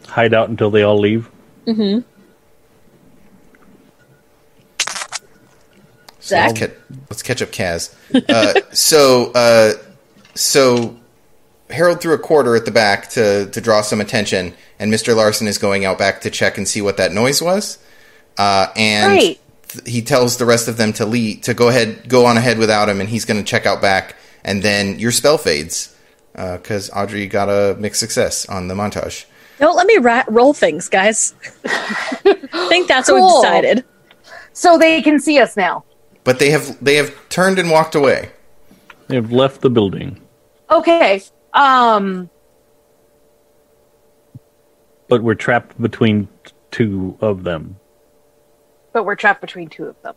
Hide out until they all leave. Zach. Let's, ca- let's catch up, Kaz. Uh, so, uh, so Harold threw a quarter at the back to to draw some attention, and Mister Larson is going out back to check and see what that noise was. Uh, and Great. th- he tells the rest of them to lead to go ahead, go on ahead without him, and he's going to check out back. And then your spell fades because Audrey got a mixed success on the montage. Don't let me ra- roll things, guys. I think that's what we've decided. So they can see us now. But they have they have turned and walked away. They've left the building, Okay. Um. but we're trapped between two of them. But we're trapped between two of them.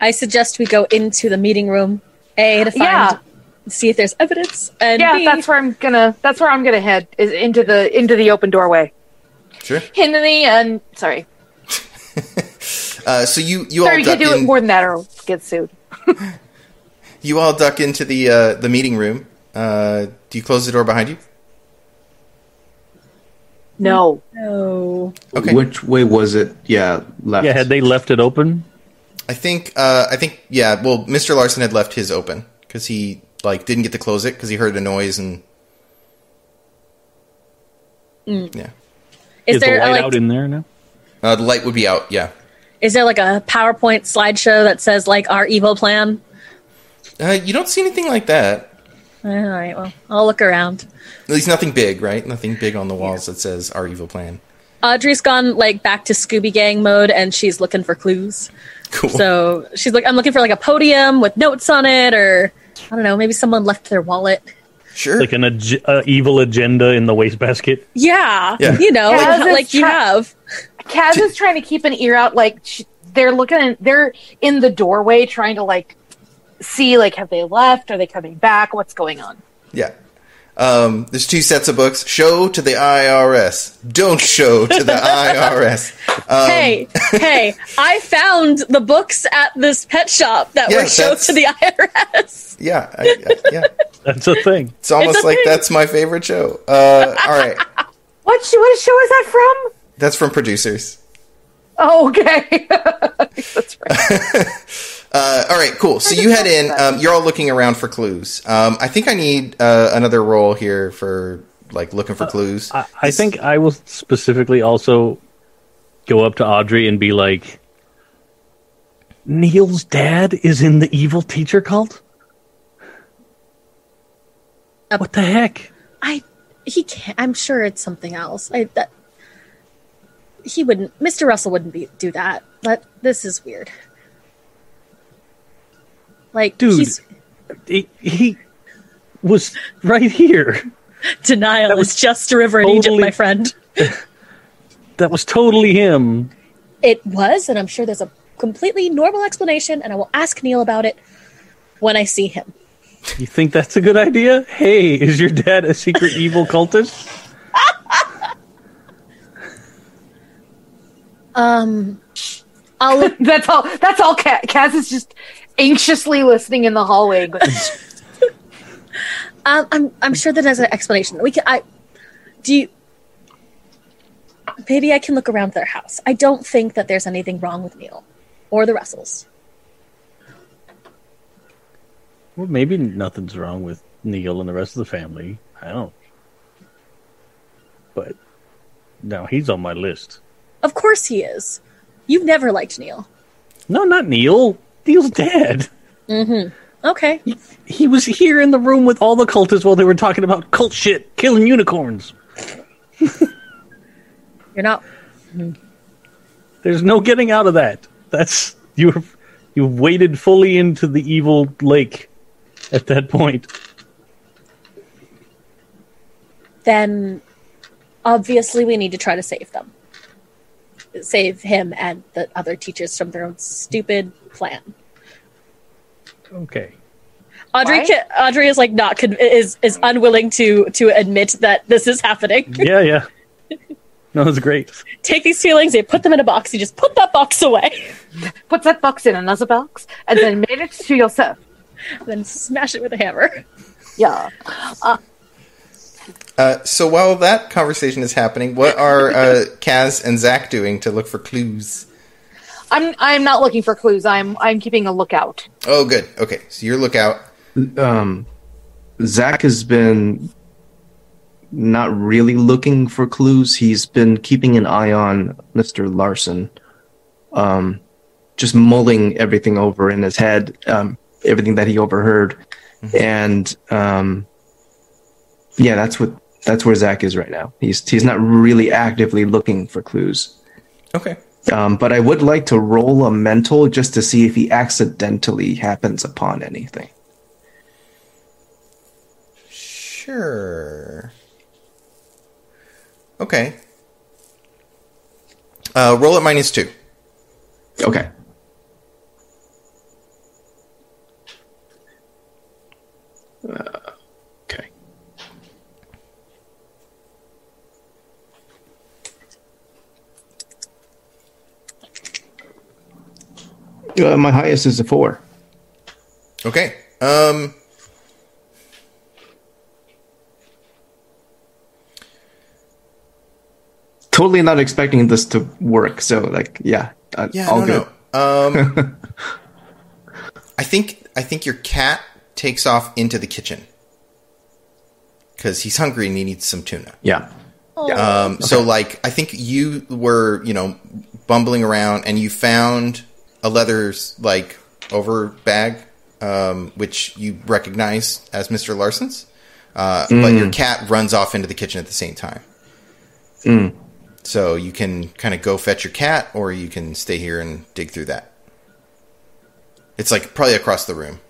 I suggest we go into the meeting room. A to find Yeah. see if there's evidence, and Yeah, B, that's where I'm gonna. That's where I'm gonna head. Is into the into the open doorway. Sure. Into the and sorry, Uh, so you you sorry, all you duck can do in, it more than that or get sued. You all duck into the uh, the meeting room. Uh, do you close the door behind you? No. no. Okay. Which way was it? Yeah, left. Yeah, had they left it open? I think uh, I think yeah. Well, Mr. Larson had left his open because he like didn't get to close it because he heard a noise and yeah. Is, Is there the light like out in there now? Uh, the light would be out. Yeah. Is there like a PowerPoint slideshow that says like our evil plan? Uh, you don't see anything like that. All right, well, I'll look around. At least nothing big, right? Nothing big on the walls that says "Our evil plan." Audrey's gone like back to Scooby Gang mode, and she's looking for clues. Cool. So she's like, I'm looking for like a podium with notes on it, or I don't know, maybe someone left their wallet. sure. Like an ag- uh, evil agenda in the wastebasket? Yeah, Yeah. you know, Yeah, like, it's like you have. Kaz is trying to keep an ear out. Like sh- they're looking. They're in the doorway trying to like see like have they left? Are they coming back? What's going on? Yeah. Um, there's two sets of books. Show to the IRS. Don't show to the IRS. Um, hey, hey, I found the books at this pet shop that Yeah, were show to the IRS. Yeah, I, I, yeah. That's a thing. It's almost It's like thing. that's my favorite show. Uh, all right, What what show is that from? That's from producers. Oh, okay. That's right. Uh, all right, cool. So you head in. Um, you're all looking around for clues. Um, I think I need uh, another roll here for like looking for clues. I, I think I will specifically also go up to Audrey and be like, Neil's dad is in the evil teacher cult? Uh, what the heck? I he can't. I'm sure it's something else. I that he wouldn't. Mr. Russell wouldn't be do that. But this is weird. Like, Dude. he's He, he was right here. denial was is just a river in Egypt, my friend. That was totally him. It was, and I'm sure there's a completely normal explanation, and I will ask Neil about it when I see him. You think that's a good idea? Hey, is your dad a secret evil cultist? Um, I'll look. That's all. That's all. Kaz, Kaz is just anxiously listening in the hallway. going, Um, I'm I'm sure that has an explanation. We can. I do. You, maybe I can look around their house. I don't think that there's anything wrong with Neil or the Russells. Well, maybe nothing's wrong with Neil and the rest of the family. I don't. But now he's on my list. Of course he is. You've never liked Neil. No, not Neil. Neil's dad. Mm-hmm. Okay. He was here in the room with all the cultists while they were talking about cult shit, killing unicorns. You're not. Hmm. There's no getting out of that. That's you. You've waded fully into the evil lake at that point. Then obviously we need to try to save them. Save him and the other teachers from their own stupid plan. Okay. Audrey, Why? ca- Audrey is like not con- is is unwilling to to admit that this is happening. Yeah, yeah. No, it's great. Take these feelings, you put them in a box. You just put that box away, Put that box in another box, and then made it to yourself. then smash it with a hammer. Yeah. Uh, so while that conversation is happening, what are uh, Kaz and Zach doing to look for clues? I'm. I'm not looking for clues. I'm. I'm keeping a lookout. Oh, good. Okay, so your lookout. um, Zach has been not really looking for clues. He's been keeping an eye on Mr. Larson, um, just mulling everything over in his head, um, everything that he overheard, and um, yeah, that's what that's where Zach is right now. He's he's not really actively looking for clues. Okay. Um, but I would like to roll a mental just to see if he accidentally happens upon anything. Sure. Okay. Uh, roll at minus two. Okay. Uh, Uh, my highest is a four. Okay. Um. Totally not expecting this to work. So, like, yeah, uh, Yeah. all no, good. no. Um. I think I think your cat takes off into the kitchen because he's hungry and he needs some tuna. Yeah. Um, So, like, I think you were, you know, bumbling around and you found a leather, like, over bag, um, which you recognize as Mr. Larson's. Uh, But your cat runs off into the kitchen at the same time. So you can kind of go fetch your cat, or you can stay here and dig through that. It's like probably across the room.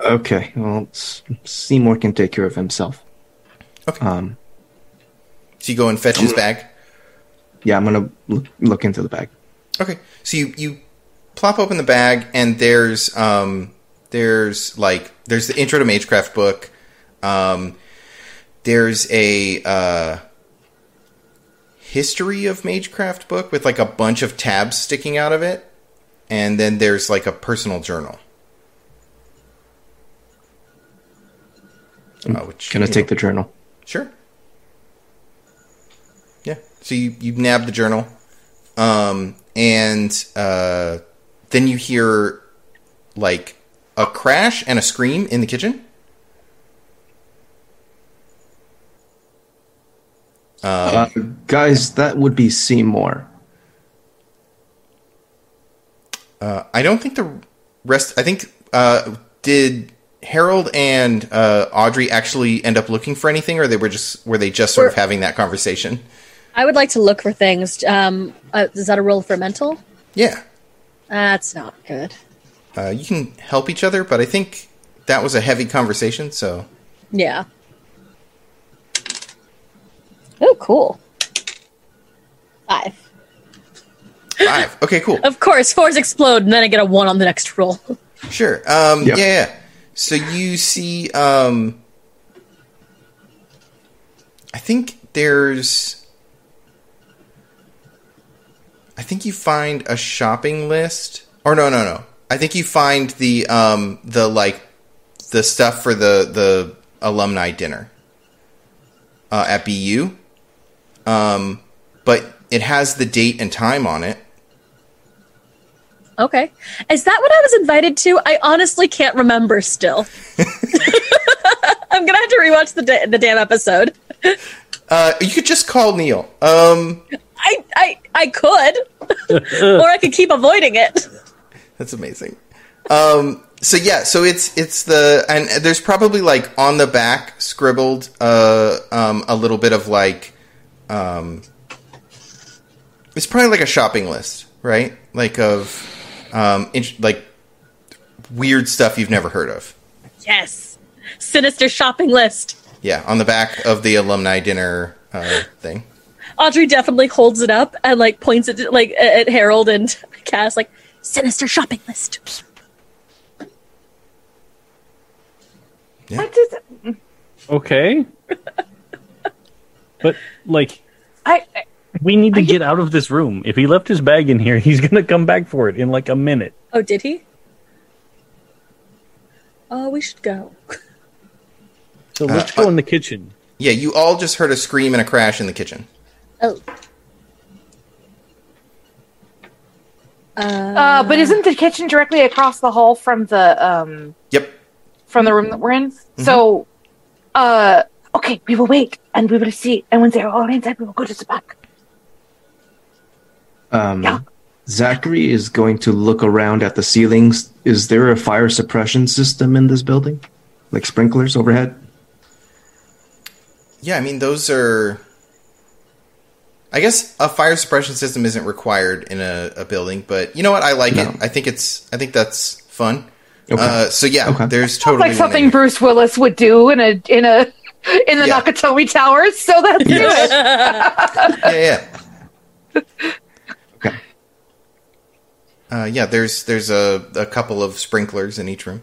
Okay. Well, Seymour can take care of himself. Okay. Um, So you go and fetch his bag. Yeah, I'm gonna look, look into the bag. Okay, so you you plop open the bag and there's um there's like there's the intro to Magecraft book. Um, there's a uh, history of Magecraft book with like a bunch of tabs sticking out of it, and then there's like a personal journal. Uh, which Can I take know- the journal? Sure. So you you nab the journal, um, and uh, then you hear like a crash and a scream in the kitchen. Uh, guys, that would be Seymour. Uh, I don't think the rest. I think uh, did Harold and uh, Audrey actually end up looking for anything, or they were just were they just sort of having that conversation? I would like to look for things. Um, uh, is that a roll for mental? Yeah, That's not good. uh, you can help each other, but I think that was a heavy conversation. So Yeah. Oh, cool. Five. five. Okay, cool. Of course, fours explode, and then I get a one on the next roll. Sure. Um, Yep. Yeah, yeah. So you see, um, I think there's, I think you find a shopping list, or no, no, no. I think you find the um the like the stuff for the the alumni dinner uh, at BU, um, but it has the date and time on it. Okay. Is that what I was invited to? I honestly can't remember still. I'm going to have to rewatch the, da- the damn episode. Uh, you could just call Neil. Um, I, I, I could. or I could keep avoiding it. That's amazing. Um, so yeah, so it's it's the and there's probably like on the back scribbled uh, um, a little bit of like um, it's probably like a shopping list, right? Like of um, int- like weird stuff you've never heard of. Yes. Sinister shopping list. Yeah, on the back of the alumni dinner uh, thing. Audrey definitely holds it up and like points it like at Harold and Kaz like sinister shopping list. Yeah. I just, Okay. but like I, I we need to get out of this room. If he left his bag in here, he's gonna come back for it in like a minute. Oh, did he? Oh, we should go. So let's Uh, go in the kitchen. Yeah, you all just heard a scream and a crash in the kitchen. Oh. uh, but isn't the kitchen directly across the hall from the um Yep. from the room that we're in? So, uh, okay, we will wait and we will see, and when they're all inside, we will go to the back. Um, Yeah. Zachary is going to look around at the ceilings. Is there a fire suppression system in this building? Like sprinklers overhead? Yeah, I mean those are. I guess a fire suppression system isn't required in a, a building, but you know what? I like No. it. I think it's. I think that's fun. Okay. Uh, so yeah, Okay. there's Sounds totally like one something in- Bruce Willis would do in a in a in the Yeah. Nakatomi Towers. So that's Yes. good. yeah, yeah. Okay. Uh, yeah, there's there's a, a couple of sprinklers in each room.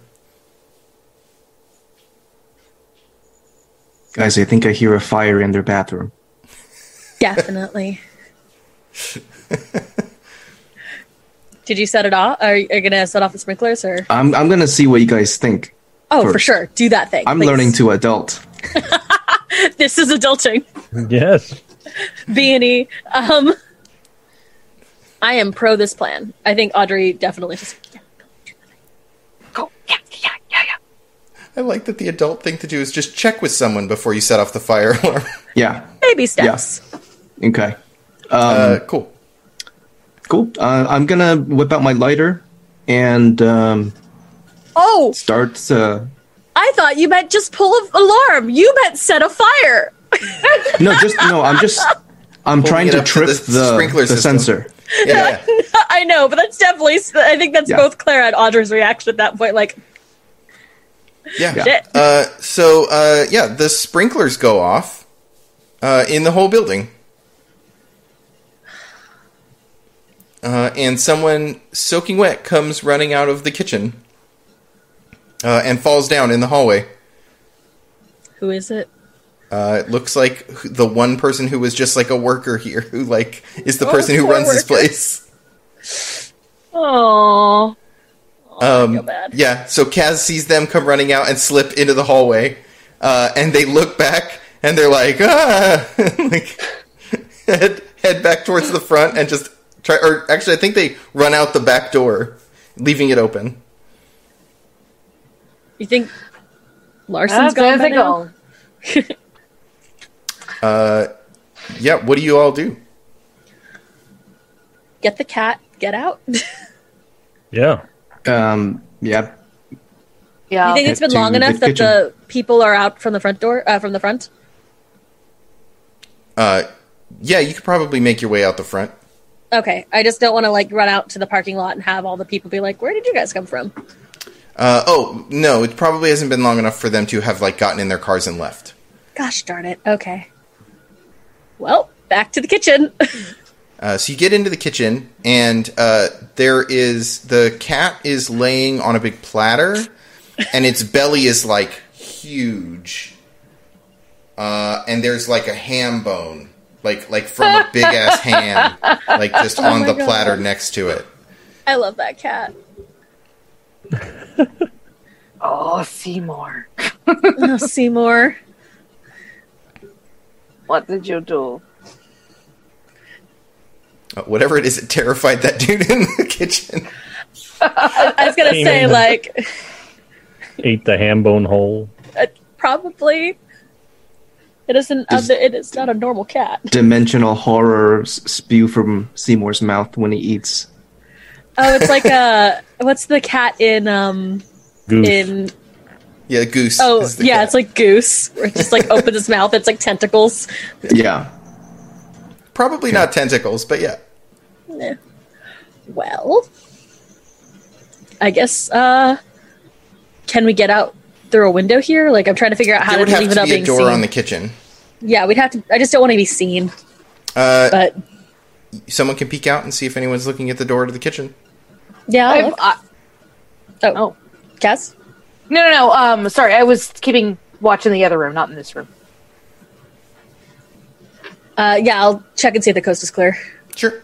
Guys, I think I hear a fire in their bathroom. Definitely. Did you set it off? Are you going to set off the sprinklers or? I'm, I'm going to see what you guys think. Oh, for sure. Do that thing. I'm please. learning to adult. This is adulting. Yes. B and E. Um, I am pro this plan. I think Audrey definitely just Go. Yeah, yeah, yeah, yeah. I like that the adult thing to do is just check with someone before you set off the fire alarm. Yeah. baby steps. Okay. uh, cool. Cool. Uh, I'm going to whip out my lighter and um, Oh, start. Uh, I thought you meant just pull an alarm. You meant set a fire. no, just no. I'm just. I'm trying to up to trip the the, sprinkler the sensor. Yeah, yeah. I know, but that's definitely. I think that's Yeah. both Claire and Audrey's reaction at that point. Like, Yeah. Shit. Uh, so uh, yeah, the sprinklers go off uh, in the whole building, uh, and someone soaking wet comes running out of the kitchen uh, and falls down in the hallway. who is it? Uh, it looks like the one person who was just like a worker here, who like is the Oh, person who runs this worker. place. Oh, Um, bad. Yeah, so Kaz sees them come running out and slip into the hallway, uh, and they look back and they're like, ah, like head head back towards the front and just try. Or actually, I think they run out the back door, leaving it open. you think Larson's That's gone by there they now? go. yeah, what do you all do? Get the cat. Get out. you Yeah. Um, yeah. Yeah. think it's been to long the enough that kitchen. the people are out from the front door? Uh, from the front. Uh, yeah, you could probably make your way out the front. Okay, I just don't want to like run out to the parking lot and have all the people be like, "Where did you guys come from?" Uh, oh no, it probably hasn't been long enough for them to have like gotten in their cars and left. Gosh darn it. Okay. Well, back to the kitchen. Uh, so you get into the kitchen, and uh, there is the cat is laying on a big platter, and its belly is like huge, uh, and there's like a ham bone, like like from a big ass ham, like just on my the God. platter next to it. I love that cat. oh, Seymour. Oh, Seymour. What did you do? Uh, whatever it is, it terrified that dude in the kitchen. I was gonna Came say like Ate the ham bone whole. uh, probably. It isn't. Does- other, it is not a normal cat. Dimensional horrors spew from Seymour's mouth when he eats. Oh, it's like a what's the cat in um Goose. in Yeah, goose. oh yeah, cat. it's like goose where it just like opens its mouth. It's like tentacles. Yeah. probably not tentacles, but yeah. Eh. Well, I guess. uh Can we get out through a window here? Like I'm trying to figure out how There to leave it without be a being door seen. on the kitchen. yeah, we'd have to. I just don't want to be seen. Uh, But someone can peek out and see if anyone's looking at the door to the kitchen. yeah. I'll I've, look. I, oh, oh. Kaz. No, no, no. Um, sorry. I was keeping watch in the other room, not in this room. Uh, yeah, I'll check and see if the coast is clear. Sure.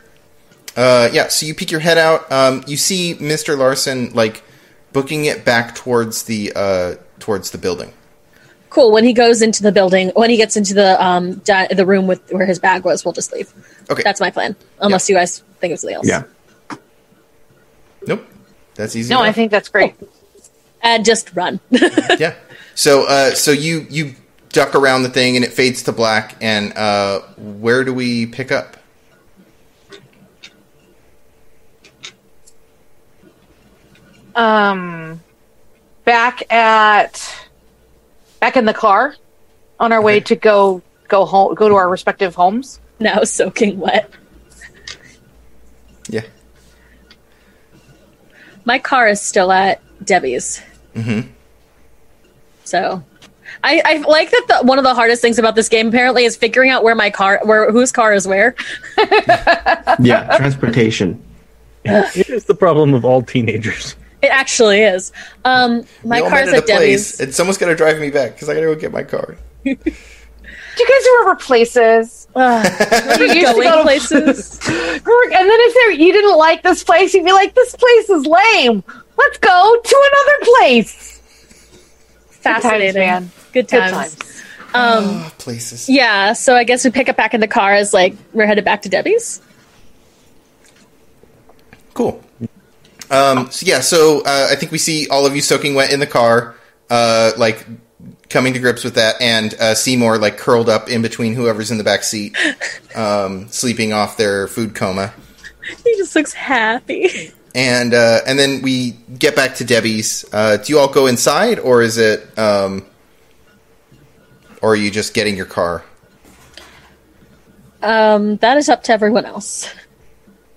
Uh, yeah, so you peek your head out. Um, you see Mr. Larson like booking it back towards the uh, towards the building. Cool. When he goes into the building, when he gets into the um di- the room with where his bag was, we'll just leave. Okay. That's my plan. Unless you guys think of something else. Yeah. Nope. That's easy. No, I think that's great. And just run. yeah. So uh, so you you duck around the thing and it fades to black. And uh, where do we pick up? Um, back at back in the car on our way to go go home, go to our respective homes. now soaking wet. Yeah. My car is still at Debbie's. Mm-hmm. So I, I like that the, one of the hardest things about this game apparently is figuring out where my car where whose car is where. Yeah. Transportation. it is the problem of all teenagers. It actually is. Um my we all car met is at at a place, Debbie's. and someone's gonna drive me back because I gotta go get my car. Do you guys remember places? Ugh, You used to go to- places. And then if there you didn't like this place, you'd be like, "This place is lame. Let's go to another place." Fascinating. Good times, man. Good Good times. times. Um Oh, places. Yeah, so I guess we pick up back in the car as like we're headed back to Debbie's. Cool. Um, so yeah, so uh, I think we see all of you soaking wet in the car, uh, like coming to grips with that, and uh, Seymour like curled up in between whoever's in the back seat, um, sleeping off their food coma, He just looks happy. and uh, and then we get back to Debbie's. Uh, do you all go inside, or is it, um, or are you just getting your car? Um, that is up to everyone else.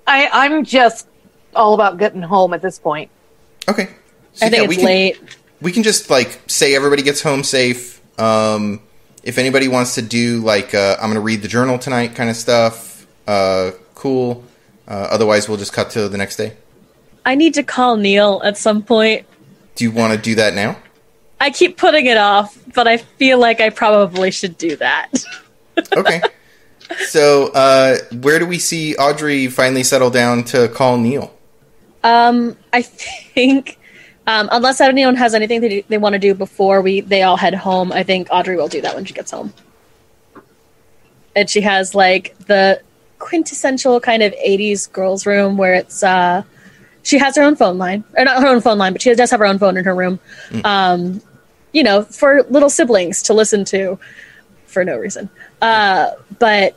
I I'm just all about getting home at this point. Okay. So, I think yeah, we it's can- late. we can just like say everybody gets home safe. Um, if anybody wants to do like uh, I'm going to read the journal tonight kind of stuff, uh, cool. Uh, otherwise, we'll just cut to the next day. I need to call Neil at some point. Do you want to do that now? I keep putting it off, but I feel like I probably should do that. Okay. so, uh, where do we see Audrey finally settle down to call Neil? Um, I think, um, unless anyone has anything they, they want to do before we they all head home, I think Audrey will do that when she gets home. And she has like the quintessential kind of '80s girls' room where it's uh, she has her own phone line, or not her own phone line, but she does have her own phone in her room. Um, you know, for little siblings to listen to for no reason. Uh, but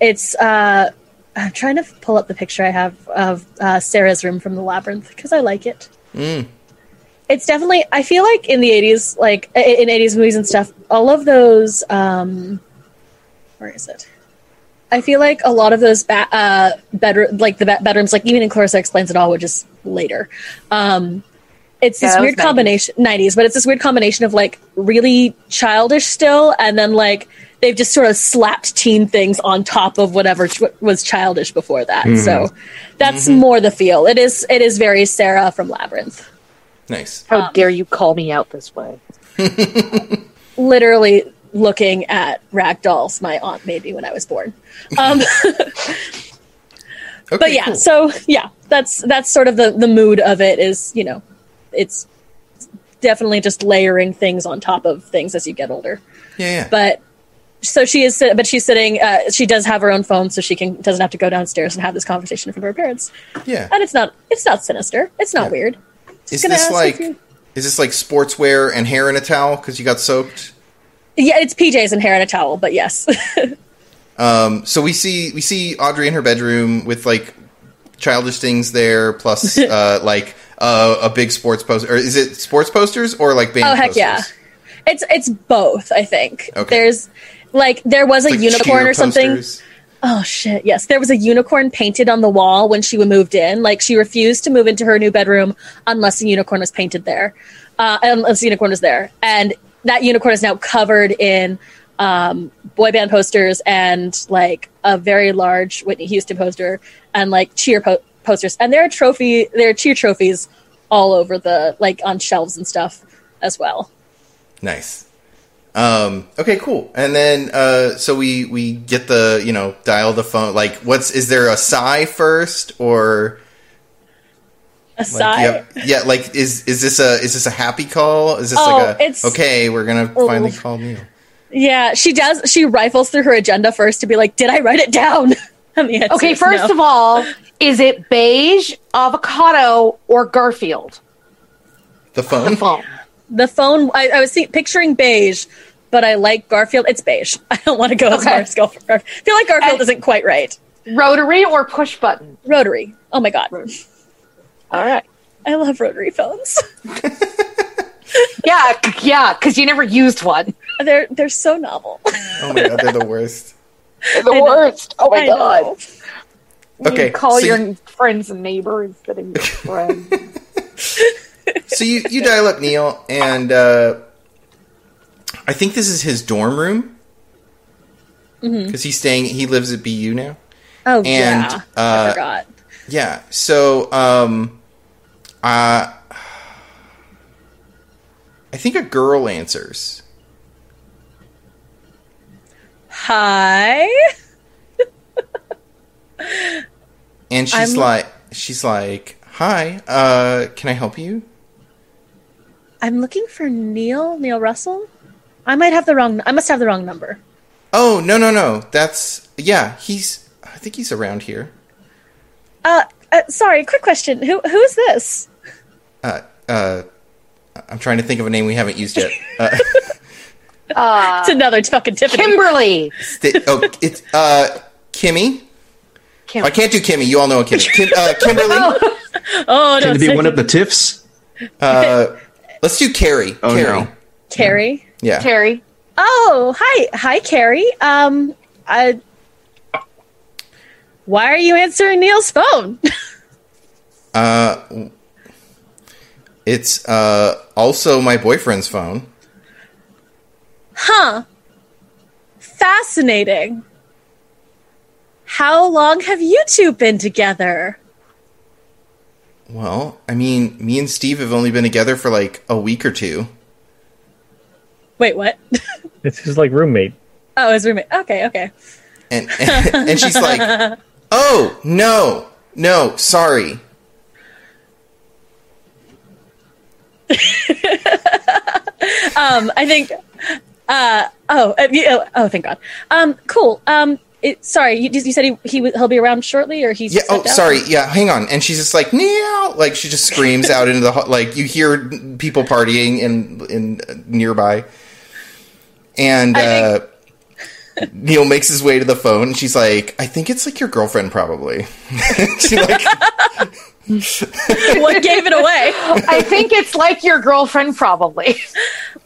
it's uh, I'm trying to pull up the picture I have of uh, Sarah's room from the labyrinth because I like it. It's definitely. I feel like in the '80s, like in '80s movies and stuff, all of those. Um, where is it? I feel like a lot of those ba- uh, bedroom, like the be- bedrooms, like even in Clarissa explains it all, which is later. Um, it's this that was weird combination 90s but it's this weird combination of like really childish still and then like they've just sort of slapped teen things on top of whatever ch- was childish before that mm-hmm. so that's mm-hmm. more the feel it is it is very sarah from labyrinth Nice. How um, dare you call me out this way? literally looking at rag dolls my aunt made me when i was born um, Okay, but yeah cool. so yeah that's that's sort of the the mood of it is you know it's definitely just layering things on top of things as you get older yeah, yeah. but so she is but she's sitting uh, she does have her own phone so she can doesn't have to go downstairs and have this conversation in front of her parents yeah. and it's not it's not sinister it's not Yeah. weird Is gonna this like you- is this like sportswear and hair in a towel because you got soaked? yeah it's pjs and hair in a towel but yes Um, so we see we see Audrey in her bedroom with like childish things there, plus uh, like uh, a big sports poster. Or is it sports posters or like band? oh heck posters? yeah it's it's both i think Okay. there's like there was a Like unicorn or something posters. Oh shit! Yes, there was a unicorn painted on the wall when she moved in. Like she refused to move into her new bedroom unless a unicorn was painted there, uh, unless the unicorn was there. And that unicorn is now covered in um, boy band posters and like a very large Whitney Houston poster and like cheer po- posters. And there are trophy, there are cheer trophies all over the like on shelves and stuff as well. Nice. Um, okay, cool. And then uh, so we we get the you know dial the phone. Like, what's is there a sigh first or? Like, Aside, yeah, yeah, like is is this a is this a happy call? Is this Oh, like a it's- okay? We're gonna finally Oh. call Neil. yeah, she does. She rifles through her agenda first to be like, "Did I write it down?" And the answer Okay, first no. of all, is it beige, avocado, or Garfield? The phone. The Phone. The phone. I, I was see, picturing beige, but I like Garfield. It's beige. I don't want to go as far as Garfield. I feel like Garfield And- isn't quite right. Rotary or push button? Rotary. Oh my god, All right. I love rotary phones. Yeah, yeah, because you never used one. they're they're so novel. Oh my god, they're the worst. The worst. Oh my I god. know. Okay, call so your you- friends and neighbors instead of your friends. So you, you dial up Neil, and uh, I think this is his dorm room because he's staying. He lives at BU now. Oh And, yeah, I uh, forgot. Yeah. So um, uh, I think a girl answers. Hi. And she's I'm- like, she's like, "Hi, uh, can I help you?" I'm looking for Neil. Neil Russell. I might have the wrong. I must have the wrong number. Oh no, no, no. That's yeah. He's. I think he's around here. Uh, uh sorry. Quick question. Who who is this? Uh, uh, I'm trying to think of a name we haven't used yet. Uh, Uh, It's another fucking Tiffany. Kimberly. sti- oh, it's uh, Kimmy. Kim- I can't do Kimmy. You all know a Kimmy. Kim, uh, Kimberly. Oh no, Can it be one of the tiffs? Uh, let's do Carrie. Oh, Carrie. no. Carrie. Yeah. Terry. Oh, hi, hi, Carrie. Um, I. Why are you answering Neil's phone? Uh, it's uh also my boyfriend's phone. huh. Fascinating. How long have you two been together? Well, I mean, me and Steve have only been together for like a week or two. Wait, what? It's his like roommate. oh, his roommate. Okay, okay. And and she's like, "Oh, no. No, sorry." Um, I think. Uh, oh, uh, oh, thank God. Um, cool. Um, it, sorry, you, you said he he he'll be around shortly, or he's Yeah, oh, out? sorry. Yeah, hang on. And she's just like, "Neil!" Like she just screams out into the ho- like you hear people partying in in uh, nearby. And uh think- Neil makes his way to the phone, and she's like, "I think it's like your girlfriend, probably." she like, what gave it away? I think it's like your girlfriend, probably.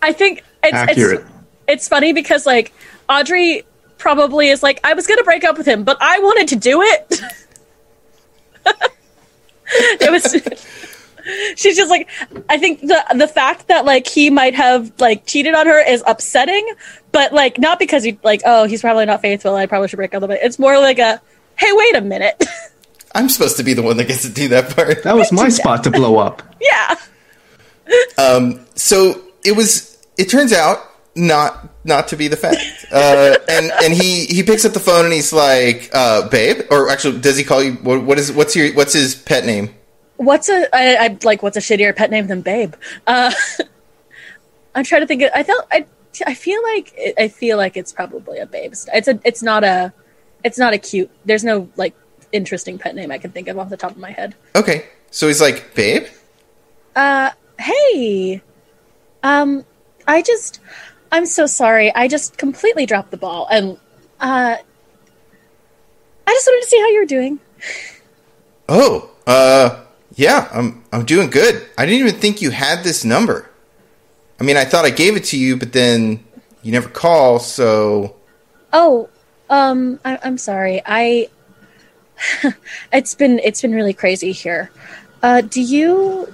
I think it's, Accurate. it's it's funny because like Audrey probably is like I was gonna break up with him, but I wanted to do it. it was. She's just like, I think the the fact that like he might have like cheated on her is upsetting, but like not because he like oh he's probably not faithful. I probably should break up with him. It's more like a hey wait a minute, "I'm supposed to be the one that gets to do that part." That was my spot to blow up. yeah. Um, so it was it turns out not not to be the fact uh, and and he he picks up the phone and he's like uh, babe or actually does he call you what, what is what's your what's his pet name What's a I, I like what's a shittier pet name than Babe? Uh, I'm trying to think. Of, I felt I I feel like it, I feel like it's probably a Babe. It's a it's not a it's not a cute. There's no like interesting pet name I can think of off the top of my head. okay so he's like babe Uh, hey, um, I just I'm so sorry. I just completely dropped the ball, and uh, I just wanted to see how you were doing. oh uh yeah i'm i'm doing good i didn't even think you had this number i mean i thought i gave it to you but then you never call so Oh, um, I, I'm sorry. I it's been it's been really crazy here. Uh, do you?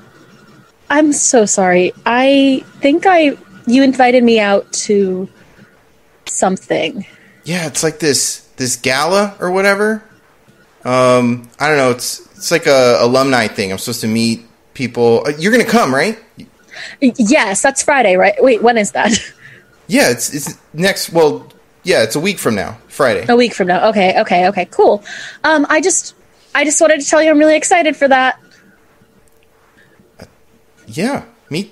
I'm so sorry. I think I you invited me out to something. yeah it's like this this gala or whatever um i don't know it's it's like a alumni thing i'm supposed to meet people Uh, you're gonna come right Yes, that's Friday, right? Wait, when is that? yeah it's it's next well yeah it's a week from now friday A week from now. Okay, okay, okay, cool. Um, I just I just wanted to tell you I'm really excited for that. yeah me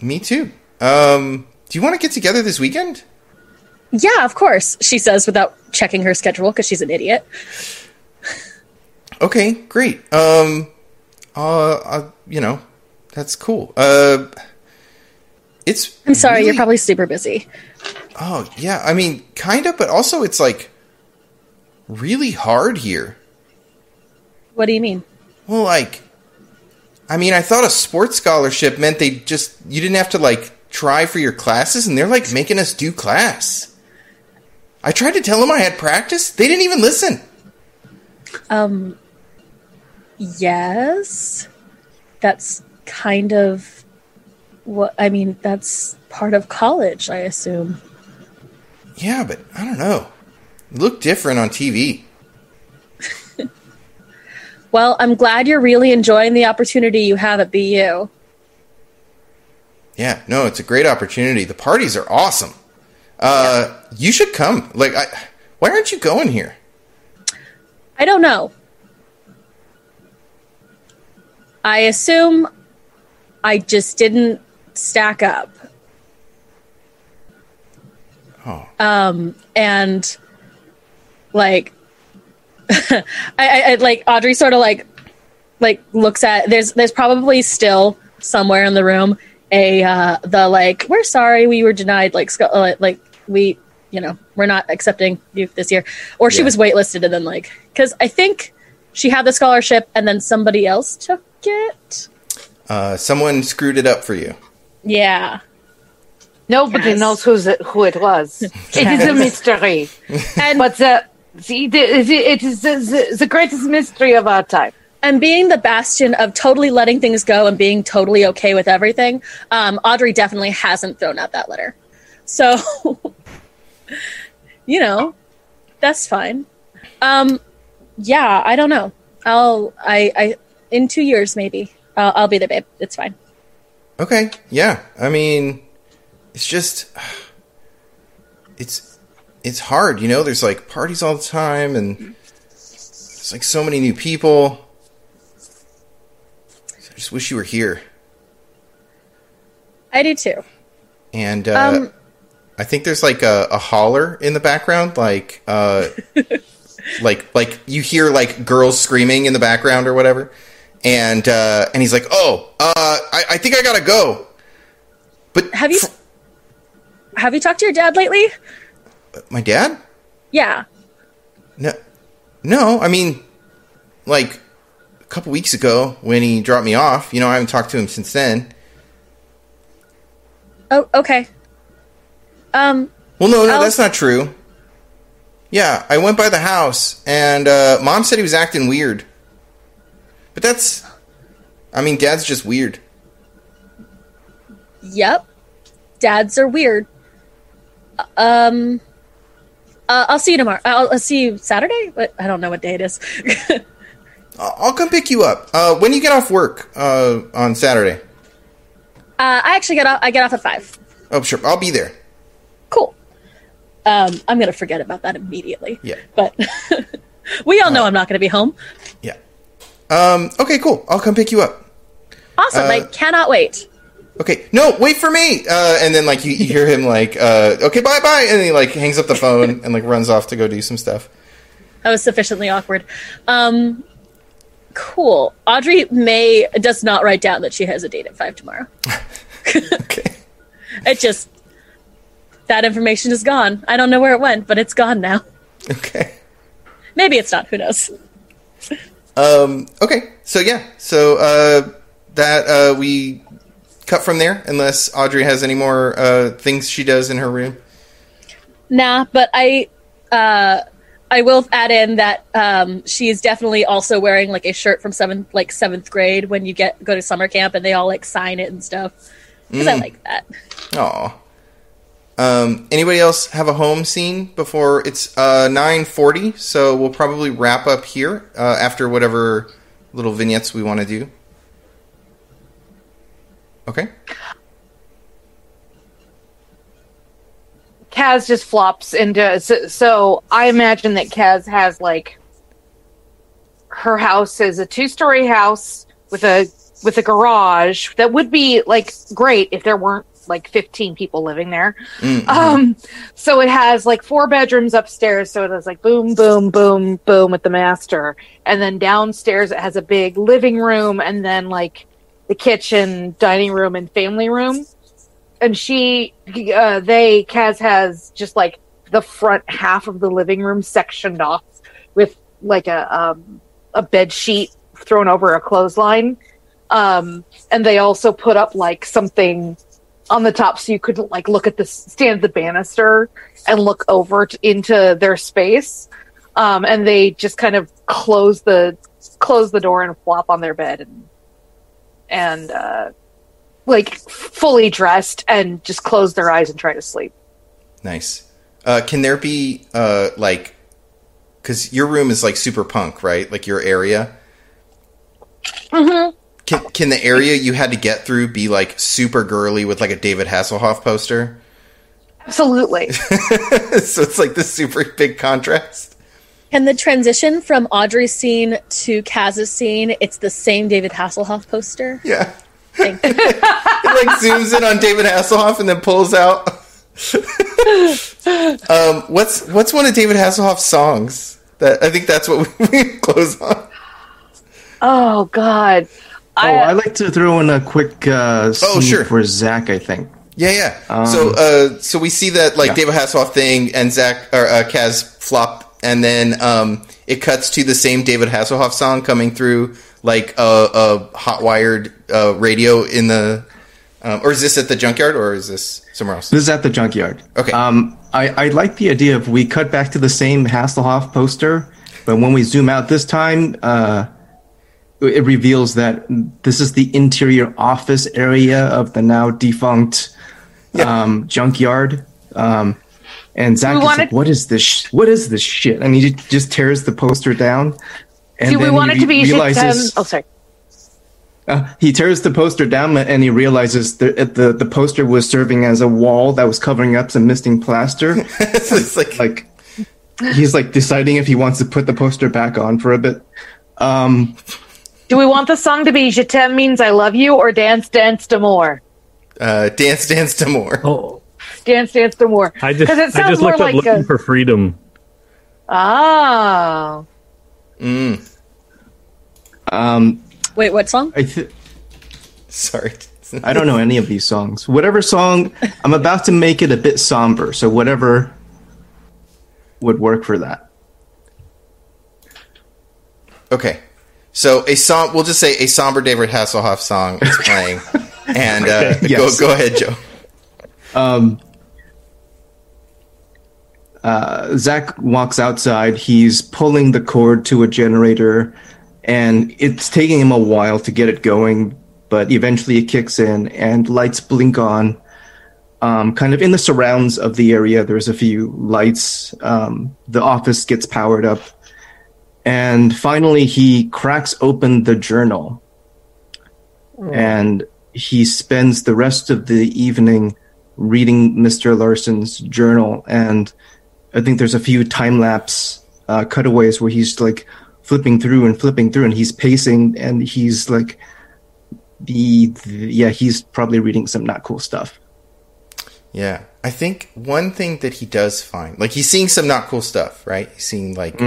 me too um do you want to get together this weekend Yeah, of course, she says without checking her schedule because she's an idiot. okay great um uh, uh you know that's cool uh it's I'm sorry, you're probably super busy. Oh, yeah. I mean, kind of, but also it's like really hard here. What do you mean? Well, like, I mean, I thought a sports scholarship meant they just, you didn't have to like try for your classes, and they're like making us do class. I tried to tell them I had practice. They didn't even listen. Um, yes, that's kind of what I mean. That's part of college, I assume. Yeah, but I don't know. It looked different on TV. Well, I'm glad you're really enjoying the opportunity you have at BU. Yeah, no, it's a great opportunity. The parties are awesome. Uh, you should come. Like, I, why aren't you going here? I don't know. I assume I just didn't stack up. Oh. Um, and like, I, I, I like Audrey sort of like, like looks at there's there's probably still somewhere in the room a uh, the like we're sorry we were denied like sco- uh, like we you know we're not accepting you this year or she Yeah. was waitlisted and then like because I think she had the scholarship and then somebody else took it. Uh, someone screwed it up for you. Yeah. Nobody Yes. knows who's it, who it was. It is a mystery. And But the, the, the, it is the, the, the greatest mystery of our time. And being the bastion of totally letting things go and being totally okay with everything, um, Audrey definitely hasn't thrown out that letter. So, you know, that's fine. Um, yeah, I don't know. I'll, I, I, in two years maybe, I'll, I'll be there, babe. It's fine. Okay, yeah. I mean, it's just it's it's hard, you know. There's like parties all the time, and it's like so many new people. I just wish you were here. I do too. And uh, Um, I think there's like a, a holler in the background, like uh, like like you hear like girls screaming in the background or whatever. And uh, and he's like, "Oh, uh, I, I think I gotta go." But Have you, fr- have you talked to your dad lately? my dad? Yeah. No, no. I mean, like couple weeks ago when he dropped me off. You know, I haven't talked to him since then. Oh, okay. Um, Well, no, no, I'll- that's not true. Yeah, I went by the house and uh, mom said he was acting weird. But that's, I mean, dad's just weird. yep. Dads are weird. Um, uh, I'll see you tomorrow. I'll, I'll see you Saturday. But I don't know what day it is. I'll come pick you up. Uh, when you get off work uh, on Saturday? Uh, I actually get off. I get off at five. Oh, sure, I'll be there. Cool. Um, I'm gonna forget about that immediately. Yeah. But we all know I'm not gonna be home. Yeah. Um. Okay. Cool. I'll come pick you up. Awesome. I Uh, cannot wait. Okay. No, wait for me. Uh, and then like you, you hear him like, uh, okay, bye bye, and he like hangs up the phone and like runs off to go do some stuff. That was sufficiently awkward. Um, cool. Audrey May does not write down that she has a date at five tomorrow. Okay. It just that information is gone. I don't know where it went, but it's gone now. Okay. Maybe it's not. Who knows? Um. Okay. So yeah. So uh, that uh, we cut from there, unless Audrey has any more uh things she does in her room. Nah, but I uh I will add in that um she's definitely also wearing like a shirt from seventh like seventh grade when you get go to summer camp and they all like sign it and stuff. Because I like that. Aw. Um, anybody else have a home scene before it's uh, 9.40 so we'll probably wrap up here uh, after whatever little vignettes we want to do okay Kaz just flops into so, so I imagine that Kaz has like her house is a two-story house with a with a garage that would be like great if there weren't like 15 people living there. Um so it has like four bedrooms upstairs so it has like boom boom boom boom with the master. And then downstairs it has a big living room and then like the kitchen, dining room and family room and she uh, they Kaz has just like the front half of the living room sectioned off with like a um, a bed sheet thrown over a clothesline. Um, and they also put up like something on the top so you couldn't like look at the stand the banister and look over t- into their space. Um, and they just kind of close the close the door and flop on their bed and and uh, like fully dressed and just close their eyes and try to sleep. nice uh, can there be uh, like because your room is like super punk right like your area Mm-hmm. can, can the area you had to get through be like super girly with like a david hasselhoff poster Absolutely. so it's like this super big contrast And the transition from Audrey's scene to Kaz's scene, it's the same David Hasselhoff poster. yeah Thank you. it like zooms in on David Hasselhoff and then pulls out. um, what's what's one of David Hasselhoff's songs? That I think that's what we, we close on. oh God. Oh, I like to throw in a quick uh, scene Oh, sure. for Zach. I think. Yeah, yeah. so uh, so we see that like yeah. David Hasselhoff thing and Zach or uh, Kaz flop, and then um, it cuts to the same David Hasselhoff song coming through like a, a hot wired uh, radio in the. Um, or is this at the junkyard, or is this somewhere else? This is at the junkyard. Okay. Um, I, I like the idea of we cut back to the same Hasselhoff poster, but when we zoom out this time, uh, it reveals that this is the interior office area of the now defunct um, junkyard. Um, and Zach is wanted- like, "What is this? Sh- what is this shit?" And he just tears the poster down. And Do we want it to be re- realizes... Oh, sorry. uh, he tears the poster down and he realizes the, the the poster was serving as a wall that was covering up some missing plaster. It's like, like he's like deciding if he wants to put the poster back on for a bit. Um, Do we want the song to be Je t'aime means I love you or Dance Dance to More? uh, dance, dance to more. Oh, Dance Dance to More. I just 'Cause it I sounds just more looked up like looking a- for freedom. Oh. Um, Wait, what song? I th- Sorry. I don't know any of these songs. Whatever song I'm about to make it a bit somber. So whatever, would work for that. Okay. So a som- we'll just say a somber David Hasselhoff song is playing, and uh, Yes. go go ahead, Joe. Um, uh, Zach walks outside. He's pulling the cord to a generator, and it's taking him a while to get it going. But eventually, it kicks in, and lights blink on. Um, kind of in the surrounds of the area, there's a few lights. Um, the office gets powered up, and finally, he cracks open the journal, and he spends the rest of the evening reading Mr. Larson's journal, and I think there's a few time lapse uh, cutaways where he's like flipping through and flipping through, and he's pacing, and he's like, the, the yeah, he's probably reading some not cool stuff. Yeah, I think one thing that he does find, like he's seeing some not cool stuff, right? He's seeing like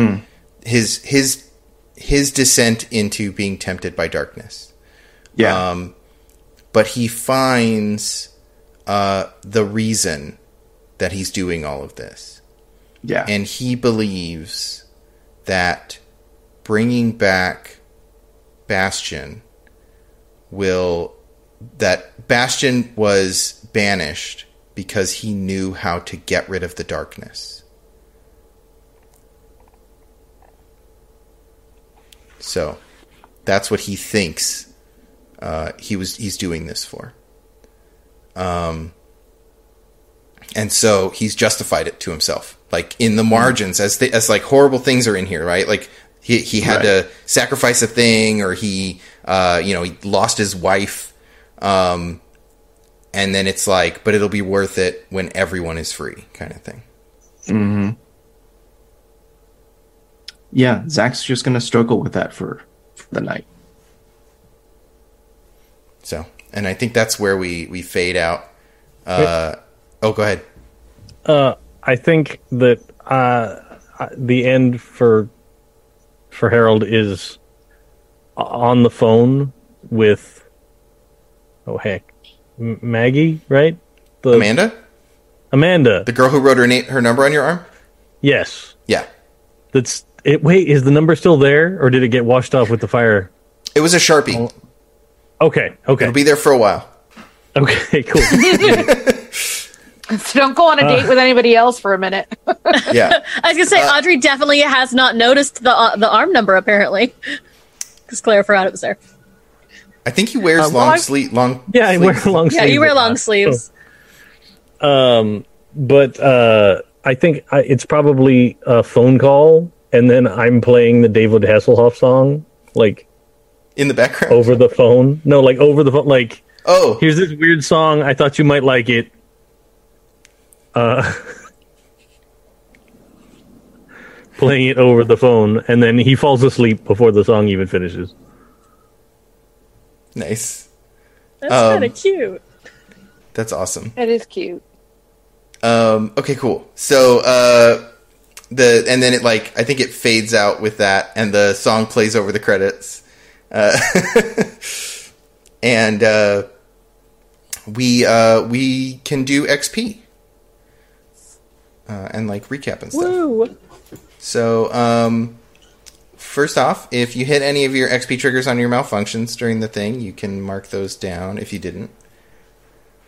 his his his descent into being tempted by darkness. Yeah, Um, but he finds uh, the reason that he's doing all of this, yeah, and he believes that bringing back Bastion will that Bastion was banished because he knew how to get rid of the darkness. So that's what he thinks uh, he was he's doing this for. Um, and so he's justified it to himself, like in the margins, as the, as like horrible things are in here, right? Like he he had Right. to sacrifice a thing, or he uh, you know he lost his wife, um, and then it's like, but it'll be worth it when everyone is free, kind of thing. Hmm. Yeah. Zach's just gonna struggle with that for, for the night. So, and I think that's where we we fade out. Uh, oh, go ahead. Uh, I think that uh, uh, the end for for Harold is on the phone with oh heck M- Maggie, right? The Amanda, Amanda. the girl who wrote her na- her number on your arm. yes, Yeah, that's it. Wait, is the number still there, or did it get washed off with the fire? it was a sharpie. Okay, okay, It'll be there for a while. okay, cool. So don't go on a date with anybody else for a minute. Yeah. I was gonna say Audrey definitely has not noticed the uh, the arm number apparently, because Claire forgot it was there. I think he wears Uh, long well, sleeve, long. yeah, I wear sleeves. long Yeah, you wear long lot. sleeves. Um, but uh, I think I, it's probably a phone call, and then I'm playing the David Hasselhoff song, like in the background. over the phone. No, like over the phone. Like, Oh, here's this weird song. I thought you might like it. Uh, playing it over the phone, and then he falls asleep before the song even finishes. nice. That's Um, kind of cute. That's awesome. That is cute. Um, okay, cool. So uh, the and then it like I think it fades out with that, and the song plays over the credits, uh, and uh, we uh, we can do XP uh, and like recap and stuff. Woo! So, um, first off, if you hit any of your XP triggers on your malfunctions during the thing, you can mark those down if you didn't.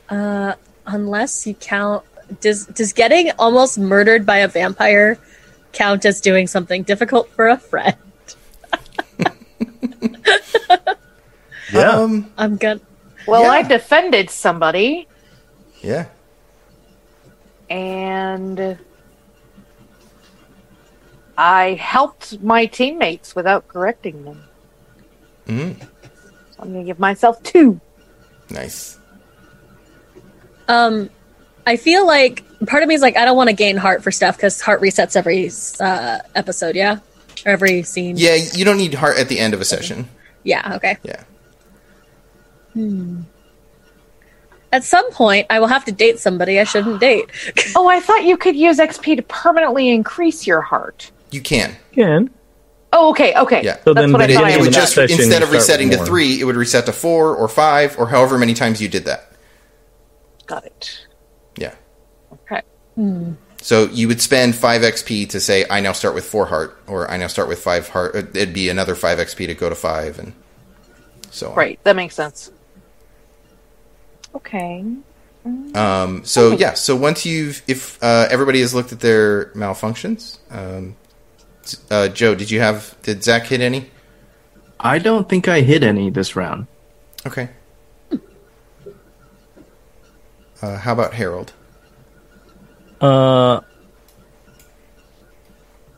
Unless you count, does does getting almost murdered by a vampire count as doing something difficult for a friend? Yeah. Um, I'm gonna. Well, Yeah. I defended somebody yeah. And I helped my teammates without correcting them. Mm, So I'm going to give myself two. nice. Um, I feel like part of me is like I don't want to gain heart for stuff because heart resets every uh, episode. Yeah, or every scene. Yeah, you don't need heart at the end of a session. Yeah. Okay. Yeah. At some point, I will have to date somebody I shouldn't date. Oh, I thought you could use XP to permanently increase your heart. You can. You Can. Oh, okay, okay. Yeah. So That's then what I the It, thought. I it would just session, instead of resetting to three, it would reset to four or five or however many times you did that. Got it. Yeah. Okay. Hmm. So you would spend five XP to say, "I now start with four heart," or "I now start with five heart." It'd be another five XP to go to five, and so on. Right, that makes sense. Okay. Um, so yeah, so once you've, if uh, everybody has looked at their malfunctions, um, uh, Joe, did you have? Did Zach hit any? I don't think I hit any this round. Okay. Uh, how about Harold? Uh,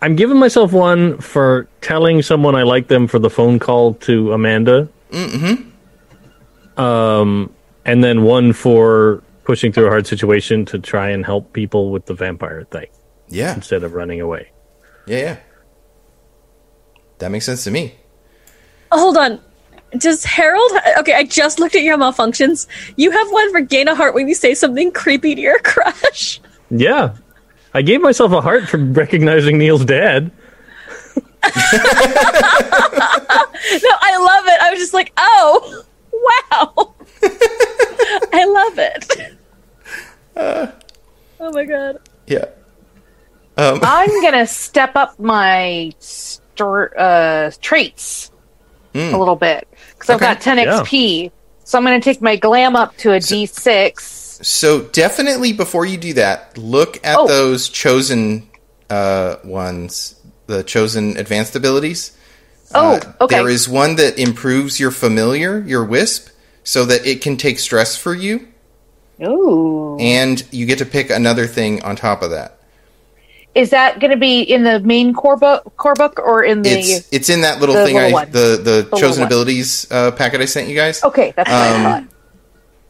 I'm giving myself one for telling someone I like them for the phone call to Amanda. Mm-hmm. Um, and then one for pushing through a hard situation to try and help people with the vampire thing Yeah, instead of running away. yeah, yeah. That makes sense to me. Oh, hold on. Does Harold? Okay, I just looked at your malfunctions. You have one for gain a heart when you say something creepy to your crush. Yeah, I gave myself a heart for recognizing Neil's dad. No, I love it. I was just like, oh, wow. I love it. oh my god. Yeah. Um, I'm gonna step up my stor- uh, traits a little bit because I've got 10 Yeah. XP. So I'm gonna take my glam up to a D6. So definitely before you do that, look at Oh. those chosen uh, ones, the chosen advanced abilities. Oh, Uh, okay. There is one that improves your familiar, your wisp, so that it can take stress for you, Ooh. and you get to pick another thing on top of that. Is that gonna be in the main core book, core book, or in the? It's it's in that little the thing little I one. the the, little chosen abilities uh, packet I sent you guys. Okay, that's what I Um, thought.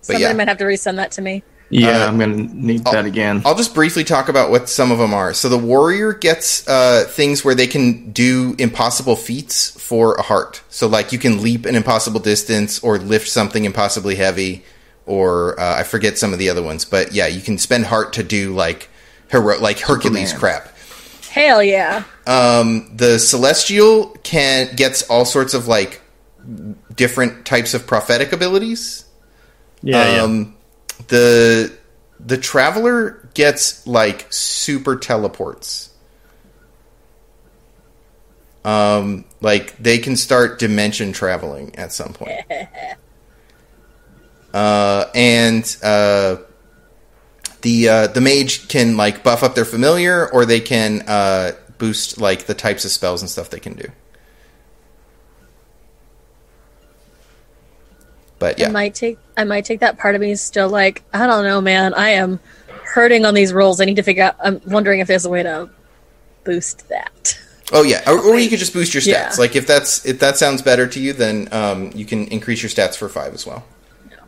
Somebody yeah. might have to resend that to me. Yeah, Uh, I'm gonna need that again. I'll just briefly talk about what some of them are. So the warrior gets uh, things where they can do impossible feats for a heart. So like you can leap an impossible distance or lift something impossibly heavy, or uh, I forget some of the other ones. But yeah, you can spend heart to do like hero like Hercules Superman. crap. Hell yeah. Um, the celestial can gets all sorts of like different types of prophetic abilities. Yeah, um, the the traveler gets like super teleports. Um, like they can start dimension traveling at some point. uh, and uh, the uh, the mage can like buff up their familiar, or they can uh, boost like the types of spells and stuff they can do. But I might take I might take that part of me is still like, I don't know, man. I am hurting on these rolls. I need to figure out I'm wondering if there's a way to boost that. Oh yeah, or, or you could just boost your stats. Yeah. Like if that's if that sounds better to you, then um, you can increase your stats for five as well.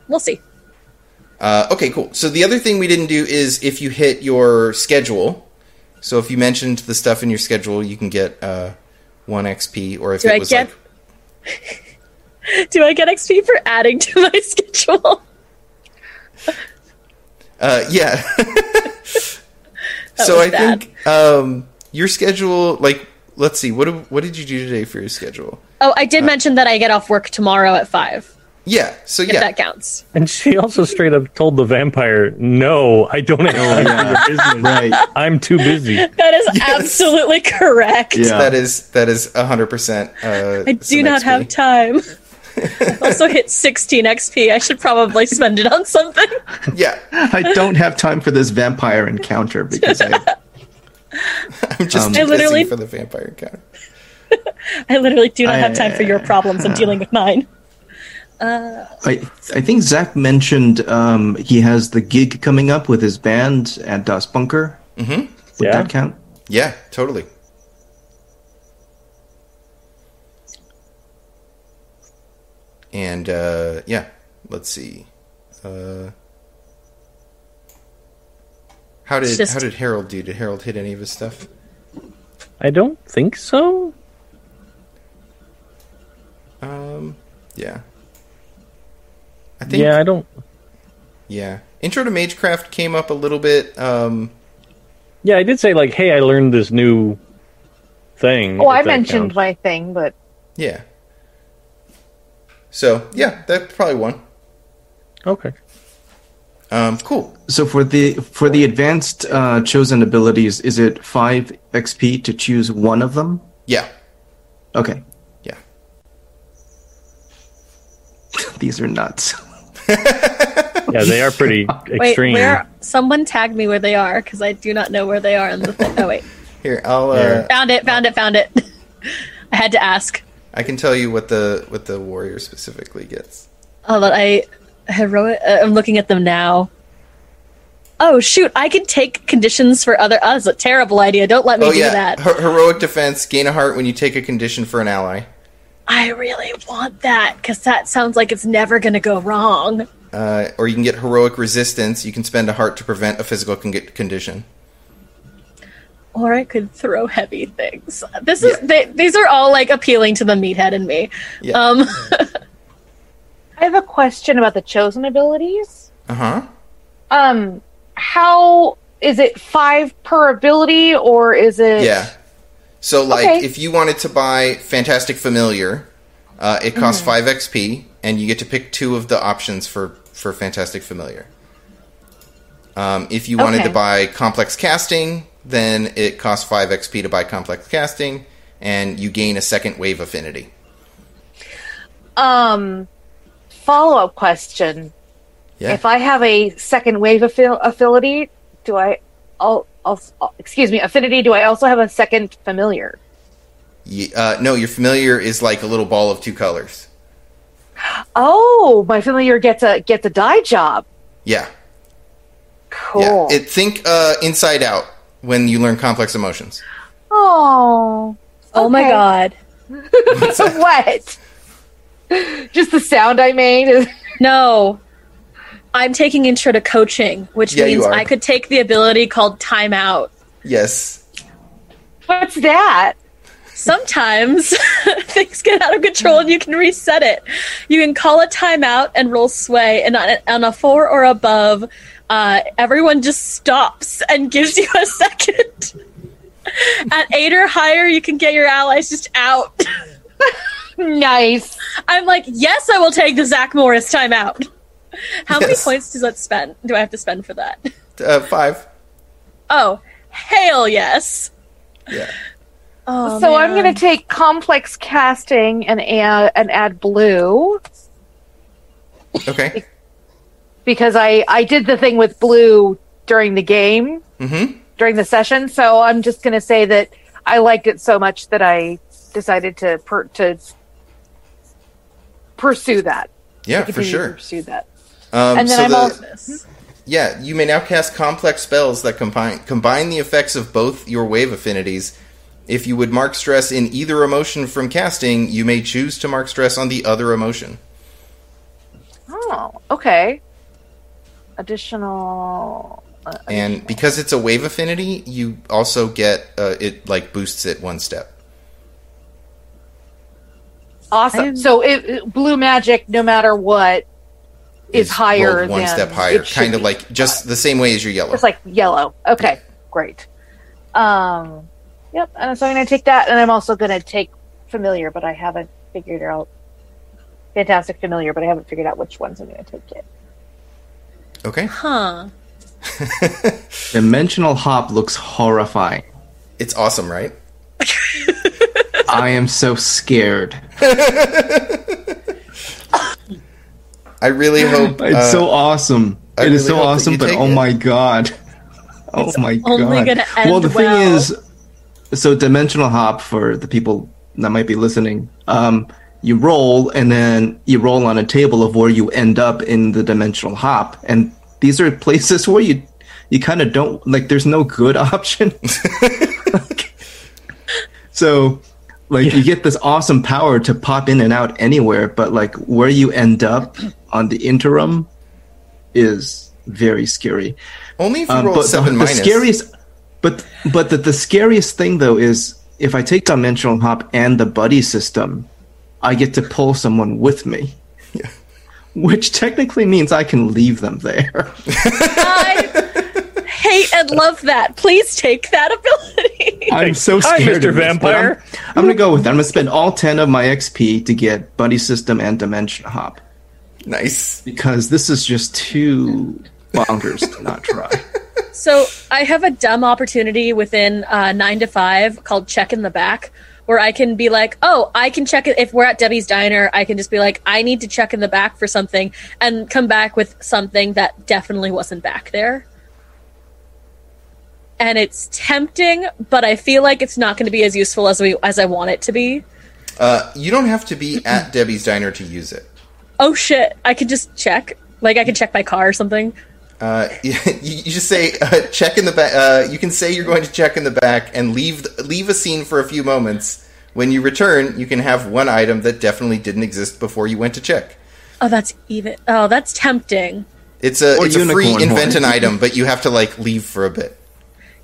We'll see. Uh, okay, cool. So the other thing we didn't do is if you hit your schedule. So if you mentioned the stuff in your schedule, you can get uh, one XP. Or if Do it I was get- like, Do I get XP for adding to my schedule? uh, yeah. so I bad. think um, your schedule, like, let's see, what did- what did you do today for your schedule? Oh, I did mention that I get off work tomorrow at five. Yeah. So If yeah, that counts. And she also straight up told the vampire, "No, I don't have time for business. Right. I'm too busy." That is absolutely correct. Yeah. that is that is hundred percent. Uh, I do not have time. I also hit 16 XP. I should probably spend it on something. Yeah, I don't have time for this vampire encounter because I I'm just Um, I literally- for the vampire encounter. I literally do not I- have time for your problems. I'm dealing with mine. I, I think Zach mentioned um, he has the gig coming up with his band at Das Bunker. Mm-hmm. Would Yeah. that count? Yeah, totally. And uh, yeah, let's see. Uh, how did Just- how did Harold do? Did Harold hit any of his stuff? I don't think so. Um, yeah. I think Yeah, I don't. yeah. Intro to Magecraft came up a little bit. Um, Yeah, I did say like, "Hey, I learned this new thing." Oh, I mentioned counts. my thing, but yeah. So yeah, that's probably one. Okay. Um, cool. So for the for the advanced uh, chosen abilities, is it five XP to choose one of them? Yeah. Okay, Yeah. these are nuts. Yeah, they are pretty extreme. Wait, extreme. where? Someone tag me where they are because I do not know where they are in the thing. Oh wait, Here, I'll. Uh, found it, found it, found it. I had to ask. I can tell you what the what the warrior specifically gets. Hold on, I heroic. Uh, I'm looking at them now. Oh shoot! I can take conditions for other. Oh, that's a terrible idea. Don't let me oh do yeah, that. Her- heroic defense. Gain a heart when you take a condition for an ally. I really want that because that sounds like it's never going to go wrong. Uh, or you can get heroic resistance. You can spend a heart to prevent a physical con- condition. Or I could throw heavy things. This is Yeah. they, these are all like appealing to the meathead in me. Yeah. Um, I have a question about the chosen abilities. Uh huh. Um, how is it five per ability, or is it? Yeah. So, like, Okay. if you wanted to buy Fantastic Familiar, uh, it costs five XP, and you get to pick two of the options for for Fantastic Familiar. Um, if you wanted to buy Complex Casting, then it costs five XP to buy Complex Casting, and you gain a second wave affinity. Um, follow up question: Yeah. If I have a second wave affi- affinity, do I? I'll, I'll, excuse me, affinity. Do I also have a second familiar? Uh, no, your familiar is like a little ball of two colors. Oh, my familiar gets a gets a die job. Yeah. Cool. Yeah. It think uh, Inside Out when you learn complex emotions. oh, oh my god! what? Just the sound I made is. No, I'm taking intro to coaching, which Yeah, means. I could take the ability called timeout. Yes. What's that? Sometimes things get out of control and you can reset it. You can call a timeout and roll sway, and on a, on a four or above, uh, everyone just stops and gives you a second. At eight or higher, you can get your allies just out. Nice. I'm like, yes, I will take the Zach Morris timeout. How many points does that spend? Do I have to spend for that? Uh, five. Oh, hell yes. Yeah. Oh, so I'm going to take complex casting and add and add blue Okay. Because I I did the thing with blue during the game Mm-hmm. during the session. So I'm just going to say that I liked it so much that I decided to per, to pursue that. Yeah, for sure. pursue that. Um, And then so I'm the, also yeah, you may now cast complex spells that combine combine the effects of both your wave affinities. If you would mark stress in either emotion from casting, you may choose to mark stress on the other emotion. oh okay. Additional. Uh, And because it's a wave affinity, you also get uh, it like boosts it one step. awesome. I'm- So it, it- blue magic, no matter what, is, higher rolled one than step higher, kind of like just the same way as your yellow. It's like yellow. Okay, great. Um, yep. And so I'm going to take that, and I'm also going to take familiar, but I haven't figured out fantastic familiar, but I haven't figured out which ones I'm going to take yet. Okay, Huh. Dimensional hop looks horrifying. it's awesome, right? I am so scared. I really hope It's uh, so awesome. I it is really so awesome, but oh it. my god. Oh my only god. gonna end well, the well. thing is, so dimensional hop for the people that might be listening, um, you roll and then you roll on a table of where you end up in the dimensional hop, and these are places where you you kind of don't like. There's no good option. so like you get this awesome power to pop in and out anywhere but like where you end up on the interim is very scary only if you um, roll but seven the, the scariest but but the, the scariest thing though is if i take dimensional hop and the buddy system i get to pull someone with me Yeah. which technically means i can leave them there I hate and love that. Please take that ability. i'm so Hi, scared Mr. of this, I'm- Vampire. I'm, gonna go with that i'm gonna spend all 10 of my xp to get buddy system and dimension hop Nice. because this is just too bonkers to not try. So I have a dumb opportunity within uh, nine to five called check in the back, where I can be like, oh, I can check it. If we're at Debbie's Diner, I can just be like, I need to check in the back for something and come back with something that definitely wasn't back there. And it's tempting, but I feel like it's not going to be as useful as we as I want it to be. Uh, you don't have to be at Debbie's Diner to use it. Oh shit! I could just check. Like I could check my car or something. Uh, you, you just say uh, check in the back. Uh, you can say you're going to check in the back and leave the, leave a scene for a few moments. When you return, you can have one item that definitely didn't exist before you went to check. Oh, that's even. Oh, that's tempting. It's a Or it's a free invent an item, but you have to like leave for a bit.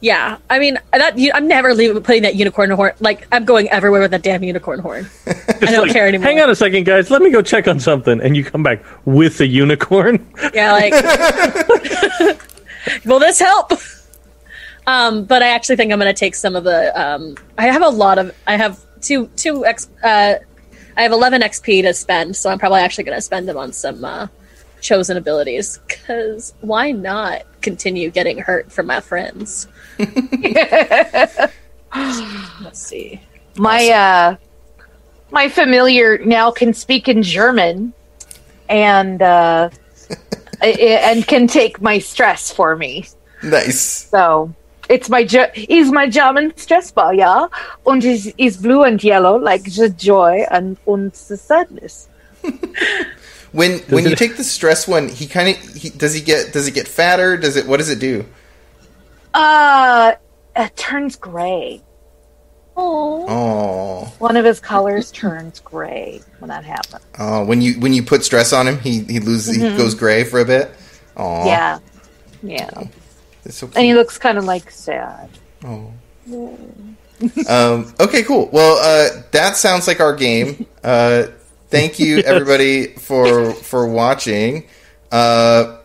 Yeah, I mean that. You, I'm never leaving putting that unicorn horn. Like I'm going everywhere with that damn unicorn horn. I don't Like, care anymore. Hang on a second, guys. Let me go check on something, and you come back with a unicorn. Yeah, like. Will this help? Um, but I actually think I'm going to take some of the. Um, I have a lot of. I have two two x. Uh, I have 11 XP to spend, so I'm probably actually going to spend them on some uh, chosen abilities. Because why not continue getting hurt from my friends? Let's see. My uh my familiar now can speak in German and uh I- I- and can take my stress for me. Nice. So it's my Ge- is my German stress ball, yeah, and is is blue and yellow like the joy and and the sadness. When when you take the stress one, he kind of does he get does it get fatter? Does it what does it do? Uh, it turns gray. Oh, Oh, One of his colors turns gray when that happens. oh, when you when you put stress on him, he he loses he goes gray for a bit. Oh, Yeah, yeah, It's so cute. and he looks kind of like sad. Oh. um, okay, cool. Well, uh, that sounds like our game. Uh, thank you, everybody, for for watching. Uh,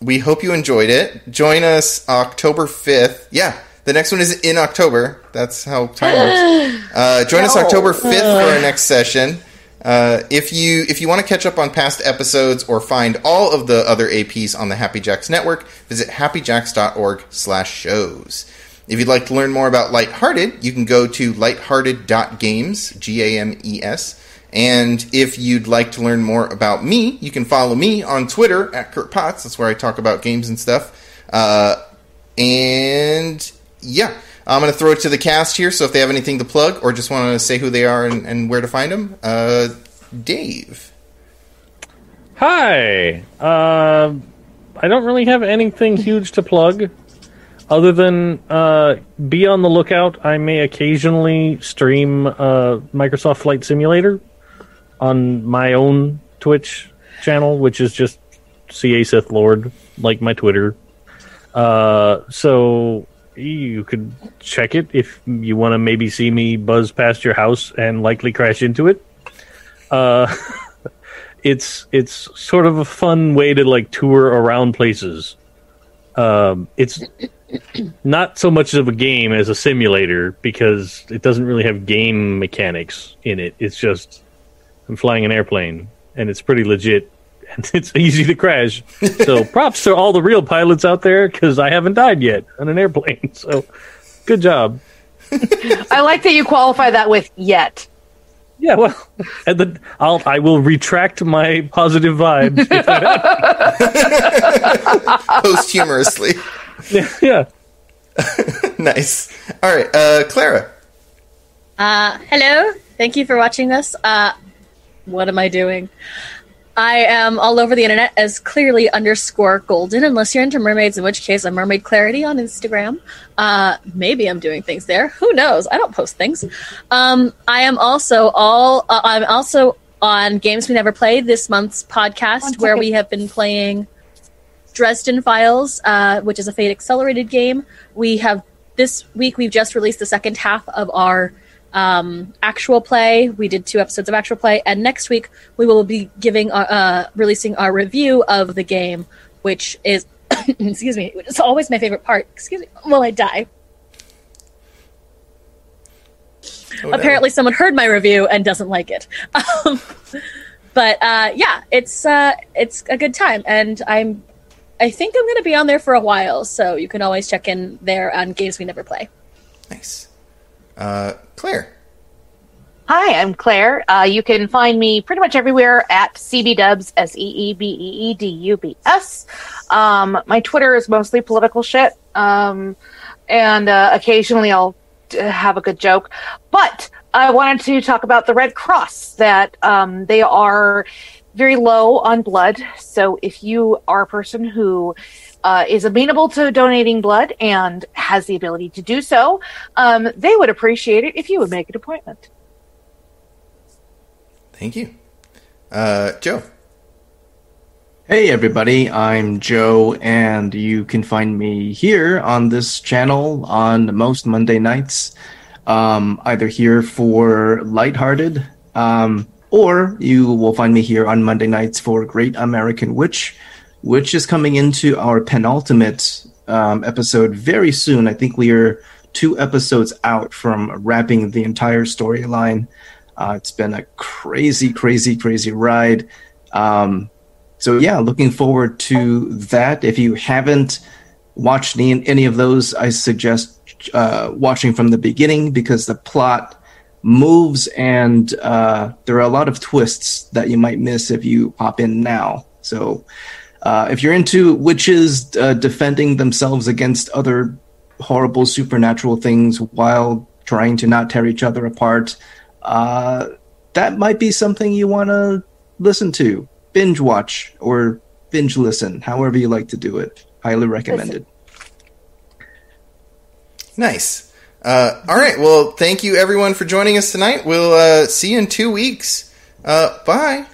we hope you enjoyed it. Join us October fifth. Yeah, the next one is in October. That's how time works. Uh, join us October fifth for our next session. Uh, if you if you want to catch up on past episodes or find all of the other APs on the Happy Jacks network, visit happyjacks.org/shows. If you'd like to learn more about Lighthearted, you can go to lighthearted.games, G A M E S. And if you'd like to learn more about me, you can follow me on Twitter at Kurt Potts. That's where I talk about games and stuff. Uh, and yeah, I'm going to throw it to the cast here. So if they have anything to plug or just want to say who they are and, and where to find them, uh, Dave. Hi. Uh, I don't really have anything huge to plug, other than uh, be on the lookout. I may occasionally stream uh, Microsoft Flight Simulator on my own Twitch channel, which is just CA Sith Lord, like my Twitter. Uh, so you could check it if you want to maybe see me buzz past your house and likely crash into it. Uh, it's it's sort of a fun way to like tour around places. Um, it's not so much of a game as a simulator because it doesn't really have game mechanics in it. It's just I'm flying an airplane and it's pretty legit and it's easy to crash. So props to all the real pilots out there because I haven't died yet on an airplane. So good job. I like that you qualify that with yet. Yeah, well, and then I'll I will retract my positive vibes. Posthumously. yeah. nice. All right, uh, Clara. Uh, hello. Thank you for watching this. Uh, what am I doing? I am all over the internet as clearly underscore golden, unless you're into mermaids, in which case I'm Mermaid Clarity on Instagram. Uh, maybe I'm doing things there. Who knows? I don't post things. Um, I am also all. Uh, I'm also on Games We Never Played this month's podcast, where we have been playing Dresden Files, uh, which is a Fate accelerated game. We have this week. We've just released the second half of our um, actual play. We did two episodes of actual play, and next week we will be giving uh, uh, releasing our review of the game, which is excuse me, which is always my favorite part. Excuse me, while I die. Oh, no. Apparently, someone heard my review and doesn't like it. Um, but uh, yeah, it's uh, it's a good time, and I'm I think I'm going to be on there for a while, so you can always check in there on games we never play. Nice. Uh, Claire. Hi, I'm Claire. Uh, you can find me pretty much everywhere at SeeBeeDubs, S E E B E E D U B S. Um, my Twitter is mostly political shit, um, and uh, occasionally I'll have a good joke. But I wanted to talk about the Red Cross, that um, they are very low on blood. So if you are a person who uh, is amenable to donating blood and has the ability to do so, um, they would appreciate it if you would make an appointment. Thank you. Uh, Joe. Hey everybody, I'm Joe, and you can find me here on this channel on most Monday nights, um, either here for Lighthearted, um, or you will find me here on Monday nights for Great American Witch, which is coming into our penultimate um, episode very soon. I think we are two episodes out from wrapping the entire storyline. Uh, it's been a crazy, crazy, crazy ride. Um, so yeah, looking forward to that. If you haven't watched any, any of those, I suggest uh, watching from the beginning because the plot moves and uh, there are a lot of twists that you might miss if you pop in now. So uh, if you're into witches uh, defending themselves against other horrible supernatural things while trying to not tear each other apart, uh, that might be something you want to listen to binge watch or binge listen, however you like to do it. Highly recommended. Nice. Uh, all right. Well, thank you everyone for joining us tonight. We'll uh, see you in two weeks. Uh, bye.